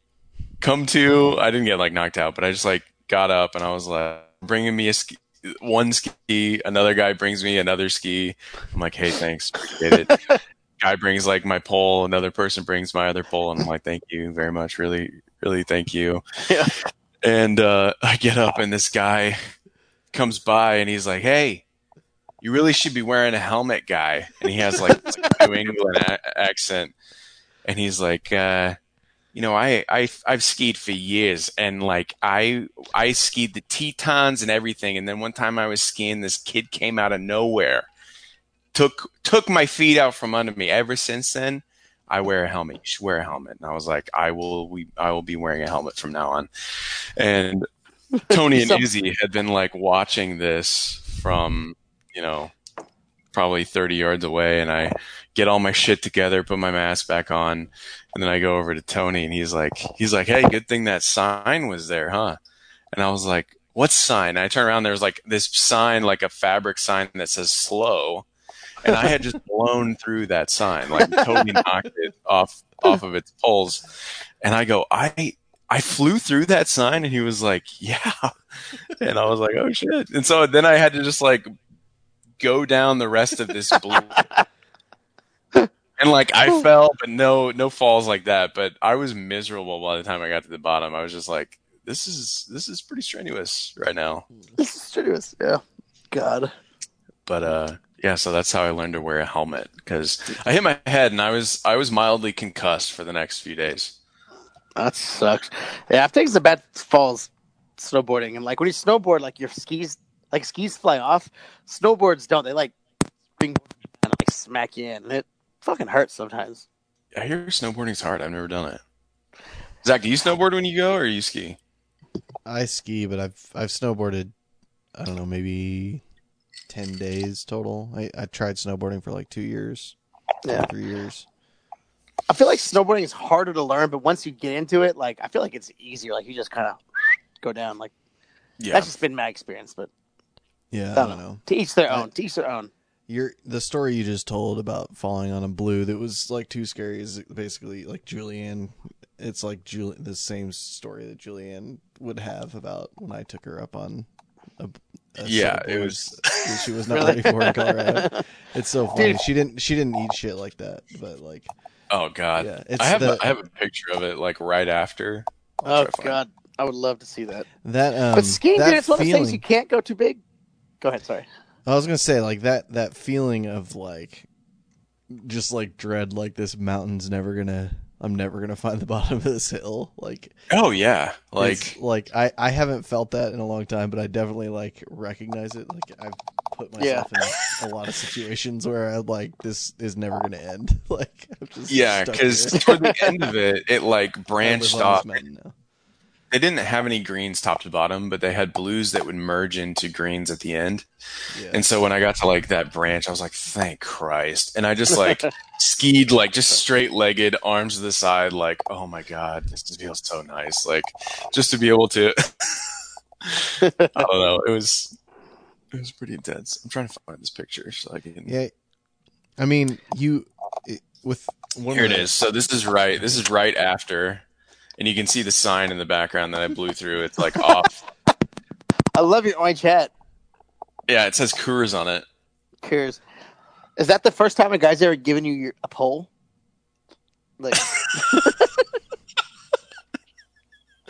Speaker 2: come to, I didn't get like knocked out, but I just like got up and I was like, bringing me a ski, one ski, another guy brings me another ski. I'm like, hey, thanks, appreciate it. guy brings like my pole, another person brings my other pole, and I'm like, thank you very much, really, really, thank you.
Speaker 1: Yeah.
Speaker 2: And uh, I get up, and this guy comes by, and he's like, hey. You really should be wearing a helmet, guy. And he has like, New England a- accent, and he's like, uh, you know, I, I, I've skied for years and like I, I skied the Tetons and everything. And then one time I was skiing, this kid came out of nowhere, took, took my feet out from under me. Ever since then, I wear a helmet. You should wear a helmet. And I was like, I will, we, I will be wearing a helmet from now on. And Tony and
Speaker 1: So-
Speaker 2: Izzy had been like watching this from, you know, probably 30 yards away. And I get all my shit together, put my mask back on. And then I go over to Tony and he's like, he's like, Hey, good thing that sign was there, huh? And I was like, what sign? And I turn around, there's like this sign, like a fabric sign that says slow. And I had just blown through that sign, like totally knocked it off, off of its poles. And I go, I, I flew through that sign and he was like, yeah. And I was like, oh shit. And so then I had to just like go down the rest of this blue. And like I fell, but no, no falls like that. But I was miserable by the time I got to the bottom. I was just like, this is this is pretty strenuous right now.
Speaker 1: This is strenuous. Yeah. God.
Speaker 2: But uh, yeah. So that's how I learned to wear a helmet because I hit my head and I was I was mildly concussed for the next few days.
Speaker 1: That sucks. Yeah, I've taken some bad falls snowboarding, and like when you snowboard, like your skis, like skis fly off. Snowboards don't. They like springboard and like smack you in, and it fucking hurts sometimes.
Speaker 2: I hear snowboarding's hard. I've never done it. Zach, do you snowboard when you go or you ski?
Speaker 3: I ski, but I've I've snowboarded. I don't know, maybe ten days total. I, I tried snowboarding for like two years, two
Speaker 1: Yeah,
Speaker 3: three years.
Speaker 1: I feel like snowboarding is harder to learn, but once you get into it, like I feel like it's easier. Like you just kind of go down. Like
Speaker 2: Yeah.
Speaker 1: that's just been my experience, but
Speaker 3: Yeah, I
Speaker 1: I
Speaker 3: don't
Speaker 1: don't
Speaker 3: know.
Speaker 1: to each their
Speaker 3: I-
Speaker 1: own. To each their own.
Speaker 3: Your the story you just told about falling on a blue that was like too scary is basically like Julianne. It's like Juli- the same story that Julianne would have about when I took her up on a, a
Speaker 2: Yeah, it
Speaker 3: was she was not
Speaker 1: Really?
Speaker 3: ready for in Colorado. It's so funny.
Speaker 1: Dude.
Speaker 3: She didn't she didn't eat shit like that, but like
Speaker 2: Oh god.
Speaker 3: yeah, it's
Speaker 2: I have
Speaker 3: the,
Speaker 2: a, I have a picture of it like right after. I'll
Speaker 1: oh
Speaker 2: try to find it.
Speaker 1: god, I would love to see that.
Speaker 3: that um
Speaker 1: but skiing,
Speaker 3: that
Speaker 1: dude, it's one of those things you can't go too big. Go ahead. Sorry.
Speaker 3: I was gonna say like that that feeling of like just like dread like this mountain's never gonna I'm never gonna find the bottom of this hill like
Speaker 2: Oh yeah. Like
Speaker 3: like I I haven't felt that in a long time, but I definitely like recognize it. Like I've put myself in a lot of situations where I like this is never gonna end. Like I'm just
Speaker 2: yeah, because toward the end of it, it like branched off.
Speaker 3: Mountain now.
Speaker 2: They didn't have any greens top to bottom, but they had blues that would merge into greens at the end.
Speaker 3: Yeah.
Speaker 2: And so when I got to like that branch, I was like, "Thank Christ!" And I just like skied like just straight legged, arms to the side, like, "Oh my god, this just feels so nice!" Like just to be able to. I don't know. It was it was pretty intense. I'm trying to find this picture so I can.
Speaker 3: yeah. I mean, you it, with one
Speaker 2: Here
Speaker 3: of
Speaker 2: it
Speaker 3: the-
Speaker 2: is. So this is right. This is right after, and you can see the sign in the background that I blew through. It's like off.
Speaker 1: I love your orange hat.
Speaker 2: Yeah, it says Coors on it.
Speaker 1: Coors. Is that the first time a guy's ever given you your, a pole? Like,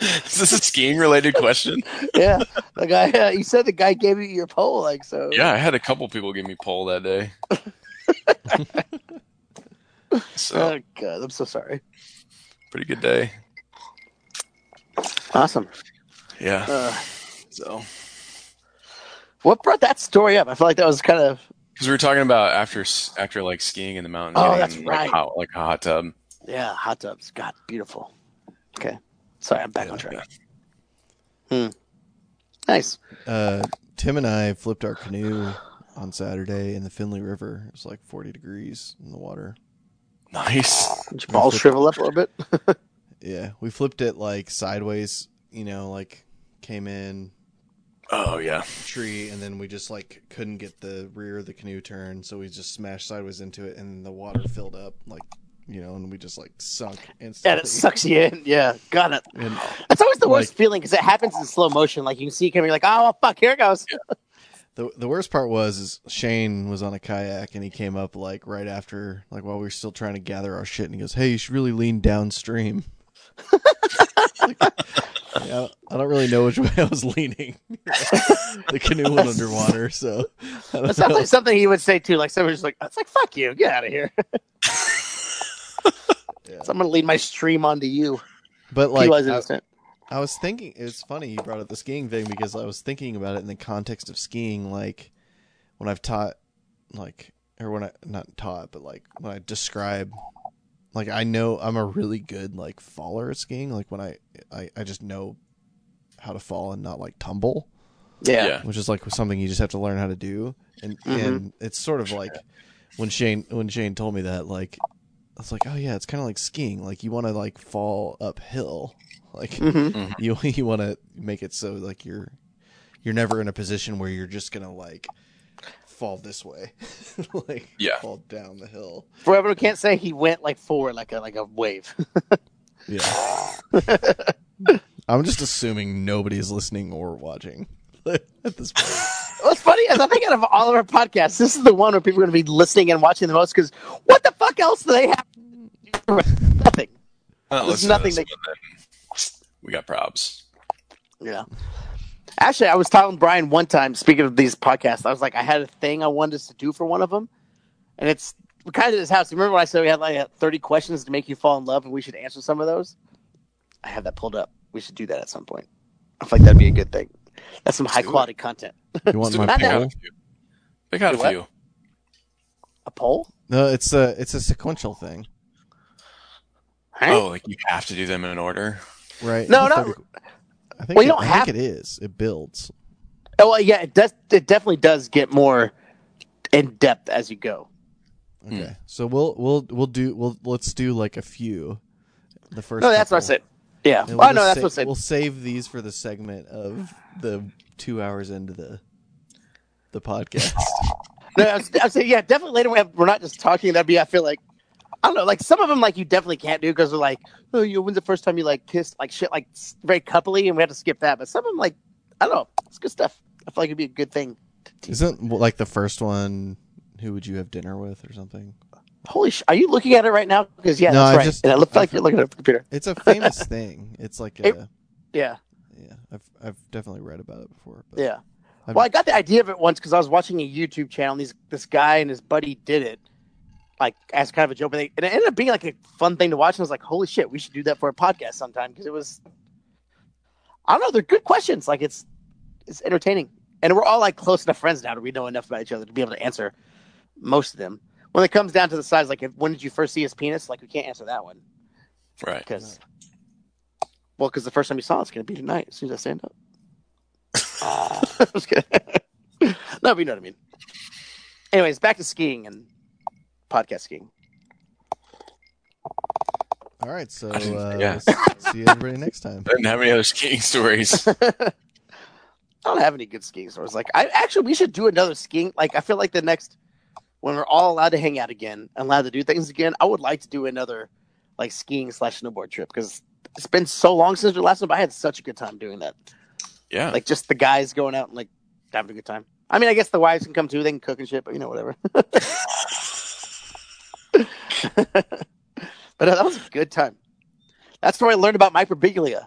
Speaker 2: Is this a skiing related question?
Speaker 1: yeah, the guy. Uh, you said the guy gave you your pole, like so.
Speaker 2: Yeah, I had a couple people give me pole that day. so
Speaker 1: Oh god, I'm so sorry.
Speaker 2: pretty good day.
Speaker 1: Awesome.
Speaker 2: Yeah.
Speaker 1: Uh,
Speaker 2: So
Speaker 1: what brought that story up? I feel like that was kind of.
Speaker 2: because we were talking about after after like skiing in the mountains,
Speaker 1: Oh, that's
Speaker 2: in,
Speaker 1: right.
Speaker 2: like, hot, like a hot tub.
Speaker 1: Yeah, hot tubs. God, beautiful. Okay, sorry, I'm back on track. hmm Nice.
Speaker 3: uh, Tim and I flipped our canoe on Saturday in the Finley River. It was like 40 degrees in the water.
Speaker 2: Nice.
Speaker 1: Did your balls shrivel up a little bit?
Speaker 3: Yeah, we flipped it like sideways. You know, like came in
Speaker 2: Oh yeah.
Speaker 3: tree and then we just like couldn't get the rear of the canoe turned so we just smashed sideways into it and the water filled up like you know and we just like sunk
Speaker 1: Yeah,
Speaker 3: instantly
Speaker 1: it sucks you in. Yeah, got it.
Speaker 3: and
Speaker 1: That's always the worst
Speaker 3: Like-
Speaker 1: feeling because it happens in slow motion. Like you can see it coming, like, oh fuck, here it goes.
Speaker 3: The the worst part was is Shane was on a kayak and he came up like right after like while we were still trying to gather our shit and he goes, "Hey, you should really lean downstream." Yeah, I don't really know which way I was leaning. the canoe went underwater, so I
Speaker 1: That sounds
Speaker 3: know.
Speaker 1: like something he would say too. Like someone's like, "It's like fuck you, get out of here."
Speaker 3: Yeah.
Speaker 1: So I'm gonna lead my stream onto you.
Speaker 3: But
Speaker 1: he
Speaker 3: like I. I was thinking it's funny you brought up the skiing thing because I was thinking about it in the context of skiing like when I've taught like or when I not taught but like when I describe like I know I'm a really good like faller at skiing like when I I, I just know how to fall and not like tumble
Speaker 1: Yeah.
Speaker 2: Yeah.
Speaker 3: which is like something you just have to learn how to do and
Speaker 1: Mhm.
Speaker 3: and it's sort of like when Shane when Shane told me that like I was like oh yeah it's kind of like skiing like you want to like fall uphill like
Speaker 1: hmm
Speaker 3: you you want to make it so like you're you're never in a position where you're just gonna like fall this way like
Speaker 2: Yeah.
Speaker 3: fall down the hill
Speaker 1: Forever can't say he went like forward, like a like a wave.
Speaker 3: yeah i'm just assuming nobody's listening or watching at this point
Speaker 1: What's funny is I think out of all of our podcasts, this is the one where people are going to be listening and watching the most. Because what the fuck else do they have? Nothing.
Speaker 2: Well,
Speaker 1: There's
Speaker 2: listen to
Speaker 1: nothing
Speaker 2: this
Speaker 1: that-
Speaker 2: one. We got props.
Speaker 1: Yeah. Actually, I was telling Brian one time. Speaking of these podcasts, I was like, I had a thing I wanted us to do for one of them, and it's kind of this his house. Remember when I said we had like thirty questions to make you fall in love, and we should answer some of those? I have that pulled up. We should do that at some point. I feel like that'd be a good thing. That's some high
Speaker 2: do it.
Speaker 1: quality content.
Speaker 3: you want my poll
Speaker 2: They got a
Speaker 1: Do what?
Speaker 2: few.
Speaker 1: A poll?
Speaker 3: no it's a it's a sequential thing
Speaker 1: Right?
Speaker 2: Oh, like you have to do them in order.
Speaker 3: right
Speaker 1: No, no.
Speaker 3: 30 i think
Speaker 1: Well, you
Speaker 3: it,
Speaker 1: don't
Speaker 3: I
Speaker 1: have-
Speaker 3: think it is it builds
Speaker 1: Oh, well, yeah, it does. It definitely does get more in depth as you go.
Speaker 3: okay so we'll we'll we'll do we'll let's do like a few the first
Speaker 1: No, that's what I said. Yeah. Well,
Speaker 3: we'll
Speaker 1: no, that's
Speaker 3: sa-
Speaker 1: what I said.
Speaker 3: We'll save these for the segment of the two hours into the the podcast.
Speaker 1: No, I was, I was saying, yeah, definitely later we have, we're not just talking. That'd be, I feel like, I don't know, like some of them, like you definitely can't do because they're like, oh, you when's the first time you like kissed, like shit, like very coupley, and we have to skip that. But some of them, like, I don't know, it's good stuff. I feel like it'd be a good thing.
Speaker 3: Isn't like the first one? Who would you have dinner with, or something?
Speaker 1: Holy sh! Are you looking at it right now? Because yeah,
Speaker 3: No,
Speaker 1: that's
Speaker 3: I
Speaker 1: right.
Speaker 3: just-
Speaker 1: and it looked like you're looking at the computer.
Speaker 3: It's a famous thing. It's like a
Speaker 1: It- Yeah,
Speaker 3: yeah. I've I've definitely read about it before. But
Speaker 1: yeah.
Speaker 3: I've-
Speaker 1: Well, I got the idea of it once because I was watching a YouTube channel. And these this guy and his buddy did it, like as kind of a joke. But they, and it ended up being like a fun thing to watch. And I was like, "Holy shit, we should do that for a podcast sometime." Because it was, I don't know, they're good questions. Like it's it's entertaining, and we're all like close enough friends now that we know enough about each other to be able to answer most of them. When it comes down to the size, like if, when did you first see his penis? Like we can't answer that one
Speaker 2: Right.
Speaker 1: because, well, because the first time you saw it, it's going to be tonight as soon as I stand up. Ah. Kidding. no, but you know what I mean. Anyways, back to skiing and podcast skiing.
Speaker 3: all right, so
Speaker 2: I didn't-
Speaker 3: uh,
Speaker 2: yeah.
Speaker 3: see everybody next time.
Speaker 2: I didn't have any other skiing stories.
Speaker 1: I don't have any good skiing stories. Like, I actually we should do another skiing. Like, I feel like the next when we're all allowed to hang out again and allowed to do things again, I would like to do another like skiing slash snowboard trip because it's been so long since the last one. But I had such a good time doing that.
Speaker 2: Yeah.
Speaker 1: Like, just the guys going out and like having a good time. I mean, I guess the wives can come too; they can cook and shit. But you know, whatever. but uh, that was a good time. That's where I learned about Mike Birbiglia.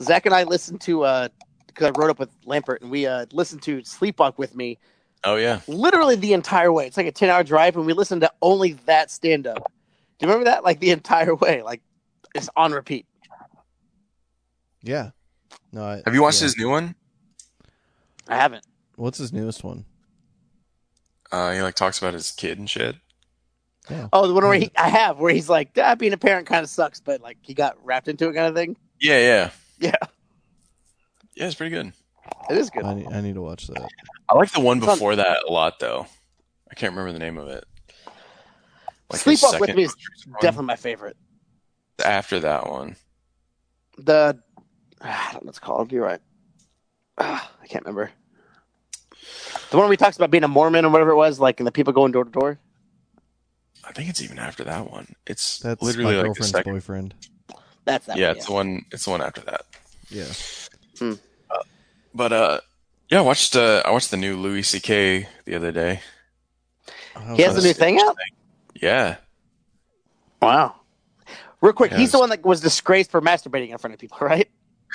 Speaker 1: Zach and I listened to uh because I rode up with Lampert and we uh listened to Sleepwalk with me
Speaker 2: oh yeah.
Speaker 1: literally the entire way. It's like a ten hour drive and we listened to only that stand up. Do you remember that? Like the entire way, like it's on repeat.
Speaker 3: Yeah. No. I,
Speaker 2: Have you watched
Speaker 3: yeah.
Speaker 2: his new one?
Speaker 1: I haven't.
Speaker 3: What's his newest one?
Speaker 2: Uh, he like talks about his kid and shit.
Speaker 3: Yeah.
Speaker 1: Oh, the one where he I have where he's like, ah, being a parent kind of sucks, but like he got wrapped into it kind of thing.
Speaker 2: Yeah, yeah,
Speaker 1: Yeah,
Speaker 2: yeah. It's pretty good.
Speaker 1: it is good.
Speaker 3: I need, I need to watch that.
Speaker 2: I like the one
Speaker 1: It's on-
Speaker 2: before that a lot though. I can't remember the name of it. the
Speaker 1: Sleepwalk with me is
Speaker 2: most recent one.
Speaker 1: Definitely my favorite.
Speaker 2: after that one.
Speaker 1: The ah, I don't know what it's called. You're right. Ah, I can't remember. The one we talked about being a Mormon or whatever it was, like, and the people going door to door.
Speaker 2: I think it's even after that one. It's
Speaker 3: That's
Speaker 2: literally
Speaker 3: my
Speaker 2: like the
Speaker 3: girlfriend's
Speaker 2: second.
Speaker 3: boyfriend.
Speaker 1: That's that.
Speaker 2: yeah,
Speaker 1: one,
Speaker 2: it's the one. It's the one after that.
Speaker 3: Yeah.
Speaker 2: But uh, Yeah, I watched uh, I watched the new Louis C.K. the other day.
Speaker 1: He has a new thing out.
Speaker 2: Yeah,
Speaker 1: Wow. Real quick, he's
Speaker 2: Yes.
Speaker 1: the one that was disgraced for masturbating in front of people, right?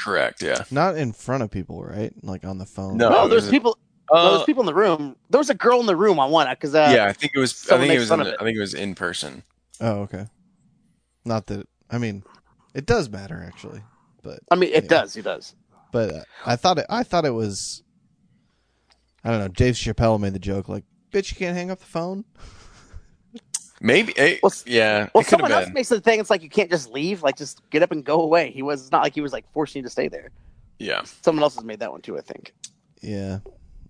Speaker 2: correct. Yeah.
Speaker 3: Not in front of people, right? Like on the phone.
Speaker 2: No.
Speaker 1: No, there's
Speaker 2: was-
Speaker 1: people. No,
Speaker 2: Uh,
Speaker 1: there's people in the room. There was a girl in the room on one because uh,
Speaker 2: yeah, I think it was. I think it was. In,
Speaker 1: of it.
Speaker 2: I think it was in person.
Speaker 3: Oh, okay. Not that. I mean, it does matter actually, but
Speaker 1: I mean, it
Speaker 3: Anyway.
Speaker 1: does. He does.
Speaker 3: but uh, I thought it. I thought it was. I don't know. Dave Chappelle made the joke like, "Bitch, you can't hang up the phone."
Speaker 2: Maybe. eh,
Speaker 1: Well,
Speaker 2: yeah.
Speaker 1: Well, someone
Speaker 2: have
Speaker 1: else makes the thing. It's like you can't just leave. Like just get up and go away. He was it's not like he was like forcing you to stay there.
Speaker 2: Yeah.
Speaker 1: Someone else has made that one too. I think.
Speaker 3: Yeah,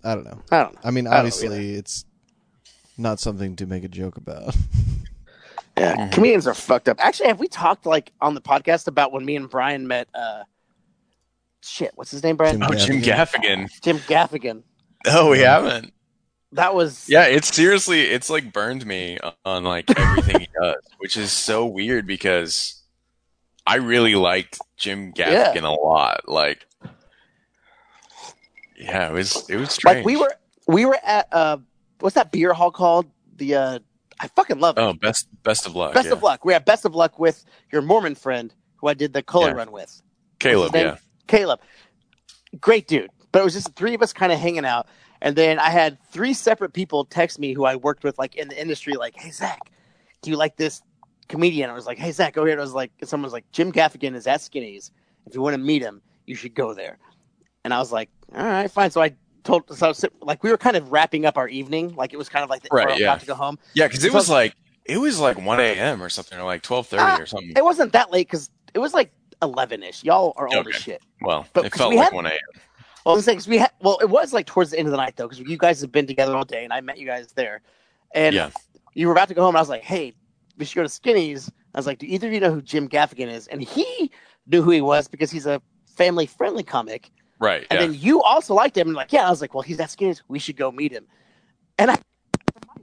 Speaker 3: I don't know.
Speaker 1: I don't know.
Speaker 3: I mean,
Speaker 1: I
Speaker 3: obviously, it's not something to make a joke about.
Speaker 1: Yeah, comedians are fucked up. Actually, have we talked like on the podcast about when me and Brian met? uh Shit, what's his name, Brian?
Speaker 3: Jim
Speaker 2: Oh, Jim Gaffigan.
Speaker 1: Jim Gaffigan.
Speaker 2: Oh, we haven't.
Speaker 1: That was
Speaker 2: Yeah, it's seriously, it's like burned me on like everything he does, which is so weird because I really liked Jim
Speaker 1: Yeah.
Speaker 2: Gaffigan a lot. Like, yeah, it was it was strange.
Speaker 1: like we were we were at uh what's that beer hall called? The uh I fucking love it.
Speaker 2: Oh, best best of luck.
Speaker 1: Best
Speaker 2: yeah.
Speaker 1: of luck. We had best of luck with your Mormon friend who I did the color
Speaker 2: Yeah.
Speaker 1: run with.
Speaker 2: Caleb.
Speaker 1: What's his name?
Speaker 2: Yeah,
Speaker 1: Caleb. Great dude. But it was just the three of us kind of hanging out. And then I had three separate people text me who I worked with, like in the industry, like, hey, Zach, do you like this comedian? I was like, hey, Zach, go here. And I was like, and someone was like, Jim Gaffigan is at Skinny's. If you want to meet him, you should go there. And I was like, all right, fine. So I told, so I was, like, we were kind of wrapping up our evening. Like, it was kind of like, the,
Speaker 2: Right,
Speaker 1: we're
Speaker 2: yeah.
Speaker 1: about to go home.
Speaker 2: yeah, because it
Speaker 1: So-
Speaker 2: was like it was like one a.m. or something, or like twelve thirty
Speaker 1: Ah,
Speaker 2: or something.
Speaker 1: It wasn't that late because it was like 11 ish. Y'all are old as shit.
Speaker 2: Well,
Speaker 1: but
Speaker 2: it felt
Speaker 1: we
Speaker 2: like
Speaker 1: had-
Speaker 2: one a.m.
Speaker 1: Well, I'm saying 'cause we had. Well, it was like towards the end of the night though, because you guys have been together all day, and I met you guys there, and
Speaker 2: Yeah.
Speaker 1: you were about to go home. And I was like, "Hey, we should go to Skinny's." I was like, "Do either of you know who Jim Gaffigan is?" And he knew who he was because he's a family-friendly comic.
Speaker 2: Right.
Speaker 1: And
Speaker 2: Yeah.
Speaker 1: then you also liked him, and like, yeah, I was like, "Well, he's at Skinny's. We should go meet him." And I, from my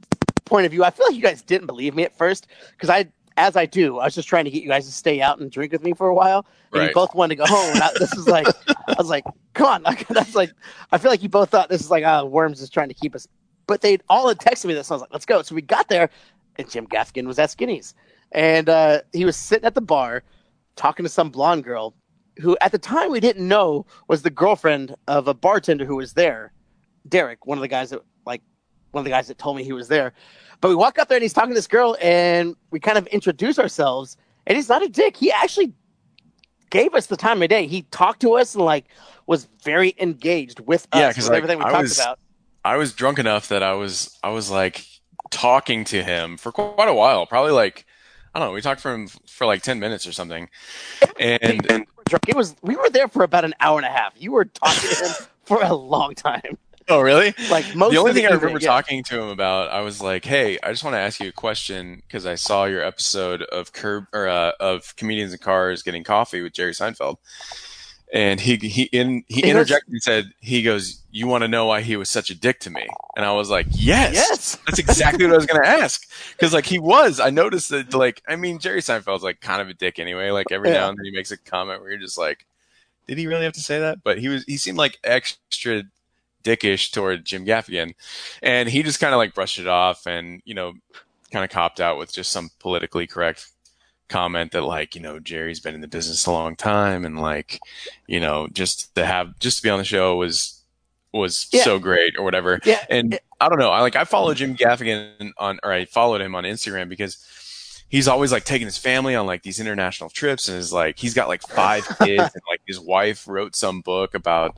Speaker 1: point of view, I feel like you guys didn't believe me at first because I, as I do, I was just trying to get you guys to stay out and drink with me for a while. And you both wanted to go home. And I, this is like, I was like, come on. Like, that's like, I feel like you both thought this is like, ah, Worms is trying to keep us. But they all had texted me this. I was like, let's go. So we got there, and Jim Gaffigan was at Skinny's. And uh, he was sitting at the bar talking to some blonde girl who, at the time, we didn't know was the girlfriend of a bartender who was there, Derek, one of the guys that, like, one of the guys that told me he was there. But we walk up there and he's talking to this girl, and we kind of introduce ourselves. And he's not a dick. He actually gave us the time of day. He talked to us and like was very engaged with us
Speaker 2: Yeah,
Speaker 1: with
Speaker 2: like,
Speaker 1: everything we
Speaker 2: I
Speaker 1: talked
Speaker 2: was-
Speaker 1: about.
Speaker 2: I was drunk enough that I was I was like talking to him for quite a while. Probably like I don't know. We talked for him for like ten minutes or something. And
Speaker 1: drunk. It was we were there for about an hour and a half. You were talking to him for a long time.
Speaker 2: oh really?
Speaker 1: Like most
Speaker 2: the only
Speaker 1: of the
Speaker 2: thing I remember
Speaker 1: yeah.
Speaker 2: talking to him about, I was like, "Hey, I just want to ask you a question because I saw your episode of Curb or uh, of comedians in cars getting coffee with Jerry Seinfeld." And he he in he interjected and said, "He goes, you want to know why he was such a dick to me?" And I was like, "Yes,
Speaker 1: Yes.
Speaker 2: that's exactly what I was going to ask." Because like he was, I noticed that like I mean Jerry Seinfeld's like kind of a dick anyway. Like every
Speaker 1: Yeah.
Speaker 2: now and then he makes a comment where you're just like, "Did he really have to say that?" But he was he seemed like extra dickish toward Jim Gaffigan, and he just kind of like brushed it off and you know kind of copped out with just some politically correct comment that like you know Jerry's been in the business a long time and like you know just to have just to be on the show was was
Speaker 1: Yeah.
Speaker 2: so great or whatever
Speaker 1: Yeah.
Speaker 2: and I don't know I like I follow Jim Gaffigan on or I followed him on Instagram because he's always like taking his family on like these international trips and is like he's got like five kids and like his wife wrote some book about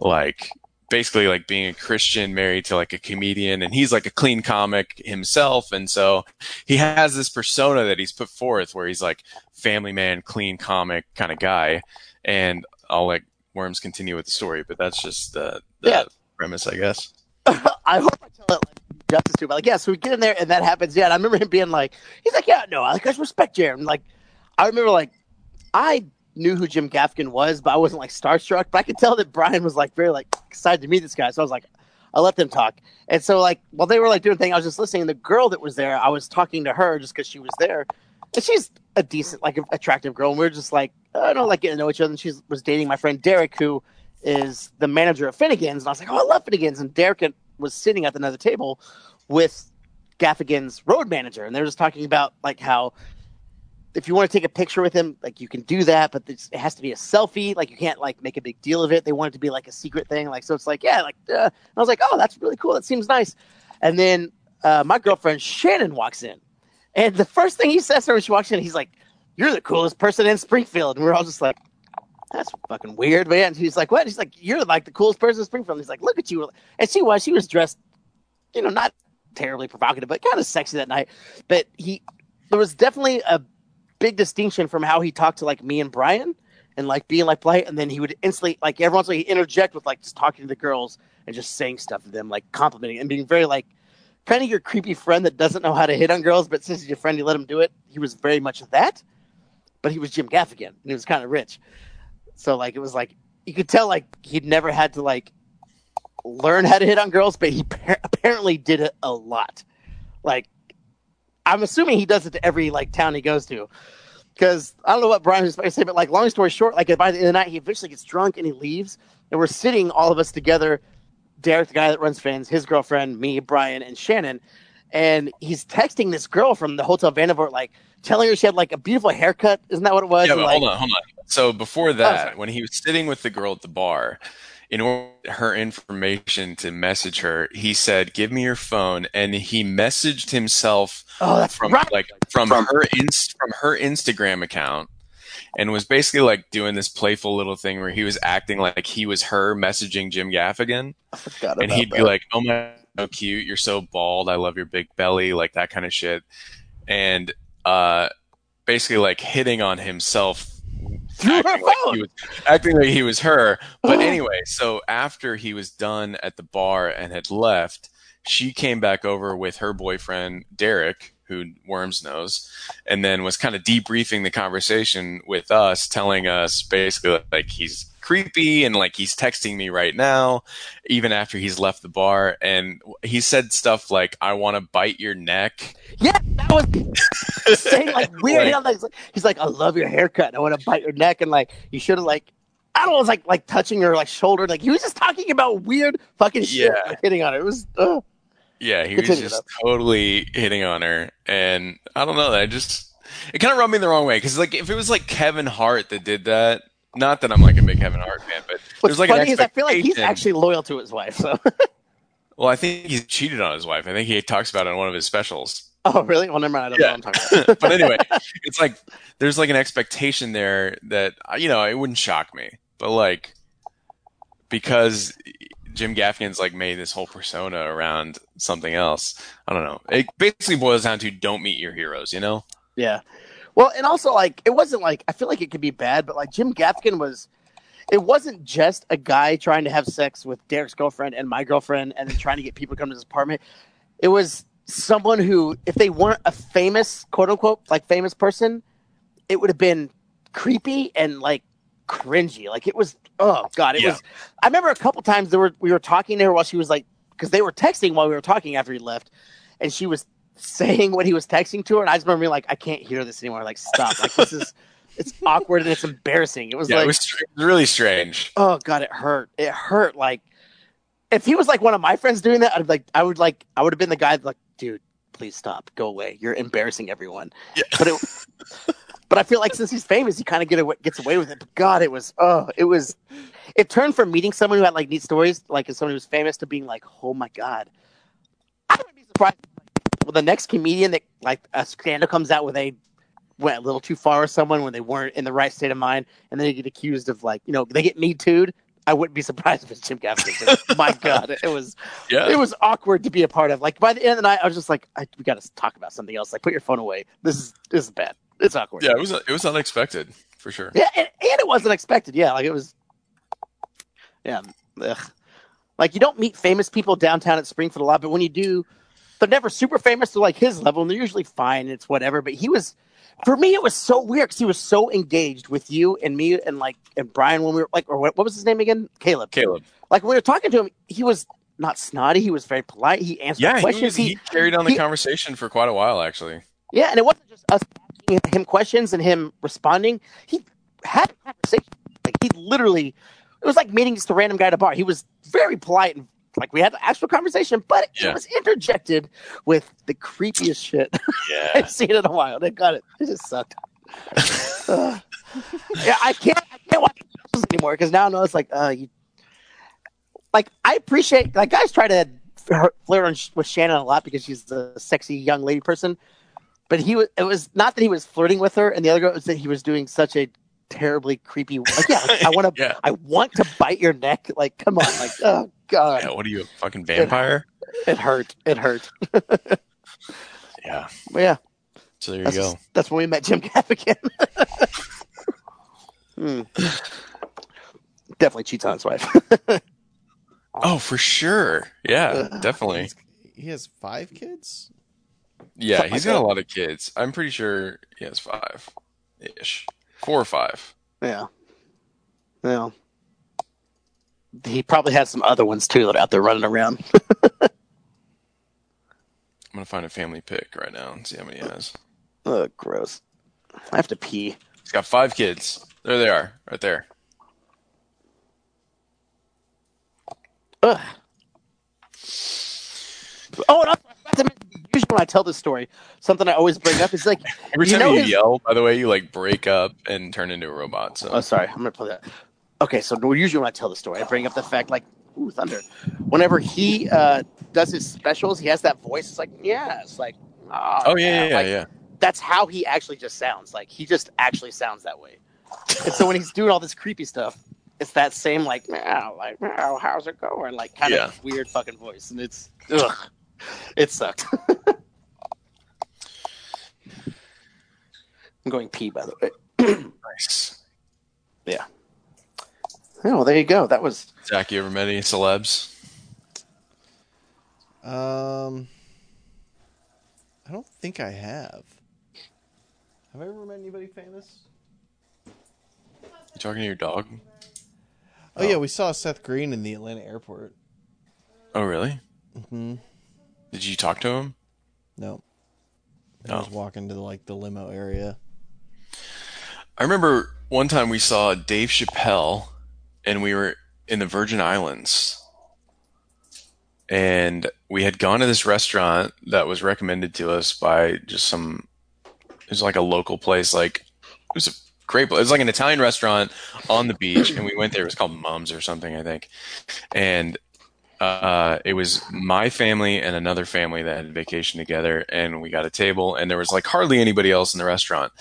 Speaker 2: like basically like being a Christian married to like a comedian and he's like a clean comic himself and so he has this persona that he's put forth where he's like family man clean comic kind of guy and I'll let Worms continue with the story but that's just the, the
Speaker 1: Yeah.
Speaker 2: premise I guess
Speaker 1: I hope I tell it like, justice to him. Like, yeah, so we get in there and that happens. Yeah, and I remember him being like, he's like, yeah, no, I like I respect Jerry. And like, I remember like, I knew who Jim Gaffigan was, but I wasn't like starstruck. But I could tell that Brian was like very like excited to meet this guy. So I was like, I let them talk. And so like while they were like doing thing, I was just listening. The girl that was there, I was talking to her just because she was there, and she's a decent, like attractive girl. And we were just like, oh, I don't know, like getting to know each other. And she was dating my friend Derek, who is the manager of Finnegan's, and I was like, oh, I love Finnegan's, and Derek was sitting at another table with Gaffigan's road manager, and they were just talking about like how if you want to take a picture with him, like you can do that, but it has to be a selfie. Like you can't like make a big deal of it. They want it to be like a secret thing. Like so, it's like yeah, like uh, I was like, oh, that's really cool. That seems nice. And then uh, my girlfriend Shannon walks in, and the first thing he says to her when she walks in, he's like, "You're the coolest person in Springfield." And we're all just like, "That's fucking weird, man." And he's like, "What?" He's like, "You're like the coolest person in Springfield." And he's like, "Look at you," and she was. She was dressed, you know, not terribly provocative, but kind of sexy that night. But he, there was definitely a big distinction from how he talked to like me and Brian and like being like polite, and then he would instantly like every once in a while he interject with like just talking to the girls and just saying stuff to them, like complimenting and being very like kind of your creepy friend that doesn't know how to hit on girls, but since he's your friend, you let him do it. He was very much that, but he was Jim Gaffigan and he was kind of rich, so like it was like you could tell like he'd never had to like learn how to hit on girls, but he par- apparently did it a lot. Like I'm assuming he does it to every like town he goes to. Because I don't know what Brian was to say, but like long story short, like by the end of the night, he eventually gets drunk and he leaves, and we're sitting all of us together. Derek, the guy that runs fans, his girlfriend, me, Brian, and Shannon, and he's texting this girl from the Hotel Vandervoort, like telling her she had like a beautiful haircut. Isn't that what it was?
Speaker 2: Yeah,
Speaker 1: And,
Speaker 2: but
Speaker 1: like,
Speaker 2: hold on, hold on. So before oh, that,
Speaker 1: sorry.
Speaker 2: when he was sitting with the girl at the bar, in order her information to message her, he said, "Give me your phone," and he messaged himself
Speaker 1: Oh, that's
Speaker 2: from
Speaker 1: right.
Speaker 2: like from, her inst- from her Instagram account, and was basically like doing this playful little thing where he was acting like he was her messaging Jim Gaffigan,
Speaker 1: I
Speaker 2: and he'd be like, "Oh my, so cute! You're so bald. I love your big belly," like that kind of shit, and uh, basically like hitting on himself
Speaker 1: Her
Speaker 2: acting like
Speaker 1: phone.
Speaker 2: he was acting like he was her. But anyway, so after he was done at the bar and had left, she came back over with her boyfriend Derek, who Worms knows, and then was kind of debriefing the conversation with us, telling us basically like he's creepy and like he's texting me right now, even after he's left the bar, and he said stuff like "I want to bite your neck."
Speaker 1: Yeah, that was saying like weird.
Speaker 2: Like-
Speaker 1: he's, like, I love your haircut. I want to bite your neck, and like you should have like. I don't know, it was like like touching her like shoulder, like he was just talking about weird fucking shit,
Speaker 2: Yeah.
Speaker 1: like, hitting on her. It was, uh,
Speaker 2: Yeah, he was
Speaker 1: Continue,
Speaker 2: just totally hitting on her, and I don't know. I just it kind of rubbed me the wrong way because like if it was like Kevin Hart that did that, not that I'm like a big Kevin Hart fan, but
Speaker 1: what's
Speaker 2: there's like
Speaker 1: funny
Speaker 2: an
Speaker 1: is I feel like he's actually loyal to his wife. So,
Speaker 2: well, I think he's cheated on his wife. I think he talks about it on one of his specials.
Speaker 1: oh really? Well, never mind. I don't
Speaker 2: Yeah.
Speaker 1: know what I'm talking about.
Speaker 2: but anyway, it's like there's like an expectation there that you know it wouldn't shock me, but like because Jim Gaffigan's like made this whole persona around something else. I don't know. It basically boils down to don't meet your heroes. You know?
Speaker 1: Yeah. Well, and also like it wasn't like I feel like it could be bad, but like Jim Gaffigan was it wasn't just a guy trying to have sex with Derek's girlfriend and my girlfriend and then trying to get people to come to his apartment. It was someone who if they weren't a famous quote unquote like famous person, it would have been creepy and like cringy. Like it was oh god, it
Speaker 2: Yeah.
Speaker 1: was I remember a couple times there were we were talking to her while she was like because they were texting while we were talking after he left and she was saying what he was texting to her, and I just remember being like, I can't hear this anymore. Like, stop. Like, this is it's awkward and it's embarrassing. It was
Speaker 2: Yeah,
Speaker 1: like,
Speaker 2: it was str- really strange.
Speaker 1: oh god, it hurt. It hurt. Like, if he was like one of my friends doing that, I'd like, I would like, I would have been the guy like, dude, please stop, go away. You're embarrassing everyone.
Speaker 2: Yeah.
Speaker 1: But it, but I feel like since he's famous, he kind of get away, gets away with it. But God, it was, oh, it was. It turned from meeting someone who had like neat stories, like as someone who was famous, to being like, oh my god. I wouldn't be surprised. Well, the next comedian that like a scandal comes out where they went a little too far with someone when they weren't in the right state of mind, and then they get accused of like you know they get me too'd. I wouldn't be surprised if it's Jim Gaffigan. my God, it was
Speaker 2: Yeah,
Speaker 1: it was awkward to be a part of. Like by the end of the night, I was just like, I, we got to talk about something else. Like put your phone away. This is this is bad. It's awkward.
Speaker 2: yeah. It was it was unexpected for sure.
Speaker 1: Yeah, and, and it wasn't expected. Yeah, like it was. Yeah, ugh. like you don't meet famous people downtown at Springfield a lot, but when you do, they're never super famous to like his level, and they're usually fine. And it's whatever. But he was, for me, it was so weird because he was so engaged with you and me and like and Brian when we were like, or what, what was his name again? Caleb.
Speaker 2: Caleb.
Speaker 1: Like when we were talking to him, he was not snotty. He was very polite. He answered
Speaker 2: Yeah, he,
Speaker 1: questions.
Speaker 2: was, he
Speaker 1: he
Speaker 2: carried on the
Speaker 1: he-
Speaker 2: conversation for quite a while actually.
Speaker 1: yeah, and it wasn't just us asking him questions and him responding. He had a conversation. Like he literally, it was like meeting just a random guy at a bar. He was very polite and like we had an actual conversation, but
Speaker 2: Yeah.
Speaker 1: it was interjected with the creepiest shit
Speaker 2: Yeah.
Speaker 1: I've seen in a while. They got it. It just sucked. Ugh. yeah, I can't. I can't watch anymore because now I know it's like, uh, you, like I appreciate like guys try to flirt on- with Shannon a lot because she's a sexy young lady person, but he was. It was not that he was flirting with her, and the other girl was that he was doing such a terribly creepy. Like, yeah, like, I want to.
Speaker 2: Yeah.
Speaker 1: I want to bite your neck. Like, come on. Like, oh god,
Speaker 2: Yeah, what are you, a fucking vampire?
Speaker 1: it hurt. It hurt.
Speaker 2: Yeah.
Speaker 1: But yeah,
Speaker 2: So there you
Speaker 1: that's,
Speaker 2: go.
Speaker 1: that's when we met Jim Gaffigan. hmm. Definitely cheats on his wife.
Speaker 2: Oh, for sure. Yeah,
Speaker 1: Ugh.
Speaker 2: definitely.
Speaker 3: He has five kids.
Speaker 2: Yeah, he's got a lot of kids. I'm pretty sure he has five ish. Four or five.
Speaker 1: yeah. Yeah. He probably has some other ones too that are out there running around.
Speaker 2: I'm gonna find a family pic right now and see how many he has.
Speaker 1: oh, gross. I have to pee.
Speaker 2: He's got five kids. There they are, right there.
Speaker 1: Ugh. Oh, and I forgot to mention, usually when I tell this story, something I always bring up is like,
Speaker 2: Every
Speaker 1: You
Speaker 2: time
Speaker 1: know
Speaker 2: you
Speaker 1: his-
Speaker 2: yell, by the way, you like break up and turn into a robot. So
Speaker 1: oh, sorry, I'm gonna play that. Okay, so usually when I tell the story, I bring up the fact like, ooh, thunder. Whenever he uh, does his specials, he has that voice. It's like, yeah, it's like, oh,
Speaker 2: Oh yeah, yeah, yeah,
Speaker 1: like,
Speaker 2: yeah.
Speaker 1: That's how he actually just sounds. Like he just actually sounds that way. and so when he's doing all this creepy stuff, it's that same like, meow, like, meow, how's it going? Like kind
Speaker 2: Yeah.
Speaker 1: of weird fucking voice, and it's, ugh, it sucked. I'm going pee, by the way.
Speaker 2: Nice. Yeah.
Speaker 1: Oh, well, there you go. That was
Speaker 2: Zach, you ever met any celebs?
Speaker 3: Um, I don't think I have. Have I ever met anybody famous?
Speaker 2: You talking to your dog?
Speaker 3: Oh, yeah, we saw Seth Green in the Atlanta airport.
Speaker 2: Oh really?
Speaker 3: hmm
Speaker 2: Did you talk to him?
Speaker 3: No, I
Speaker 2: Oh.
Speaker 3: was walking to like the limo area.
Speaker 2: I remember one time we saw Dave Chappelle, and we were in the Virgin Islands, and we had gone to this restaurant that was recommended to us by just some. It was like a local place, like it was a great place. It was like an Italian restaurant on the beach, and we went there. It was called Mums or something, I think, and uh, it was my family and another family that had vacation together, and we got a table, and there was like hardly anybody else in the restaurant.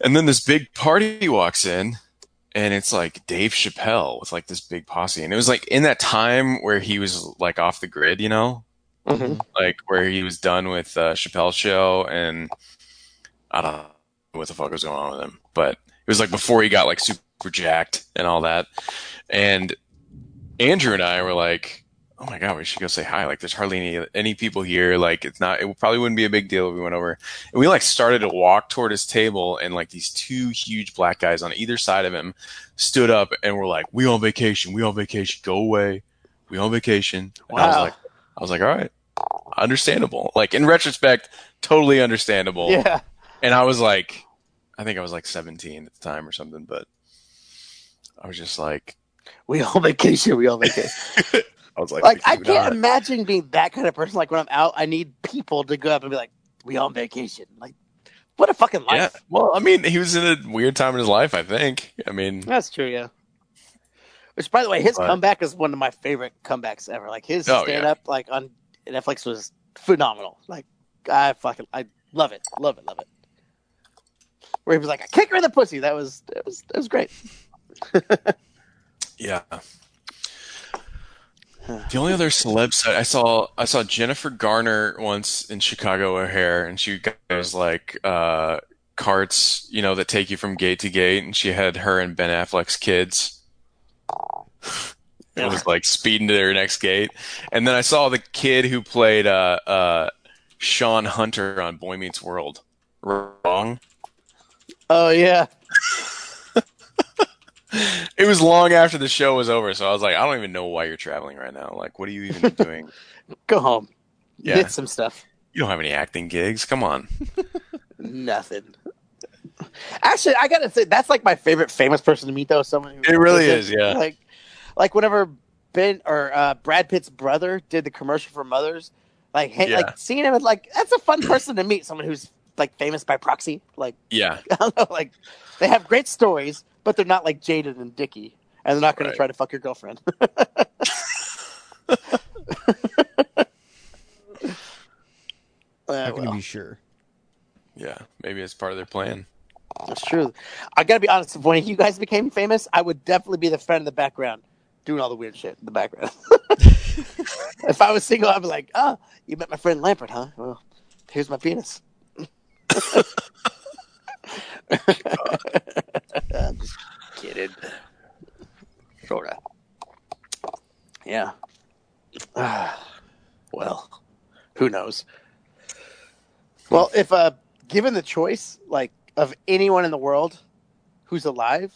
Speaker 2: And then this big party walks in, and it's like Dave Chappelle with like this big posse, and it was like in that time where he was like off the grid, you know,
Speaker 1: mhm.
Speaker 2: like where he was done with uh, Chappelle's show, and I don't know what the fuck was going on with him, but it was like before he got like super jacked and all that, and Andrew and I were like, "Oh my god, we should go say hi." Like, there's hardly any any people here. Like, it's not. It probably wouldn't be a big deal if we went over. And we like started to walk toward his table, and like these two huge black guys on either side of him stood up and were like, "We on vacation. We on vacation. Go away. We on vacation." And I was
Speaker 1: Wow.
Speaker 2: like, I was like, "All right, understandable." Like in retrospect, totally understandable.
Speaker 1: Yeah.
Speaker 2: And I was like, I think I was like 17 at the time or something, but I was just like,
Speaker 1: We all vacation. We all vacation.
Speaker 2: I was like,
Speaker 1: like I can't
Speaker 2: not."
Speaker 1: imagine being that kind of person. Like when I'm out, I need people to go up and be like, "We on vacation." Like, what a fucking life.
Speaker 2: Yeah. Well, I mean, he was in a weird time in his life, I think. I mean,
Speaker 1: That's true. Yeah. Which, by the way, his
Speaker 2: But-
Speaker 1: comeback is one of my favorite comebacks ever. Like his
Speaker 2: Oh,
Speaker 1: stand up, like on Netflix, was phenomenal. Like I fucking, I love it, love it, love it. Where he was like, "I kick her in the pussy." That was, that was, that was great.
Speaker 2: yeah. The only other celebs I saw, I saw Jennifer Garner once in Chicago O'Hare, and she goes like uh, carts, you know, that take you from gate to gate, and she had her and Ben Affleck's kids. It was like speeding to their next gate, and then I saw the kid who played uh, uh, Shawn Hunter on Boy Meets World. Wrong.
Speaker 1: Oh yeah,
Speaker 2: It was long after the show was over, so I was like, I don't even know why you're traveling right now. Like, what are you even doing?
Speaker 1: go home.
Speaker 2: Yeah.
Speaker 1: Hit some stuff.
Speaker 2: You don't have any acting gigs. Come on.
Speaker 1: Nothing. Actually, I gotta say that's like my favorite famous person to meet, though. Someone who
Speaker 2: It really
Speaker 1: is
Speaker 2: yeah.
Speaker 1: Like, like whenever Ben or uh, Brad Pitt's brother did the commercial for Mothers, like, hey,
Speaker 2: Yeah.
Speaker 1: like seeing him, like that's a fun person to meet. Someone who's like famous by proxy. Like,
Speaker 2: Yeah,
Speaker 1: know, like they have great stories, but they're not like Jaded and Dicky, and they're not going
Speaker 2: Right.
Speaker 1: to try to fuck your girlfriend. Eh,
Speaker 3: How can
Speaker 1: well.
Speaker 3: you be sure?
Speaker 2: yeah. Maybe it's part of their plan.
Speaker 1: That's true. I gotta be honest. When you guys became famous, I would definitely be the friend in the background, doing all the weird shit in the background. if I was single, I'd be like, "Oh, you met my friend Lampert, huh? Well, here's my penis." I'm just kidding. Sorta. Yeah. well, who knows? Well, if uh, given the choice, like of anyone in the world who's alive,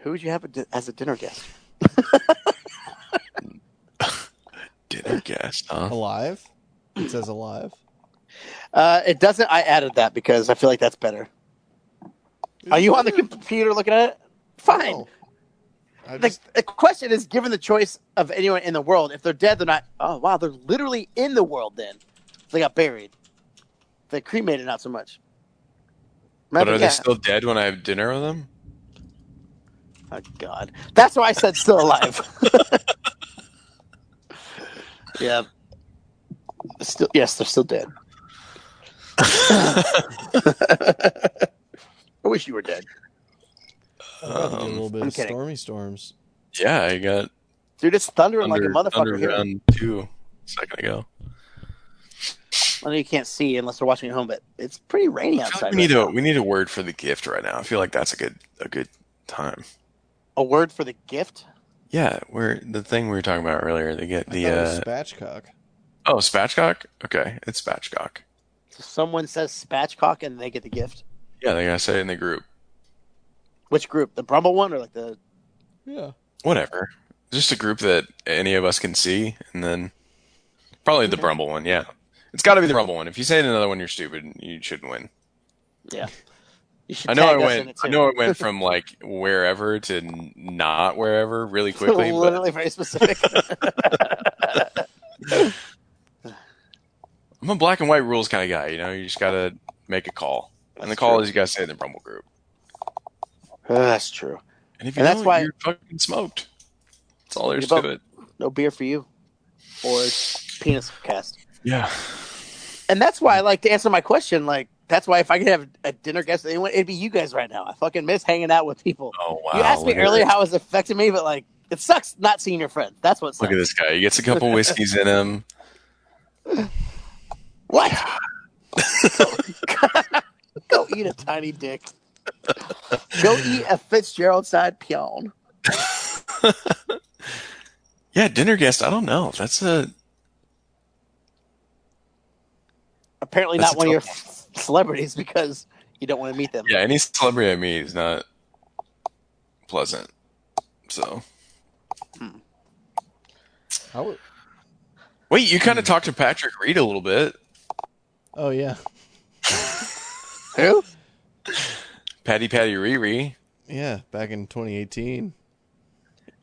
Speaker 1: who would you have a di- as a dinner guest?
Speaker 2: Dinner guest, huh?
Speaker 3: Alive? It says alive.
Speaker 1: Uh, it doesn't. I added that because I feel like that's better. Are you on the computer looking at it? Fine.
Speaker 3: No. I
Speaker 1: The, the question is, given the choice of anyone in the world, if they're dead, they're not. Oh wow, they're literally in the world. Then they got buried. They cremated, not so much.
Speaker 2: But are
Speaker 1: yeah.
Speaker 2: they still dead when I have dinner with them?
Speaker 1: Oh God, that's why I said still alive. yeah, still yes, they're still dead. I wish you were dead,
Speaker 3: I'm about to do a
Speaker 2: Um,
Speaker 3: little bit
Speaker 1: I'm
Speaker 3: of
Speaker 1: kidding.
Speaker 3: stormy storms.
Speaker 2: yeah, I got
Speaker 1: dude. It's thundering
Speaker 2: under,
Speaker 1: like a motherfucker
Speaker 2: under
Speaker 1: here.
Speaker 2: round two a second ago.
Speaker 1: I know you can't see unless they're watching at home, but it's pretty rainy outside.
Speaker 2: like we need
Speaker 1: right
Speaker 2: a we need a word for the gift right now. I feel like that's a good a good time.
Speaker 1: a word for the gift.
Speaker 2: Yeah, we're the thing we were talking about earlier. They get the
Speaker 3: thought it was
Speaker 2: uh,
Speaker 3: spatchcock.
Speaker 2: oh spatchcock. Okay, it's spatchcock.
Speaker 1: So someone says spatchcock and they get the gift.
Speaker 2: Yeah, they gotta say it in the group.
Speaker 1: Which group? The Brumble one or like the?
Speaker 3: Yeah.
Speaker 2: Whatever, just a group that any of us can see, and then probably the
Speaker 1: Okay.
Speaker 2: Brumble one. Yeah, it's got to be the Brumble one. If you say another one, you're stupid. You shouldn't win.
Speaker 1: Yeah.
Speaker 2: I know I
Speaker 1: tag us in
Speaker 2: went.
Speaker 1: it,
Speaker 2: I know it went from like wherever to not wherever really quickly. but
Speaker 1: Literally very specific.
Speaker 2: I'm a black and white rules kind of guy. You know, you just gotta make a call, and the call
Speaker 1: true.
Speaker 2: is you gotta say in the Brumble group.
Speaker 1: that's true.
Speaker 2: And if you
Speaker 1: And that's why-
Speaker 2: you're fucking smoked. That's all there's
Speaker 1: You're
Speaker 2: to it.
Speaker 1: No beer for you, or penis cast.
Speaker 2: Yeah.
Speaker 1: And that's why I like to answer my question. Like that's why if I could have a dinner guest with anyone, it'd be you guys right now. I fucking miss hanging out with people.
Speaker 2: Oh wow.
Speaker 1: you asked me earlier how it's affecting me, but like it sucks not seeing your friends. That's what sucks.
Speaker 2: Look at this guy. He gets a couple whiskeys in him.
Speaker 1: What? Go eat a tiny dick. Go eat a Fitzgerald side peon.
Speaker 2: Yeah, dinner guest. I don't know. That's a
Speaker 1: Apparently
Speaker 2: That's
Speaker 1: not
Speaker 2: a
Speaker 1: one of your celebrities because you don't want to meet them.
Speaker 2: yeah. Any celebrity I meet is not pleasant. So hmm.
Speaker 3: I would,
Speaker 2: wait, you kind of hmm. talked to Patrick Reed a little bit.
Speaker 3: oh yeah.
Speaker 1: Who?
Speaker 2: Patty Patty Riri.
Speaker 3: Yeah, back in 2018.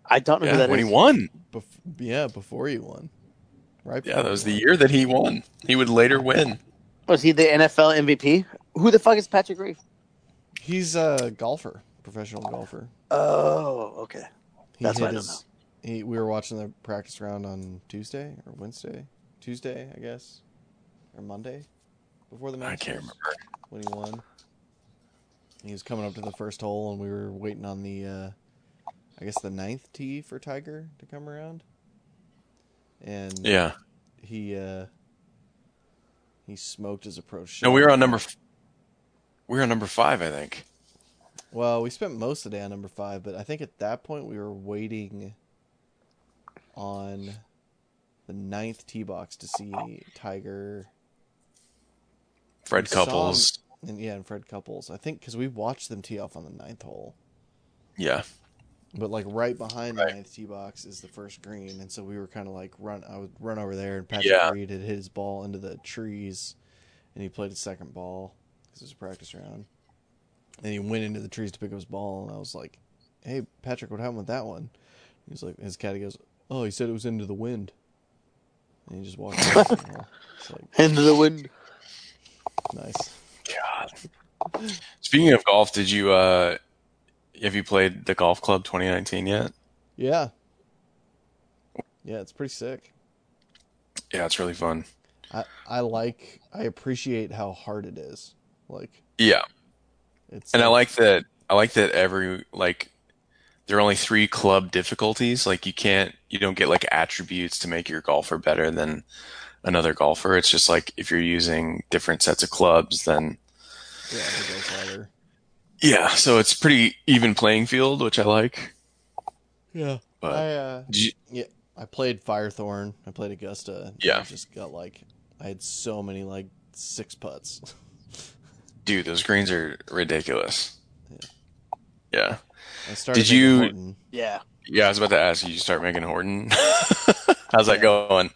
Speaker 1: I don't know who that
Speaker 2: when
Speaker 1: is.
Speaker 2: he won.
Speaker 3: Bef- yeah, before he won. Right.
Speaker 2: Yeah, that was the year that he won. He would later win.
Speaker 1: Was he the NFL MVP? Who the fuck is Patrick Reeve?
Speaker 3: He's a golfer, professional golfer.
Speaker 1: Oh, okay. That's
Speaker 3: hit
Speaker 1: what I don't
Speaker 3: his- He, we were watching the practice round on Tuesday or Wednesday, Tuesday, I guess, or Monday, before the match.
Speaker 2: I can't remember.
Speaker 3: when he won. He was coming up to the first hole, and we were waiting on the, uh, I guess, the ninth tee for Tiger to come around. And
Speaker 2: Yeah.
Speaker 3: he uh, he smoked his approach. Shot.
Speaker 2: No, we were on number. f- We were on number five, I think.
Speaker 3: Well, we spent most of the day on number five, but I think at that point we were waiting on the ninth tee box to see Tiger
Speaker 2: Fred
Speaker 3: We saw
Speaker 2: Couples.
Speaker 3: and yeah, and Fred Couples. I think because we watched them tee off on the ninth hole,
Speaker 2: Yeah.
Speaker 3: but like right behind
Speaker 2: Right.
Speaker 3: the ninth tee box is the first green, and so we were kind of like run. I would run over there, and Patrick
Speaker 2: Yeah.
Speaker 3: Reed had hit his ball into the trees, and he played his second ball because it was a practice round. And he went into the trees to pick up his ball, and I was like, "Hey, Patrick, what happened with that one?" He's like, his caddy goes, "Oh, he said it was into the wind." And he just walked. away the like
Speaker 1: Into the wind.
Speaker 3: Nice.
Speaker 2: God. Speaking of golf, did you uh have you played the Golf Club 2019 yet?
Speaker 3: Yeah. Yeah, it's pretty sick.
Speaker 2: Yeah, it's really fun.
Speaker 3: I I like I appreciate how hard it is. Like
Speaker 2: Yeah.
Speaker 3: it's
Speaker 2: And I like that I like that every like there are only three club difficulties. Like you can't you don't get like attributes to make your golfer better than another golfer. It's just like if you're using different sets of clubs then
Speaker 3: yeah, it
Speaker 2: yeah, so it's pretty even playing field, which I like.
Speaker 3: Yeah.
Speaker 2: But
Speaker 3: I uh
Speaker 2: you,
Speaker 3: yeah, I played Firethorn. I played Augusta.
Speaker 2: Yeah.
Speaker 3: I just got like I had so many like six putts.
Speaker 2: dude, those greens are ridiculous. Yeah. yeah.
Speaker 3: I started
Speaker 2: Did you-
Speaker 3: Horton.
Speaker 1: Yeah.
Speaker 2: Yeah, I was about to ask you, you start making Horton. How's that going?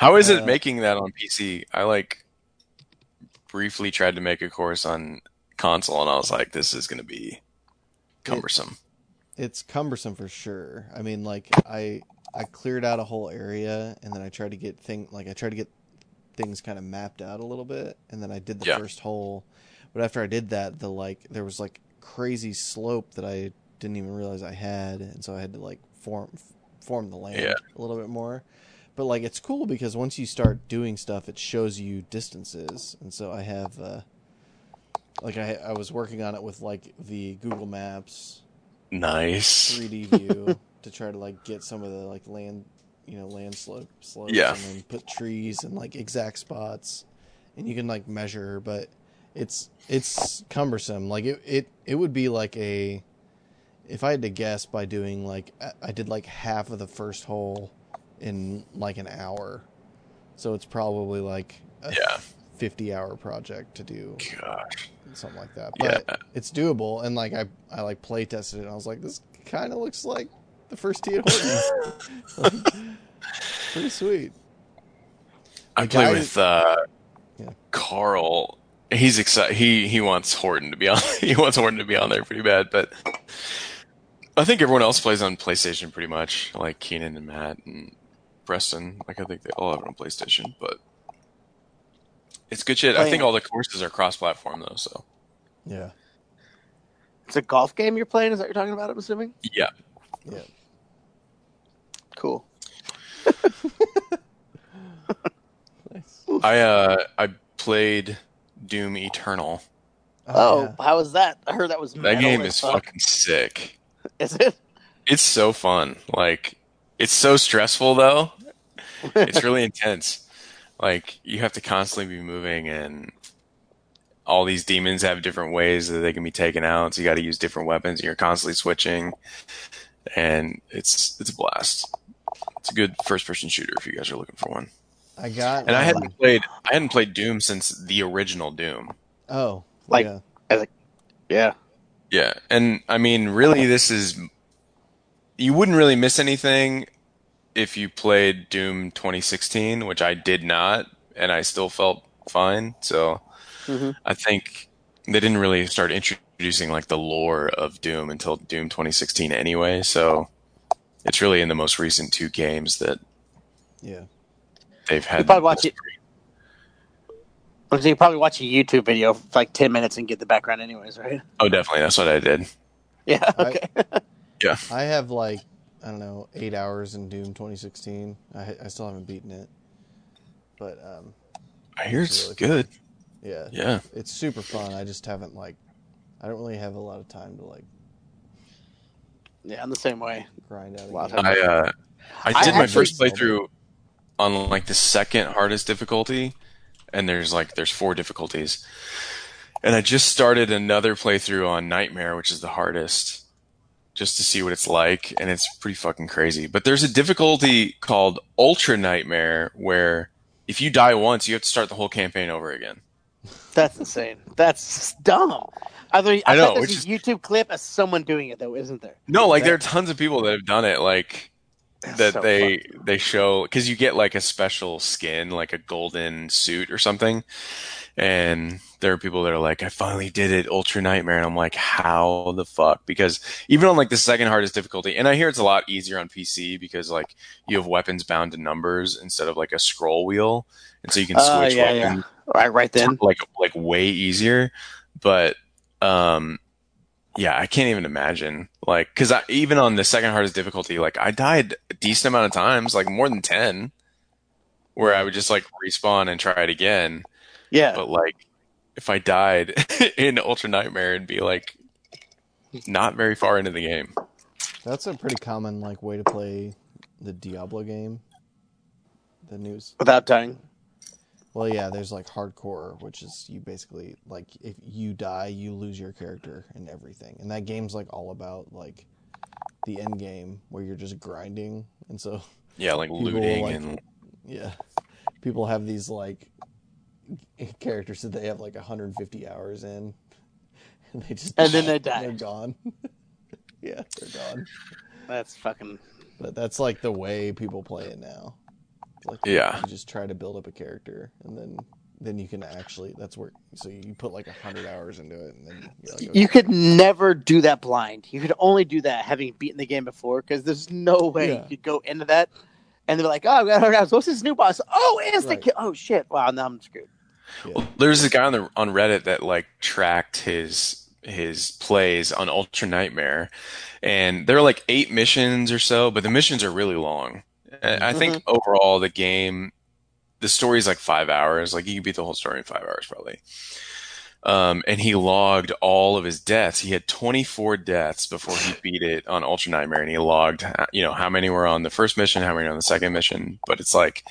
Speaker 2: How is it
Speaker 3: Uh,
Speaker 2: making that on PC? I like briefly tried to make a course on console and I was like, this is going to be cumbersome.
Speaker 3: It's cumbersome for sure. I mean, like I I cleared out a whole area and then I tried to get thing like I tried to get things kind of mapped out a little bit and then I did the
Speaker 2: Yeah.
Speaker 3: first hole. But after I did that, the like there was like crazy slope that I didn't even realize I had, and so I had to like form form the land
Speaker 2: Yeah.
Speaker 3: a little bit more. But like it's cool because once you start doing stuff, it shows you distances, and so I have uh, like I I was working on it with like the Google Maps
Speaker 2: Nice.
Speaker 3: 3D view to try to like get some of the like land, you know, land slope slopes,
Speaker 2: Yeah.
Speaker 3: and then put trees and like exact spots, and you can like measure, but it's it's cumbersome. Like it it it would be like a if I had to guess by doing like I- I did like half of the first hole in like an hour, so it's probably like a
Speaker 2: Yeah.
Speaker 3: fifty hour project to do
Speaker 2: Gosh.
Speaker 3: something like that.
Speaker 2: Yeah.
Speaker 3: But it's doable, and like I, I like play tested it, and I was like, this kind of looks like the first at Horton. Pretty sweet.
Speaker 2: I
Speaker 3: The
Speaker 2: play
Speaker 3: guy-
Speaker 2: with uh,
Speaker 3: Yeah.
Speaker 2: Carl. He's excited. He he wants Horton to be on. he wants Horton to be on there pretty bad, but I think everyone else plays on PlayStation pretty much, like Keenan and Matt and Preston. Like I think they all have it on PlayStation, but it's good shit. I think all the courses are cross-platform though. So
Speaker 3: Yeah,
Speaker 1: It's a golf game you're playing. Is that what you're talking about? I'm assuming.
Speaker 2: yeah,
Speaker 3: yeah.
Speaker 1: Cool.
Speaker 3: Nice.
Speaker 2: I uh I played Doom Eternal.
Speaker 1: Oh,
Speaker 3: yeah.
Speaker 1: how was that? I heard that was
Speaker 2: That game is
Speaker 1: fuck.
Speaker 2: fucking sick.
Speaker 1: Is it?
Speaker 2: It's so fun. Like it's so stressful though. It's really intense. Like you have to constantly be moving and all these demons have different ways that they can be taken out. So you got to use different weapons and you're constantly switching and it's it's a blast. It's a good first person shooter if you guys are looking for one.
Speaker 3: I got.
Speaker 2: And I hadn't played I hadn't played Doom since the original Doom.
Speaker 3: Oh,
Speaker 1: Like-
Speaker 3: yeah.
Speaker 1: Yeah.
Speaker 2: Yeah, and I mean, really, this is you wouldn't really miss anything if you played Doom 2016, which I did not, and I still felt fine. So
Speaker 1: Mhm.
Speaker 2: I think they didn't really start introducing like the lore of Doom until Doom 2016 anyway. So it's really in the most recent two games that
Speaker 3: yeah.
Speaker 2: they've had.
Speaker 1: You probably watch it. So you probably watch a YouTube video for like ten minutes and get the background, anyways, right?
Speaker 2: Oh, definitely, that's what I did.
Speaker 1: Yeah.
Speaker 3: I-
Speaker 1: Okay.
Speaker 2: Yeah,
Speaker 3: I have like I don't know eight hours in Doom 2016. I I still haven't beaten it, but um,
Speaker 2: I hear it's
Speaker 3: Really
Speaker 2: good.
Speaker 3: yeah,
Speaker 2: Yeah.
Speaker 3: it's super fun. I just haven't like I don't really have a lot of time to like
Speaker 1: yeah, I'm the same way.
Speaker 3: grind out. A
Speaker 1: Wow,
Speaker 3: game.
Speaker 2: I uh, I
Speaker 1: I
Speaker 2: did my first playthrough on like the second hardest difficulty, and there's like there's four difficulties, and I just started another playthrough on Nightmare, which is the hardest, just to see what it's like, and it's pretty fucking crazy. But there's a difficulty called Ultra Nightmare where if you die once, you have to start the whole campaign over again.
Speaker 1: That's insane. That's dumb. I, mean, I,
Speaker 2: I know,
Speaker 1: there's a YouTube clip of someone doing it though, isn't there?
Speaker 2: No, like there are tons of people that have done it. Like that
Speaker 1: So
Speaker 2: they they show because you get like a special skin, like a golden suit or something, and there are people that are like, "I finally did it, Ultra Nightmare," and I'm like, "How the fuck?" Because even on like the second hardest difficulty, and I hear it's a lot easier on PC because like you have weapons bound to numbers instead of like a scroll wheel, and so you can
Speaker 1: Uh,
Speaker 2: switch
Speaker 1: yeah, yeah.
Speaker 2: weapons
Speaker 1: right, right then.
Speaker 2: like like way easier but um yeah i can't even imagine like because i even on the second hardest difficulty like i died a decent amount of times like more than 10 where i would just like respawn and try it again
Speaker 1: Yeah,
Speaker 2: but like if i died in ultra nightmare it'd be like not very far into the game
Speaker 3: That's a pretty common like way to play the Diablo game. The news.
Speaker 1: without dying.
Speaker 3: Well, yeah, there's like hardcore, which is you basically like if you die, you lose your character and everything. And that game's like all about like the end game where you're just grinding. And so,
Speaker 2: yeah like looting
Speaker 3: like-
Speaker 2: and
Speaker 3: yeah, people have these like characters that they have like 150 hours in, and they just
Speaker 1: And then they die.
Speaker 3: They're gone. yeah, they're gone.
Speaker 1: That's fucking.
Speaker 3: But that's like the way people play it now. Like
Speaker 2: Yeah.
Speaker 3: you just try to build up a character, and then then you can actually. That's where so you put like a hundred hours into it, and then you're like,
Speaker 1: You could never do that blind. You could only do that having beaten the game before, because there's no way
Speaker 3: Yeah.
Speaker 1: you could go into that and they're like, "Oh, what's this new boss? Oh, instant
Speaker 3: Right.
Speaker 1: kill! Oh shit! Wow, now I'm screwed."
Speaker 3: Yeah.
Speaker 2: There's a guy on the on Reddit that like tracked his his plays on Ultra Nightmare, and there are like eight missions or so, but the missions are really long. And I think overall the game, the story is like five hours. Like you can beat the whole story in five hours probably. Um, and he logged all of his deaths. He had 24 deaths before he beat it on Ultra Nightmare, and he logged, you know, how many were on the first mission, how many on the second mission. But it's like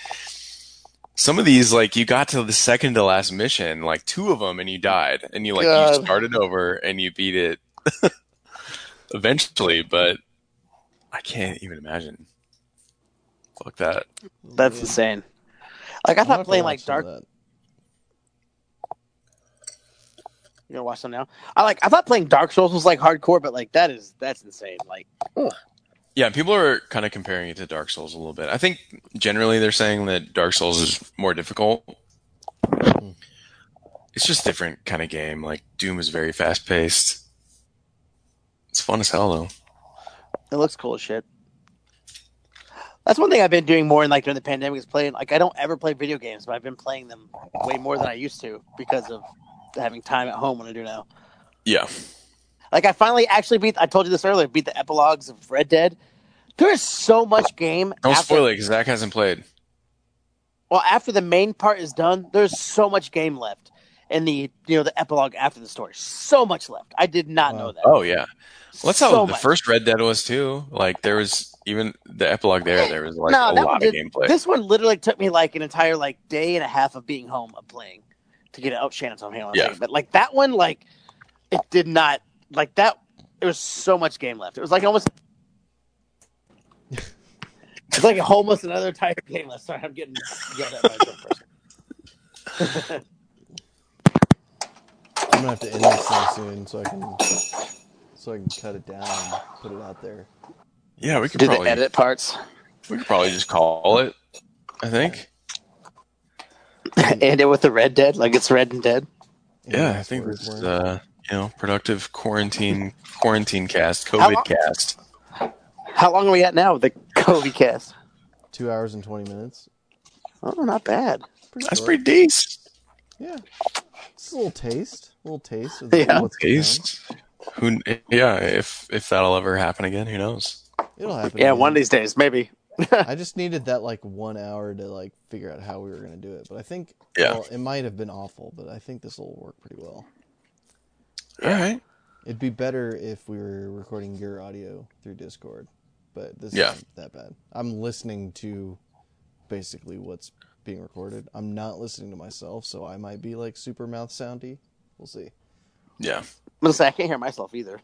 Speaker 2: some of these, like you got to the second to last mission, like two of them, and you died, and you like you started over and you beat it eventually. But I can't even imagine. Fuck that.
Speaker 1: That's
Speaker 3: Yeah.
Speaker 1: insane. Like I
Speaker 3: I'll
Speaker 1: thought playing like Dark. You gonna watch them now? I like. I thought playing Dark Souls was like hardcore, but like that is that's insane. Like,
Speaker 2: Yeah, people are kind of comparing it to Dark Souls a little bit. I think generally they're saying that Dark Souls is more difficult. It's just different kind of game. Like Doom is very fast paced. It's fun as hell though.
Speaker 1: it looks cool as shit. That's one thing I've been doing more in like during the pandemic is playing. Like I don't ever play video games, but I've been playing them way more than I used to because of having time at home when I do now.
Speaker 2: Yeah.
Speaker 1: Like I finally actually beat. I told you this earlier. Beat the epilogues of Red Dead. There is so much game.
Speaker 2: Don't
Speaker 1: after-
Speaker 2: spoil it because Zach hasn't played.
Speaker 1: Well, after the main part is done, there's so much game left, and the you know the epilogue after the story. So much left. I did not
Speaker 3: Wow.
Speaker 1: know that.
Speaker 2: Oh yeah. Well, that's how
Speaker 1: So
Speaker 2: the
Speaker 1: much.
Speaker 2: first Red Dead was too. Like there was even the epilogue there. There was like
Speaker 1: No,
Speaker 2: a lot
Speaker 1: one
Speaker 2: of gameplay.
Speaker 1: This one literally took me like an entire like day and a half of being home of playing to get it. Oh, Shannon's on here.
Speaker 2: Yeah.
Speaker 1: But like that one, like it did not like that. There was so much game left. It was like almost. It's like a almost another entire game left. Sorry, I'm getting yelled at by a person.
Speaker 3: I'm gonna have to end this thing soon so I can so I can cut it down and put it out there.
Speaker 2: yeah, we could
Speaker 1: Do the edit parts.
Speaker 2: we could probably just call it. I think.
Speaker 1: End it with the Red Dead, like it's Red and Dead.
Speaker 2: Yeah, I think
Speaker 3: Word
Speaker 2: this is uh, you know productive quarantine quarantine cast
Speaker 1: How
Speaker 2: COVID
Speaker 1: long-
Speaker 2: cast.
Speaker 1: How long are we at now with the COVID cast?
Speaker 3: two hours and twenty minutes.
Speaker 1: Oh, not bad.
Speaker 3: Pretty
Speaker 2: That's
Speaker 3: short.
Speaker 2: pretty decent.
Speaker 3: Yeah, it's a little taste, a little taste. Of
Speaker 1: Yeah.
Speaker 3: what's to.
Speaker 2: Taste. Who? Yeah, if if that'll ever happen again, who knows?
Speaker 3: It'll happen.
Speaker 1: Yeah,
Speaker 3: again.
Speaker 1: one of these days, maybe.
Speaker 3: I just needed that like one hour to like figure out how we were gonna do it, but I think
Speaker 2: Yeah.
Speaker 3: well, it might have been awful, but I think this will work pretty well.
Speaker 2: All right.
Speaker 3: It'd be better if we were recording your audio through Discord, but this
Speaker 2: Yeah.
Speaker 3: isn't that bad. I'm listening to basically what's being recorded. I'm not listening to myself, so I might be like super mouth soundy. We'll see.
Speaker 2: Yeah.
Speaker 1: I'm gonna say I can't hear myself either.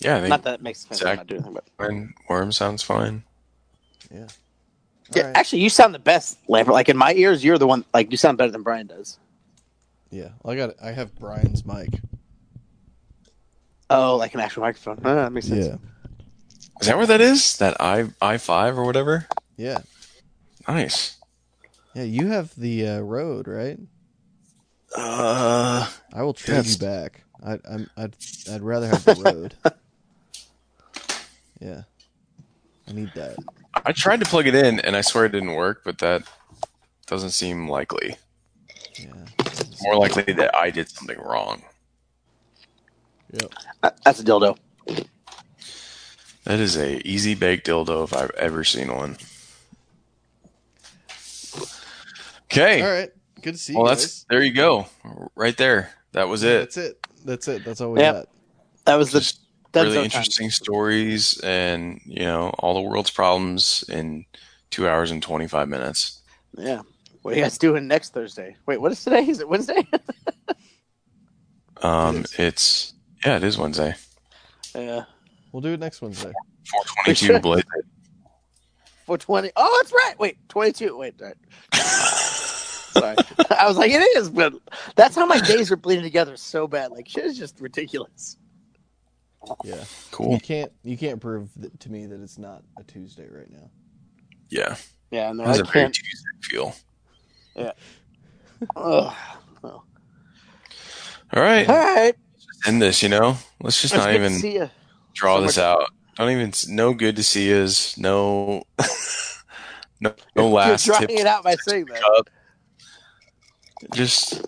Speaker 2: Yeah, I think
Speaker 1: Not that it makes sense. I'm not doing anything, but
Speaker 2: When Worm sounds fine.
Speaker 3: Yeah.
Speaker 1: yeah,
Speaker 3: Alright.
Speaker 1: actually, you sound the best, Lambert. Like in my ears, you're the one. Like you sound better than Brian does.
Speaker 3: Yeah. Well, I got. I have Brian's mic.
Speaker 1: Oh, like an actual microphone. Oh, that makes sense.
Speaker 3: Yeah.
Speaker 2: Is that where that is? That I I five or whatever.
Speaker 3: Yeah,
Speaker 2: Nice.
Speaker 3: yeah. You have the uh, Rode, right?
Speaker 2: Uh,
Speaker 3: I will trade
Speaker 2: Yes.
Speaker 3: you back. I, I'm, I'd, I'd rather have the Rode. yeah, I need that.
Speaker 2: I tried to plug it in, and I swear it didn't work. But that doesn't seem likely.
Speaker 3: Yeah.
Speaker 2: It's more likely that I did something wrong.
Speaker 3: Yep.
Speaker 1: That's a dildo.
Speaker 2: That is a easy baked dildo if I've ever seen one. Okay.
Speaker 3: All right. Good to see
Speaker 2: Well,
Speaker 3: you
Speaker 2: that's there you go, right there. That was it.
Speaker 3: That's it. That's it. That's all we
Speaker 1: Yep.
Speaker 3: got.
Speaker 1: That was the
Speaker 2: Just really
Speaker 1: Zone
Speaker 2: interesting stories, and you know all the world's problems in two hours and twenty five minutes.
Speaker 1: Yeah. What are you guys doing next Thursday? Wait, what is today? Is it Wednesday?
Speaker 2: Um,
Speaker 3: It is.
Speaker 2: it's yeah, it is Wednesday.
Speaker 1: yeah.
Speaker 3: We'll do it next Wednesday.
Speaker 2: Four twenty two
Speaker 1: sure?
Speaker 2: Blade.
Speaker 1: 420. Oh, that's right. Wait, 22. Wait, all right. Sorry. I was like, it is, but that's how my days are bleeding together so bad. Like, shit is just ridiculous.
Speaker 3: Yeah.
Speaker 2: Cool.
Speaker 3: You can't. You can't prove th- to me that it's not a Tuesday right now.
Speaker 2: Yeah,
Speaker 1: Yeah, no,
Speaker 2: it has
Speaker 1: I
Speaker 2: a very
Speaker 1: can't.
Speaker 2: Tuesday feel. Yeah.
Speaker 1: Ugh.
Speaker 2: All right,
Speaker 1: All right.
Speaker 2: end this. You know, let's just
Speaker 1: It's
Speaker 2: not even
Speaker 1: see you.
Speaker 2: draw
Speaker 1: so
Speaker 2: this
Speaker 1: much-
Speaker 2: out. Don't even. No good to see us. No. no. No
Speaker 1: You're drawing
Speaker 2: tips.
Speaker 1: it out by saying that.
Speaker 2: Cup. Just